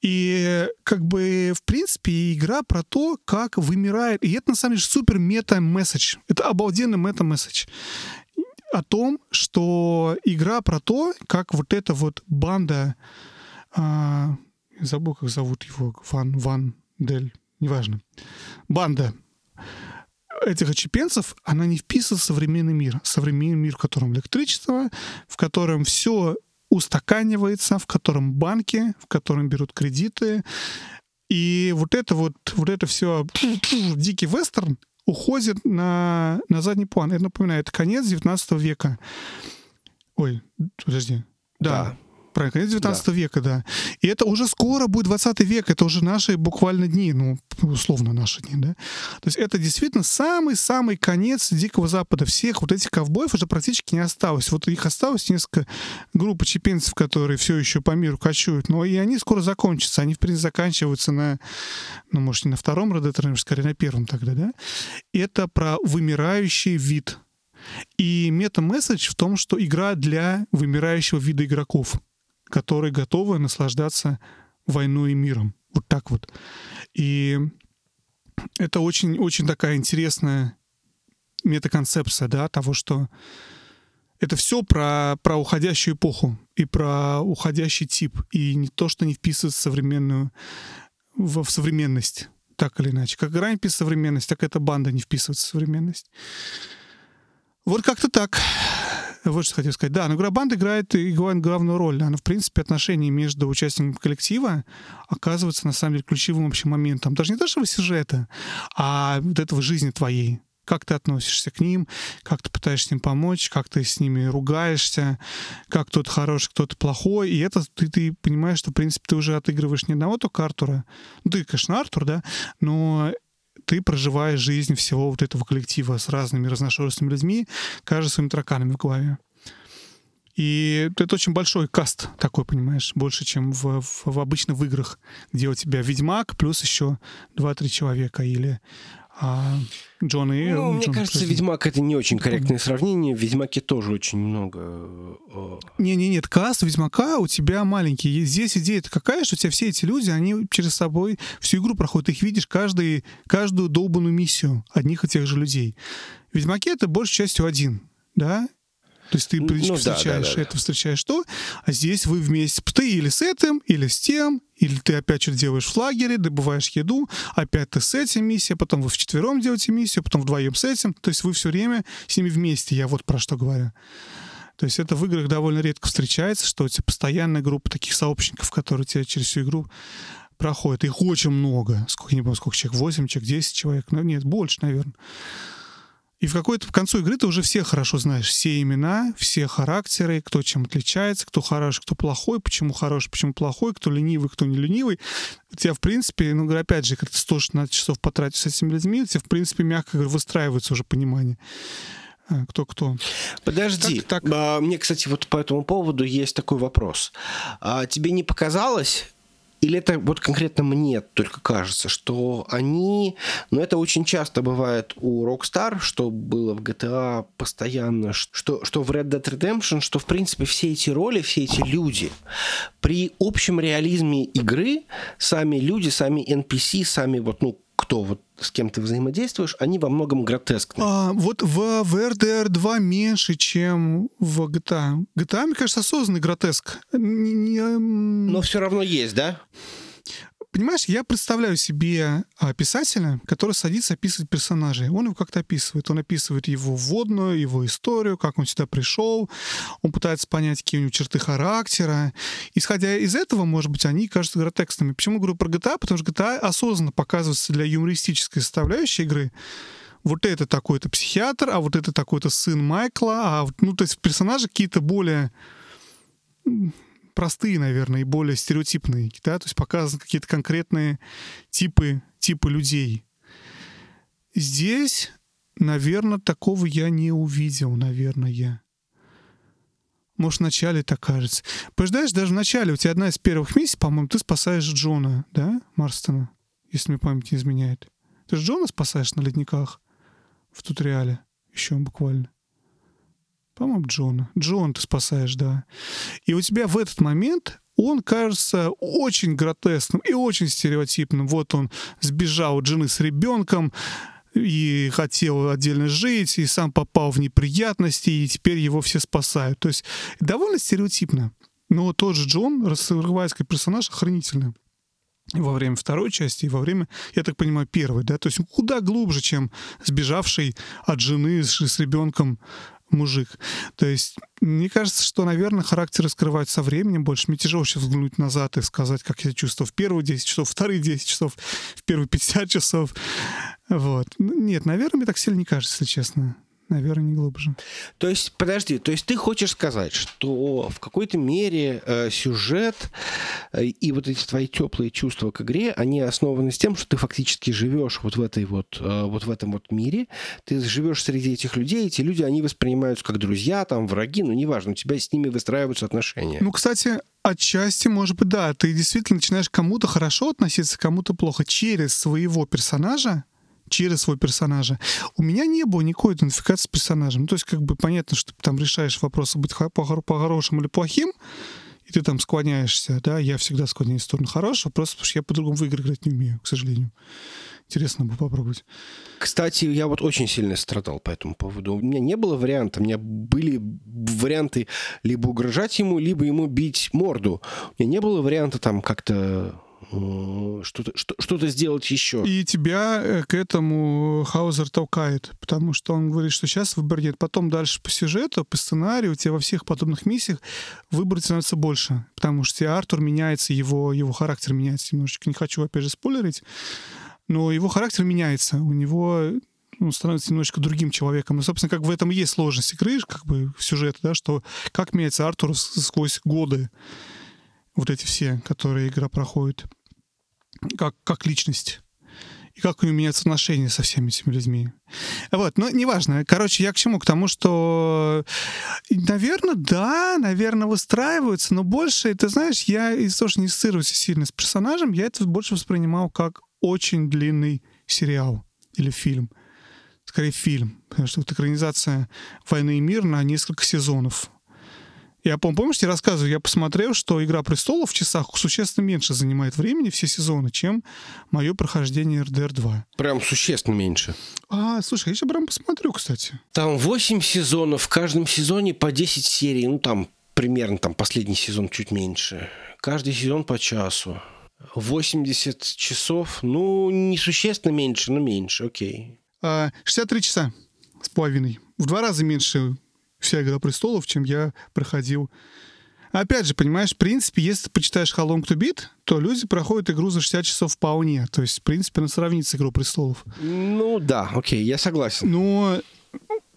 И как бы, в принципе, игра про то, как вымирает. И это, на самом деле, супер мета-месседж. Это обалденный мета-месседж о том, что игра про то, как вот эта вот банда, а, забыл, как зовут его, Ван, Ван Дель, неважно, банда этих очепенцев, она не вписывается в современный мир. Современный мир, в котором электричество, в котором все устаканивается, в котором банки, в котором берут кредиты. И вот это вот, вот это все *clears throat* дикий вестерн уходит на, на задний план. Это напоминает конец 19 века. Ой, подожди. Да. да. Конец 19 да. века, да. И это уже скоро будет 20 век, это уже наши буквально дни, ну, условно наши дни, да. То есть это действительно самый-самый конец Дикого Запада. Всех вот этих ковбоев уже практически не осталось. Вот их осталось несколько групп чепенцев, которые все еще по миру кочуют, но и они скоро закончатся. Они, в принципе, заканчиваются на, ну, может, не на втором Dead скорее на первом тогда, да. Это про вымирающий вид и мета-месседж в том, что игра для вымирающего вида игроков которые готовы наслаждаться войной и миром. Вот так вот. И это очень-очень такая интересная метаконцепция, да, того, что это все про, про уходящую эпоху и про уходящий тип, и не то, что не вписывается в современную, в, в современность, так или иначе. Как игра не вписывается современность, так эта банда не вписывается в современность. Вот как-то так. *laughs* вот что хотел сказать. Да, но игра банд играет и главную роль. Она, в принципе, отношения между участниками коллектива оказываются, на самом деле, ключевым общим моментом. Даже не то, что сюжета, а вот этого жизни твоей как ты относишься к ним, как ты пытаешься им помочь, как ты с ними ругаешься, как кто-то хороший, кто-то плохой. И это ты, ты понимаешь, что, в принципе, ты уже отыгрываешь не одного только Артура. Ну, ты, конечно, Артур, да, но ты проживаешь жизнь всего вот этого коллектива с разными разношерстными людьми, каждый своими тараканами в голове. И это очень большой каст такой, понимаешь, больше, чем в, в, в обычно в играх, где у тебя Ведьмак плюс еще 2-3 человека или а Джон и... Ну, мне кажется, подожди. Ведьмак это не очень корректное сравнение. В Ведьмаке тоже очень много... Не-не, нет, каст Ведьмака у тебя маленький. Здесь идея-то какая, что у тебя все эти люди, они через собой всю игру проходят. Ты их видишь каждый, каждую долбанную миссию одних и тех же людей. Ведьмаке это большей частью один, да? То есть ты ну, встречаешь да, да, да. это, встречаешь то, а здесь вы вместе, ты или с этим, или с тем, или ты опять что-то делаешь в лагере, добываешь еду, опять ты с этим миссия, потом вы вчетвером делаете миссию, потом вдвоем с этим. То есть вы все время с ними вместе, я вот про что говорю. То есть это в играх довольно редко встречается, что у тебя постоянная группа таких сообщников, которые тебя через всю игру проходят. Их очень много. Сколько, не помню, сколько человек, 8 человек, 10 человек. Ну, нет, больше, наверное. И в какой-то к концу игры ты уже все хорошо знаешь, все имена, все характеры, кто чем отличается, кто хороший, кто плохой, почему хороший, почему плохой, кто ленивый, кто не ленивый. У тебя, в принципе, ну, опять же, когда ты 116 часов потратишь с этими людьми, у тебя, в принципе, мягко говоря, выстраивается уже понимание а, кто кто. Подожди, так, так... А, мне, кстати, вот по этому поводу есть такой вопрос. А тебе не показалось, или это вот конкретно мне только кажется, что они... Ну, это очень часто бывает у Rockstar, что было в GTA постоянно, что, что в Red Dead Redemption, что, в принципе, все эти роли, все эти люди, при общем реализме игры, сами люди, сами NPC, сами вот, ну, кто вот с кем ты взаимодействуешь, они во многом гротескны. А, вот в, в RDR 2 меньше, чем в GTA. GTA, мне кажется, осознанный гротеск. Не, не... Но все равно есть, да? Понимаешь, я представляю себе а, писателя, который садится описывать персонажей. Он его как-то описывает. Он описывает его вводную, его историю, как он сюда пришел. Он пытается понять, какие у него черты характера. Исходя из этого, может быть, они кажутся гротекстными. Почему говорю про GTA? Потому что GTA осознанно показывается для юмористической составляющей игры вот это такой-то психиатр, а вот это такой-то сын Майкла, а ну то есть персонажи какие-то более простые, наверное, и более стереотипные, да, то есть показаны какие-то конкретные типы, типы людей. Здесь, наверное, такого я не увидел, наверное. Может, в начале так кажется. Понимаешь, даже в начале у тебя одна из первых миссий, по-моему, ты спасаешь Джона, да, Марстона, если мне память не изменяет. Ты же Джона спасаешь на ледниках в туториале еще буквально. По-моему, Джона. Джон ты спасаешь, да. И у тебя в этот момент он кажется очень гротескным и очень стереотипным. Вот он сбежал от жены с ребенком, и хотел отдельно жить, и сам попал в неприятности, и теперь его все спасают. То есть довольно стереотипно. Но тот же Джон, раскрывайский персонаж, охранительный. Во время второй части, и во время, я так понимаю, первой, да, то есть куда глубже, чем сбежавший от жены с, с ребенком мужик. То есть, мне кажется, что, наверное, характер раскрывать со временем больше. Мне тяжело сейчас взглянуть назад и сказать, как я чувствовал в первые 10 часов, вторые 10 часов, в первые 50 часов. Вот. Ну, нет, наверное, мне так сильно не кажется, если честно наверное, не глубже. То есть, подожди, то есть ты хочешь сказать, что в какой-то мере э, сюжет э, и вот эти твои теплые чувства к игре, они основаны с тем, что ты фактически живешь вот в этой вот, э, вот в этом вот мире, ты живешь среди этих людей, эти люди, они воспринимаются как друзья, там, враги, ну, неважно, у тебя с ними выстраиваются отношения. Ну, кстати, Отчасти, может быть, да. Ты действительно начинаешь кому-то хорошо относиться, кому-то плохо через своего персонажа, через свой персонажа. У меня не было никакой идентификации с персонажем. Ну, то есть, как бы понятно, что ты там решаешь вопросы быть по-хорошему или плохим, и ты там склоняешься, да, я всегда склоняюсь в сторону хорошего, просто потому что я по-другому в игры играть не умею, к сожалению. Интересно бы попробовать. Кстати, я вот очень сильно страдал по этому поводу. У меня не было варианта. У меня были варианты либо угрожать ему, либо ему бить морду. У меня не было варианта там как-то что-то что, что сделать еще. И тебя э, к этому Хаузер толкает, потому что он говорит, что сейчас выбор нет. Потом дальше по сюжету, по сценарию, у тебя во всех подобных миссиях выбор становится больше, потому что Артур меняется, его, его характер меняется немножечко. Не хочу, опять же, спойлерить, но его характер меняется. У него ну, становится немножечко другим человеком. И, собственно, как в этом и есть сложность игры, как бы сюжет, да, что как меняется Артур сквозь годы вот эти все, которые игра проходит, как, как личность и как у него меняются отношения со всеми этими людьми. Вот, но неважно. Короче, я к чему? К тому, что, наверное, да, наверное, выстраиваются, но больше, ты знаешь, я что не ассоциируюсь сильно с персонажем, я это больше воспринимал как очень длинный сериал или фильм скорее фильм, потому что вот экранизация «Войны и мир» на несколько сезонов. Я помню, помнишь, я рассказываю, я посмотрел, что «Игра престолов» в часах существенно меньше занимает времени все сезоны, чем мое прохождение РДР 2. Прям существенно меньше. А, слушай, я сейчас прям посмотрю, кстати. Там 8 сезонов, в каждом сезоне по 10 серий, ну там примерно там последний сезон чуть меньше. Каждый сезон по часу. 80 часов, ну, не существенно меньше, но меньше, окей. 63 а, часа с половиной. В два раза меньше вся «Игра престолов», чем я проходил. Опять же, понимаешь, в принципе, если ты почитаешь How Long to Beat, то люди проходят игру за 60 часов вполне. То есть, в принципе, она сравнится с «Игру престолов». Ну да, окей, я согласен. Но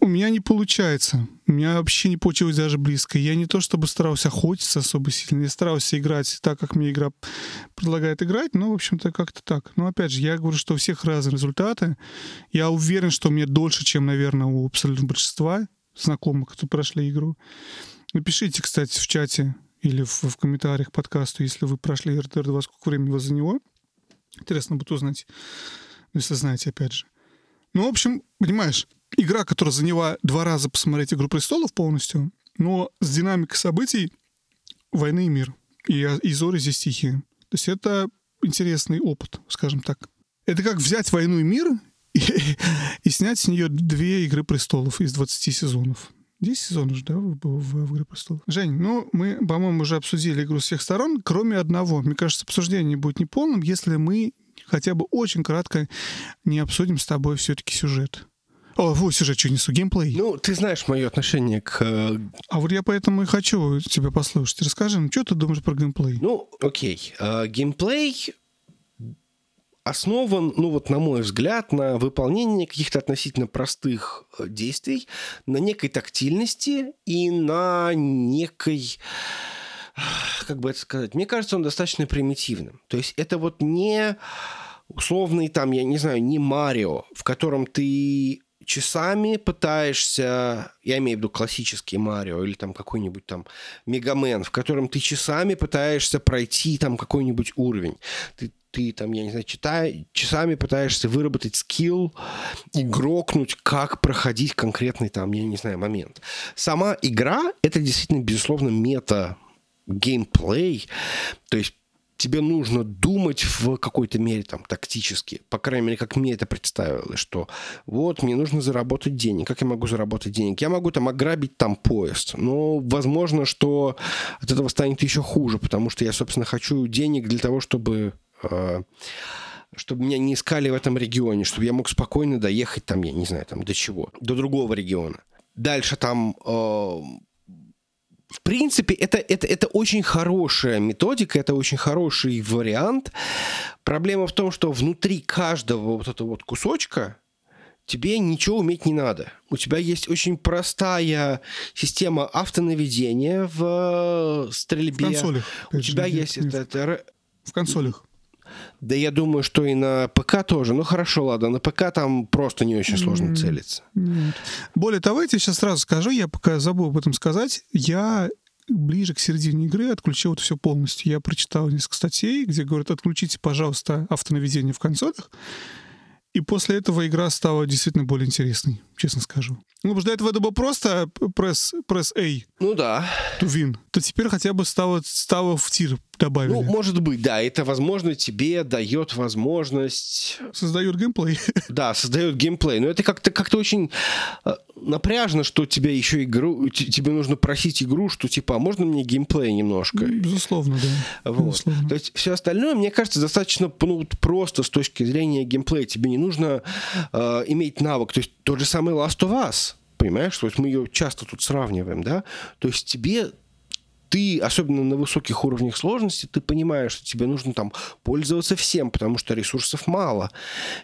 у меня не получается. У меня вообще не получилось даже близко. Я не то чтобы старался охотиться особо сильно, я старался играть так, как мне игра предлагает играть, но, в общем-то, как-то так. Но, опять же, я говорю, что у всех разные результаты. Я уверен, что у меня дольше, чем, наверное, у абсолютного большинства знакомых, кто прошли игру. Напишите, кстати, в чате или в, в комментариях подкасту, если вы прошли RDR 2, сколько времени вас за него. Интересно будет узнать, если знаете, опять же. Ну, в общем, понимаешь, игра, которая заняла два раза посмотреть «Игру престолов» полностью, но с динамикой событий «Войны и мир». И, и «Зори здесь тихие». То есть это интересный опыт, скажем так. Это как взять «Войну и мир» и, и снять с нее две «Игры престолов» из 20 сезонов. 10 сезонов же, да, было в, в «Игре престолов». Жень, ну, мы, по-моему, уже обсудили игру с всех сторон, кроме одного. Мне кажется, обсуждение будет неполным, если мы хотя бы очень кратко не обсудим с тобой все-таки сюжет. О, вот сюжет что несу, геймплей. Ну, ты знаешь мое отношение к... Э, а вот я поэтому и хочу тебя послушать. Расскажи, ну, что ты думаешь про геймплей? Ну, окей. Uh, геймплей основан, ну вот на мой взгляд, на выполнении каких-то относительно простых э, действий, на некой тактильности и на некой как бы это сказать, мне кажется, он достаточно примитивным. То есть это вот не условный там, я не знаю, не Марио, в котором ты часами пытаешься, я имею в виду классический Марио или там какой-нибудь там Мегамен, в котором ты часами пытаешься пройти там какой-нибудь уровень. Ты, ты там, я не знаю, читай, часами пытаешься выработать скилл и грокнуть, как проходить конкретный там, я не знаю, момент. Сама игра — это действительно, безусловно, мета геймплей, то есть тебе нужно думать в какой-то мере там тактически, по крайней мере, как мне это представилось, что вот мне нужно заработать денег. Как я могу заработать денег? Я могу там ограбить там поезд, но возможно, что от этого станет еще хуже, потому что я, собственно, хочу денег для того, чтобы чтобы меня не искали в этом регионе, чтобы я мог спокойно доехать там, я не знаю, там до чего, до другого региона. Дальше там э, в принципе, это, это, это очень хорошая методика, это очень хороший вариант. Проблема в том, что внутри каждого вот этого вот кусочка тебе ничего уметь не надо. У тебя есть очень простая система автонаведения в стрельбе. В консолях. У тебя есть это, это... В консолях. Да я думаю, что и на ПК тоже. Ну хорошо, ладно, на ПК там просто не очень сложно mm-hmm. целиться. Нет. Более того, я тебе сейчас сразу скажу, я пока забыл об этом сказать, я ближе к середине игры отключил это все полностью. Я прочитал несколько статей, где говорят, отключите, пожалуйста, автонаведение в консолях. И после этого игра стала действительно более интересной, честно скажу. Ну, потому что до этого это было просто пресс, пресс A. Ну да. To win. То теперь хотя бы стало, стало в тир добавили. Ну, может быть, да. Это, возможно, тебе дает возможность... Создает геймплей. *laughs* Да, создает геймплей. Но это как-то как очень... Э, напряжно, что тебе еще игру, тебе нужно просить игру, что типа, а можно мне геймплей немножко? Безусловно, да. Вот. Безусловно. То есть все остальное, мне кажется, достаточно ну, просто с точки зрения геймплея. Тебе не нужно э, иметь навык. То есть тот же самый Last of Us, понимаешь? То есть мы ее часто тут сравниваем, да? То есть тебе ты, особенно на высоких уровнях сложности, ты понимаешь, что тебе нужно там пользоваться всем, потому что ресурсов мало.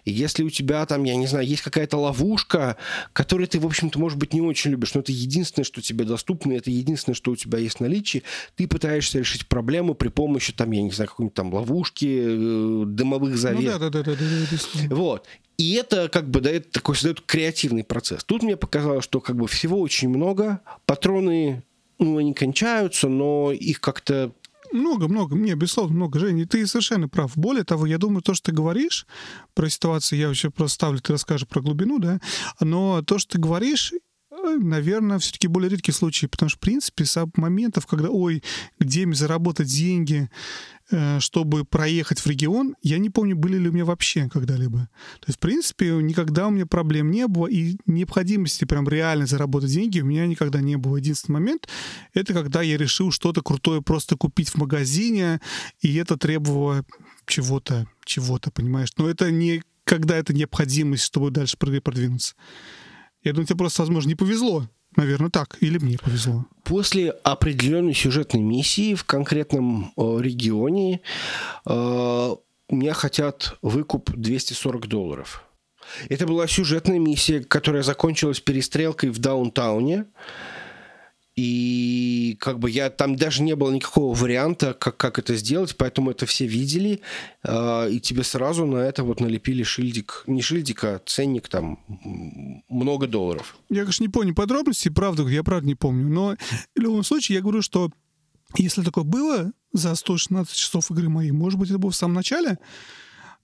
И если у тебя там, я не знаю, есть какая-то ловушка, которую ты, в общем-то, может быть, не очень любишь, но это единственное, что тебе доступно, это единственное, что у тебя есть в наличии, ты пытаешься решить проблему при помощи, там, я не знаю, какой-нибудь там ловушки, э, дымовых завес. Ну, да, да, да, да, да, Вот. И это как бы дает такой создает креативный процесс. Тут мне показалось, что как бы всего очень много, патроны ну, они кончаются, но их как-то много, много, не, безусловно, много. Женя, ты совершенно прав. Более того, я думаю, то, что ты говоришь про ситуацию, я вообще просто ставлю, ты расскажешь про глубину, да, но то, что ты говоришь, э, наверное, все-таки более редкие случаи, потому что, в принципе, с моментов, когда, ой, где мне заработать деньги, чтобы проехать в регион, я не помню, были ли у меня вообще когда-либо. То есть, в принципе, никогда у меня проблем не было, и необходимости прям реально заработать деньги у меня никогда не было. Единственный момент — это когда я решил что-то крутое просто купить в магазине, и это требовало чего-то, чего-то, понимаешь? Но это не когда это необходимость, чтобы дальше продвинуться. Я думаю, тебе просто, возможно, не повезло Наверное, так. Или мне повезло. После определенной сюжетной миссии в конкретном э, регионе э, меня хотят выкуп 240 долларов. Это была сюжетная миссия, которая закончилась перестрелкой в даунтауне. И как бы я там даже не было никакого варианта, как, как это сделать, поэтому это все видели, э, и тебе сразу на это вот налепили шильдик, не шильдик, а ценник там много долларов. Я, конечно, не помню подробности, правда, я правда не помню, но в любом случае я говорю, что если такое было за 116 часов игры моей, может быть, это было в самом начале,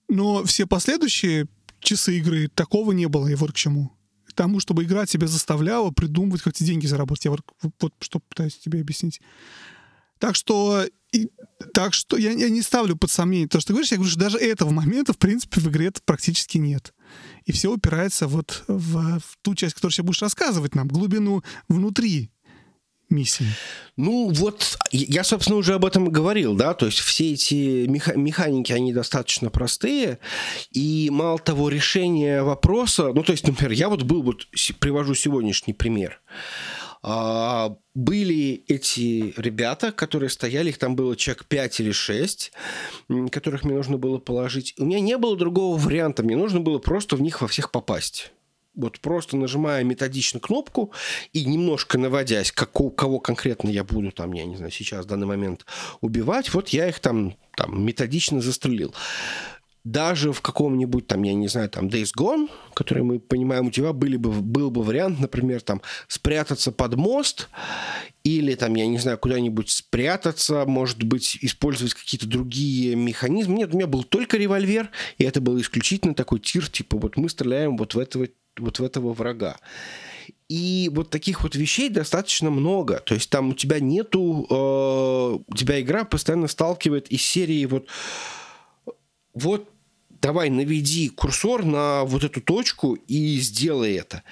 но все последующие часы игры такого не было, и вот к чему тому, чтобы игра тебя заставляла придумывать, как эти деньги заработать. Я вот, вот что пытаюсь тебе объяснить. Так что, и, так что я, я не ставлю под сомнение то, что ты говоришь. Я говорю, что даже этого момента, в принципе, в игре практически нет. И все упирается вот в, в ту часть, которую сейчас будешь рассказывать нам, глубину внутри миссии? Ну, вот я, собственно, уже об этом говорил, да, то есть все эти меха- механики, они достаточно простые, и мало того, решение вопроса, ну, то есть, например, я вот был, вот привожу сегодняшний пример, а, были эти ребята, которые стояли, их там было человек 5 или 6, которых мне нужно было положить. У меня не было другого варианта, мне нужно было просто в них во всех попасть вот просто нажимая методично кнопку и немножко наводясь, как, у кого конкретно я буду там, я не знаю, сейчас в данный момент убивать, вот я их там, там методично застрелил. Даже в каком-нибудь там, я не знаю, там Days Gone, который мы понимаем, у тебя были бы, был бы вариант, например, там спрятаться под мост или там, я не знаю, куда-нибудь спрятаться, может быть, использовать какие-то другие механизмы. Нет, у меня был только револьвер, и это был исключительно такой тир, типа вот мы стреляем вот в этого вот в этого врага. И вот таких вот вещей достаточно много. То есть там у тебя нету... Э, тебя игра постоянно сталкивает из серии вот... Вот давай наведи курсор на вот эту точку и сделай это.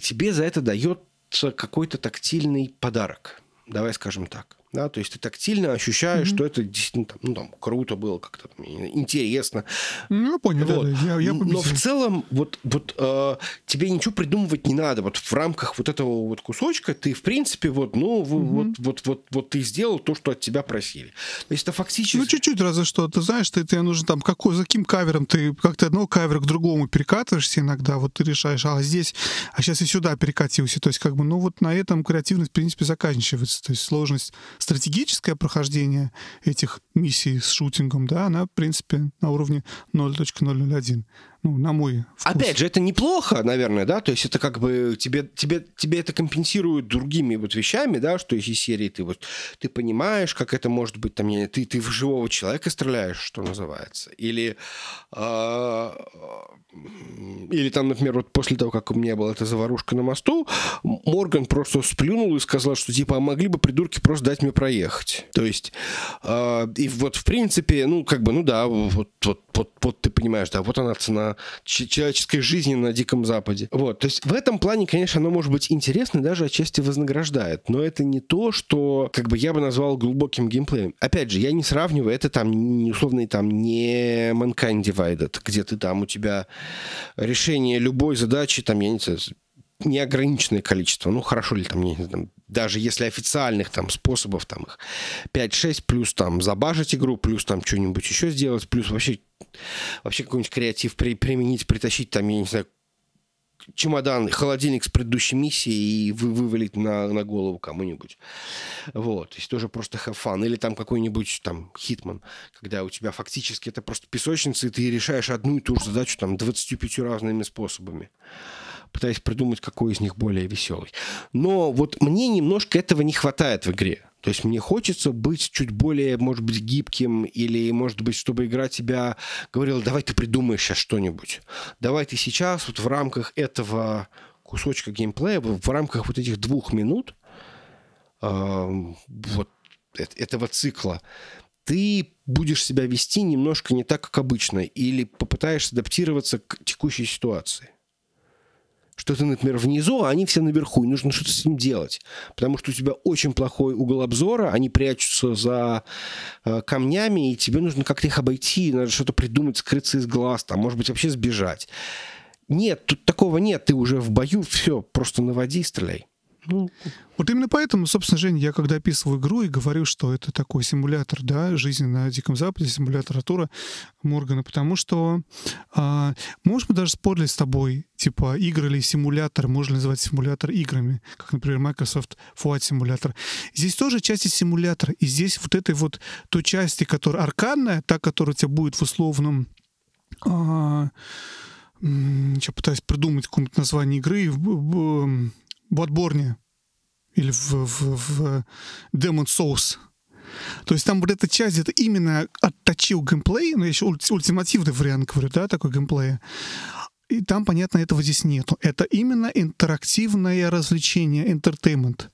Тебе за это дается какой-то тактильный подарок. Давай скажем так. Да, то есть ты тактильно ощущаешь, mm-hmm. что это действительно там, ну, там, круто было, как-то там, интересно. Ну, понял, вот. да, да. Я, я Но в целом вот, вот э, тебе ничего придумывать не надо. Вот в рамках вот этого вот кусочка ты, в принципе, вот, ну, mm-hmm. вот, вот, вот, вот ты сделал то, что от тебя просили. То есть это фактически... Ну, чуть-чуть разве что. Ты знаешь, ты, тебе нужно там, какой, за каким кавером ты как-то одного кавера к другому перекатываешься иногда, вот ты решаешь, а здесь, а сейчас и сюда перекатился. То есть как бы, ну, вот на этом креативность, в принципе, заканчивается. То есть сложность стратегическое прохождение этих миссий с шутингом, да, она, в принципе, на уровне 0.001 ну, на мой вкус. Опять же, это неплохо, наверное, да, то есть это как бы тебе, тебе, тебе это компенсирует другими вот вещами, да, что из серии ты вот, ты понимаешь, как это может быть, там, ты, ты в живого человека стреляешь, что называется, или, э, или там, например, вот после того, как у меня была эта заварушка на мосту, Морган просто сплюнул и сказал, что типа, а могли бы придурки просто дать мне проехать, то есть, э, и вот в принципе, ну, как бы, ну да, вот, вот, вот, вот ты понимаешь, да, вот она цена на человеческой жизни на Диком Западе. Вот, то есть в этом плане, конечно, оно может быть интересно и даже отчасти вознаграждает, но это не то, что как бы я бы назвал глубоким геймплеем. Опять же, я не сравниваю, это там не условный там не Mankind Divided, где ты там у тебя решение любой задачи, там, я не знаю, неограниченное количество. Ну, хорошо ли там, не знаю, даже если официальных там способов там их 5-6, плюс там забажить игру, плюс там что-нибудь еще сделать, плюс вообще, вообще какой-нибудь креатив при, применить, притащить там, я не знаю, чемодан, холодильник с предыдущей миссией и вы, вывалить на, на голову кому-нибудь. Вот. То есть тоже просто have fun. Или там какой-нибудь там Hitman, когда у тебя фактически это просто песочница, и ты решаешь одну и ту же задачу там 25 разными способами пытаясь придумать, какой из них более веселый. Но вот мне немножко этого не хватает в игре. То есть мне хочется быть чуть более, может быть, гибким, или, может быть, чтобы игра тебя говорила, давай ты придумаешь сейчас что-нибудь. Давай ты сейчас вот в рамках этого кусочка геймплея, в рамках вот этих двух минут, э, вот этого цикла, ты будешь себя вести немножко не так, как обычно, или попытаешься адаптироваться к текущей ситуации что ты, например, внизу, а они все наверху, и нужно что-то с ним делать. Потому что у тебя очень плохой угол обзора, они прячутся за э, камнями, и тебе нужно как-то их обойти, надо что-то придумать, скрыться из глаз, там, может быть, вообще сбежать. Нет, тут такого нет, ты уже в бою, все, просто наводи и стреляй. Вот именно поэтому, собственно, Жень, я когда описываю игру и говорю, что это такой симулятор, да, жизни на Диком Западе, симулятор Артура Моргана, потому что, а, может, мы даже спорили с тобой, типа, игры или симулятор, можно называть симулятор играми, как, например, Microsoft Flight Simulator. Здесь тоже части симулятора, и здесь вот этой вот той части, которая аркадная, та, которая у тебя будет в условном а, я пытаюсь придумать какое-нибудь название игры, Bloodborne или в, в, в Demon Souls. То есть там вот эта часть это именно отточил геймплей, ну, еще ультимативный вариант, говорю, да, такой геймплея. И там, понятно, этого здесь нету. Это именно интерактивное развлечение, entertainment.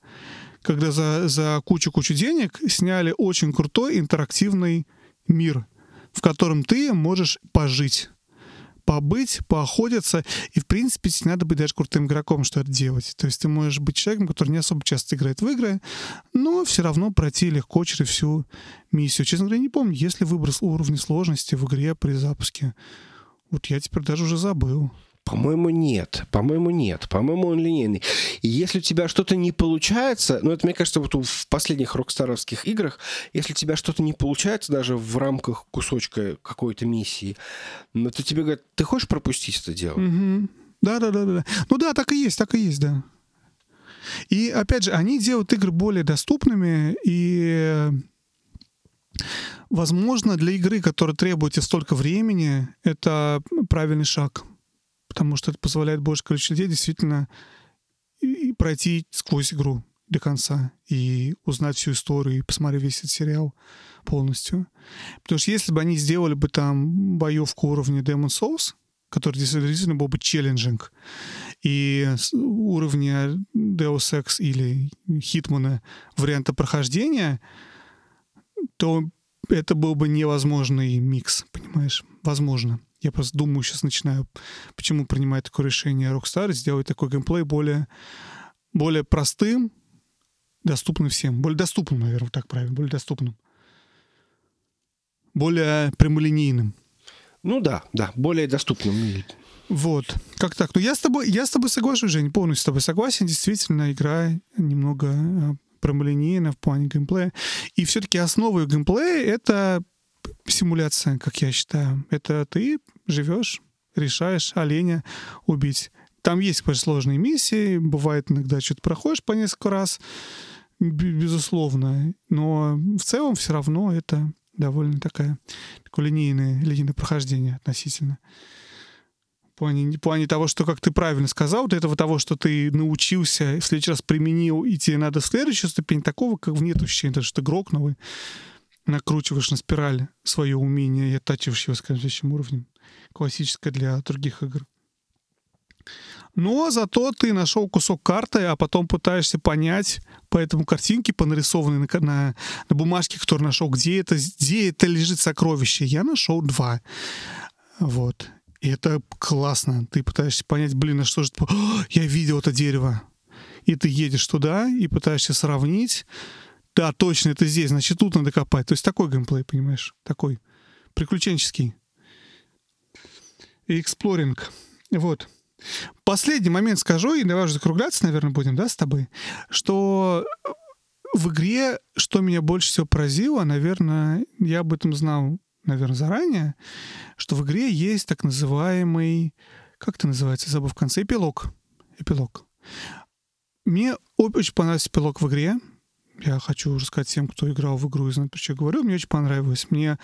Когда за, за кучу-кучу денег сняли очень крутой интерактивный мир, в котором ты можешь пожить побыть, поохотиться. И, в принципе, надо быть даже крутым игроком, что это делать. То есть ты можешь быть человеком, который не особо часто играет в игры, но все равно пройти легко через всю миссию. Честно говоря, не помню, есть ли выбор уровня сложности в игре при запуске. Вот я теперь даже уже забыл. По-моему, нет. По-моему, нет. По-моему, он линейный. И если у тебя что-то не получается, ну, это, мне кажется, вот в последних рокстаровских играх, если у тебя что-то не получается даже в рамках кусочка какой-то миссии, ну, то тебе говорят, ты хочешь пропустить это дело? Да-да-да. да. Ну да, так и есть, так и есть, да. И, опять же, они делают игры более доступными, и Возможно, для игры, которая требует столько времени, это правильный шаг потому что это позволяет больше количество людей действительно и пройти сквозь игру до конца и узнать всю историю и посмотреть весь этот сериал полностью. Потому что если бы они сделали бы там боевку уровня Demon Souls, который действительно был бы челленджинг, и уровня Deus Ex или Hitman варианта прохождения, то это был бы невозможный микс, понимаешь? Возможно. Я просто думаю, сейчас начинаю, почему принимает такое решение Rockstar, сделать такой геймплей более, более простым, доступным всем. Более доступным, наверное, так правильно, более доступным. Более прямолинейным. Ну да, да, более доступным. Вот, как так? Ну я с тобой, я с тобой соглашусь, Жень, полностью с тобой согласен. Действительно, игра немного а, прямолинейна в плане геймплея. И все-таки основой геймплея — это симуляция, как я считаю. Это ты живешь, решаешь оленя убить. Там есть, конечно, сложные миссии, бывает иногда что-то проходишь по несколько раз, безусловно, но в целом все равно это довольно такая, такое линейное, линейное прохождение относительно. В плане, в плане того, что, как ты правильно сказал, вот этого того, что ты научился, в следующий раз применил, и тебе надо следующую ступень, такого, как в нет ощущения, что ты новый накручиваешь на спираль свое умение и оттачиваешь его с следующим уровнем. Классическое для других игр. Но зато ты нашел кусок карты, а потом пытаешься понять по этому картинке, по нарисованной на, на, на бумажке, которую нашел, где это, где это лежит сокровище. Я нашел два. Вот. И это классно. Ты пытаешься понять, блин, а что же... О, *gasps* я видел это дерево. И ты едешь туда и пытаешься сравнить. Да, точно, это здесь, значит, тут надо копать. То есть такой геймплей, понимаешь? Такой приключенческий. Эксплоринг. Вот. Последний момент скажу, и давай уже закругляться, наверное, будем, да, с тобой, что в игре, что меня больше всего поразило, наверное, я об этом знал, наверное, заранее, что в игре есть так называемый, как это называется, забыл в конце, эпилог. Эпилог. Мне очень понравился эпилог в игре. Я хочу рассказать всем, кто играл в игру и знает, про что я говорю. Мне очень понравилось. Мне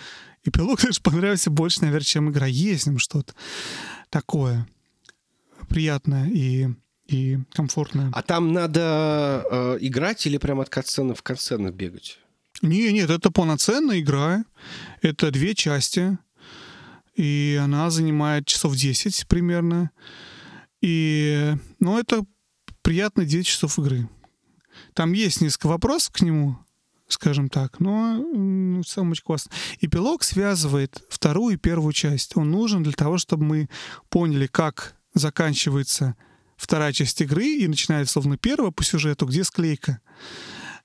эпилог *laughs* даже понравился больше, наверное, чем игра. Есть в нем что-то такое приятное и и комфортное. А там надо э, играть или прям от катсцены в катсцены бегать? Не, нет, это полноценная игра. Это две части. И она занимает часов 10 примерно. И, ну, это приятно 9 часов игры. Там есть несколько вопросов к нему, скажем так, но ну, сам очень классно. Эпилог связывает вторую и первую часть. Он нужен для того, чтобы мы поняли, как заканчивается вторая часть игры и начинается словно первая по сюжету, где склейка.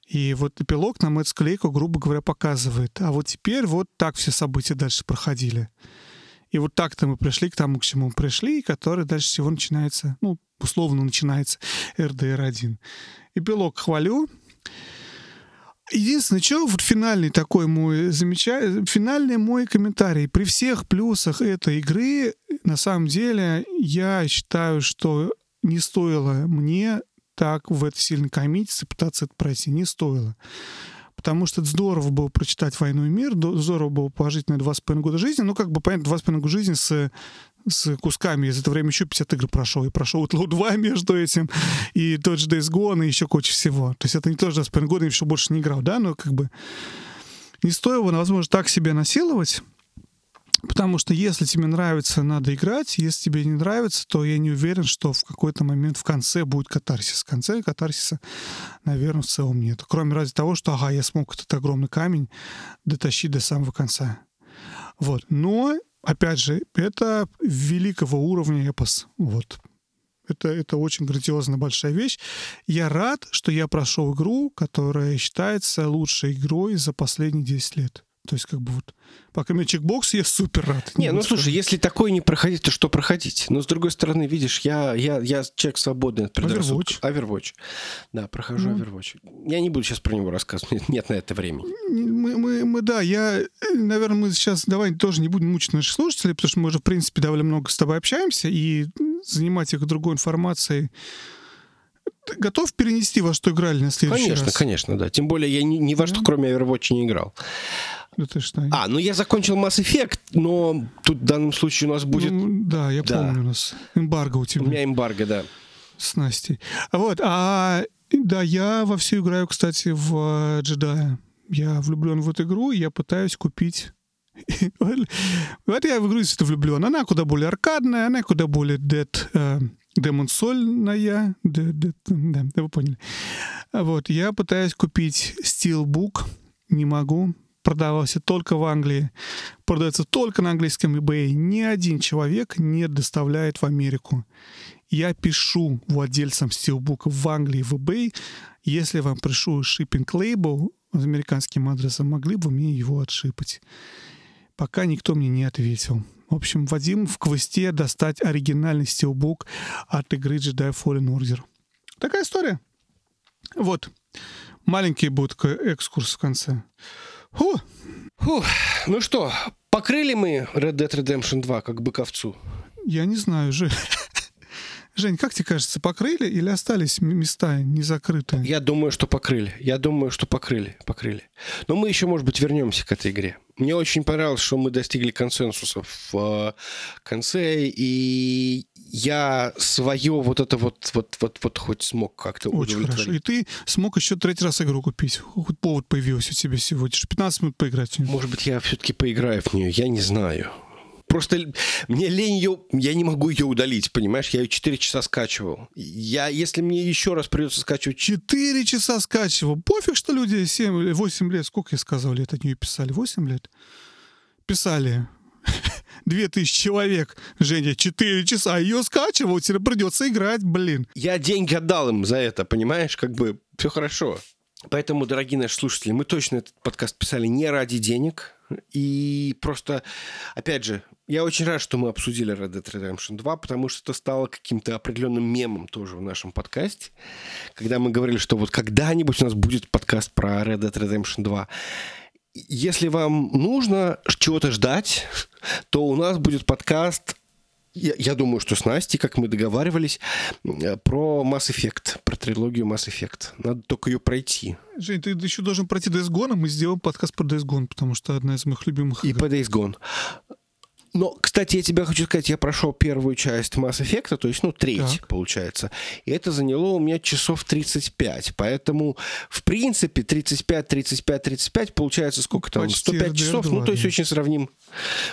И вот эпилог нам эту склейку, грубо говоря, показывает. А вот теперь вот так все события дальше проходили. И вот так-то мы пришли к тому, к чему мы пришли, который дальше всего начинается, ну, условно начинается RDR1. Эпилог хвалю. Единственное, что вот финальный такой мой замечательный, финальный мой комментарий. При всех плюсах этой игры, на самом деле, я считаю, что не стоило мне так в это сильно коммититься, пытаться это пройти. Не стоило. Потому что здорово было прочитать «Войну и мир», здорово было положить на два с половиной года жизни. Ну, как бы, понятно, два с половиной года жизни с с кусками. Я за это время еще 50 игр прошел. И прошел Outlaw *laughs* 2 между этим, и тот же Days Gone, и еще куча всего. То есть это не тоже с половиной года, я еще больше не играл, да, но как бы не стоило, возможно, так себя насиловать. Потому что если тебе нравится, надо играть. Если тебе не нравится, то я не уверен, что в какой-то момент в конце будет катарсис. В конце катарсиса, наверное, в целом нет. Кроме ради того, что, ага, я смог этот огромный камень дотащить до самого конца. Вот. Но, опять же, это великого уровня эпос. Вот. Это, это очень грандиозная большая вещь. Я рад, что я прошел игру, которая считается лучшей игрой за последние 10 лет. То есть, как бы вот, пока мне чекбокс, я супер рад. Не, ну слушай, если такое не проходить, то что проходить? Но с другой стороны, видишь, я, я, я человек свободный от предрассудков. Overwatch. Overwatch. Да, прохожу ну. Overwatch. Я не буду сейчас про него рассказывать, нет на это времени. Мы, мы, мы, да, я, наверное, мы сейчас, давай тоже не будем мучить наших слушателей, потому что мы уже, в принципе, довольно много с тобой общаемся, и занимать их другой информацией готов перенести во что играли на следующий конечно, раз? Конечно, конечно, да. Тем более я ни, ни во что, кроме Overwatch, не играл. Да ты что? А, ну я закончил Mass Effect, но тут в данном случае у нас будет... Ну, да, я да. помню, у нас эмбарго у тебя. У меня эмбарго, да. С Настей. Вот, а да, я во все играю, кстати, в э, джедая. Я влюблен в эту игру, и я пытаюсь купить *laughs* вот я в игру действительно влюблен. Она куда более аркадная, она куда более Dead, э, Demon Soul-ная. Да, да, вы поняли. Вот, я пытаюсь купить Steelbook, не могу продавался только в Англии, продается только на английском eBay. Ни один человек не доставляет в Америку. Я пишу владельцам Steelbook в Англии в eBay, если вам пришлю shipping label с американским адресом, могли бы мне его отшипать. Пока никто мне не ответил. В общем, Вадим в квесте достать оригинальный стилбук от игры Jedi Fallen Order. Такая история. Вот. Маленький будет экскурс в конце. Фу. Фу. Ну что, покрыли мы Red Dead Redemption 2 как бы ковцу? Я не знаю, Жень. *laughs* Жень, как тебе кажется, покрыли или остались места не закрытые? Я думаю, что покрыли. Я думаю, что покрыли. Покрыли. Но мы еще, может быть, вернемся к этой игре. Мне очень понравилось, что мы достигли консенсуса в э, конце, и я свое вот это вот, вот, вот, вот хоть смог как-то Очень хорошо. И ты смог еще третий раз игру купить. Хоть повод появился у тебя сегодня. 15 минут поиграть. Может быть, я все-таки поиграю в нее, я не знаю. Просто мне лень ее, я не могу ее удалить, понимаешь? Я ее 4 часа скачивал. Я, если мне еще раз придется скачивать... 4 часа скачивал. Пофиг, что люди 7 или 8 лет, сколько я сказал лет от нее писали? 8 лет? Писали. 2000 человек. Женя, 4 часа ее скачивал, тебе придется играть, блин. Я деньги отдал им за это, понимаешь? Как бы все хорошо. Поэтому, дорогие наши слушатели, мы точно этот подкаст писали не ради денег. И просто, опять же, я очень рад, что мы обсудили Red Dead Redemption 2, потому что это стало каким-то определенным мемом тоже в нашем подкасте. Когда мы говорили, что вот когда-нибудь у нас будет подкаст про Red Dead Redemption 2. Если вам нужно чего-то ждать, то у нас будет подкаст я, я думаю, что с Настей, как мы договаривались, э, про Mass Effect, про трилогию Mass Effect. Надо только ее пройти. Жень, ты еще должен пройти Days Gone, а мы сделаем подкаст про Days Gone, потому что одна из моих любимых И по Days Gone. Но, кстати, я тебе хочу сказать, я прошел первую часть Mass Effect, то есть, ну, треть, Так. получается. И это заняло у меня часов 35. Поэтому, в принципе, 35, 35, 35, получается сколько там? Почти 105 часов. Ну, RDR2, то есть, очень сравним.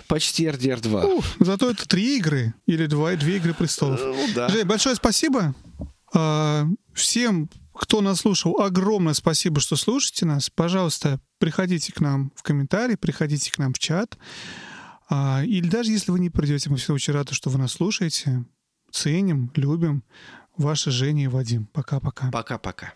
Почти RDR2. Ух, зато это три игры или два, две игры престолов. Ну, да. Жень, большое спасибо. А, Всем, кто нас слушал, огромное спасибо, что слушаете нас. Пожалуйста, приходите к нам в комментарии, приходите к нам в чат. А, Или даже если вы не придете, мы всегда очень рады, что вы нас слушаете. Ценим, любим. Ваши Женя и Вадим. Пока-пока. Пока-пока.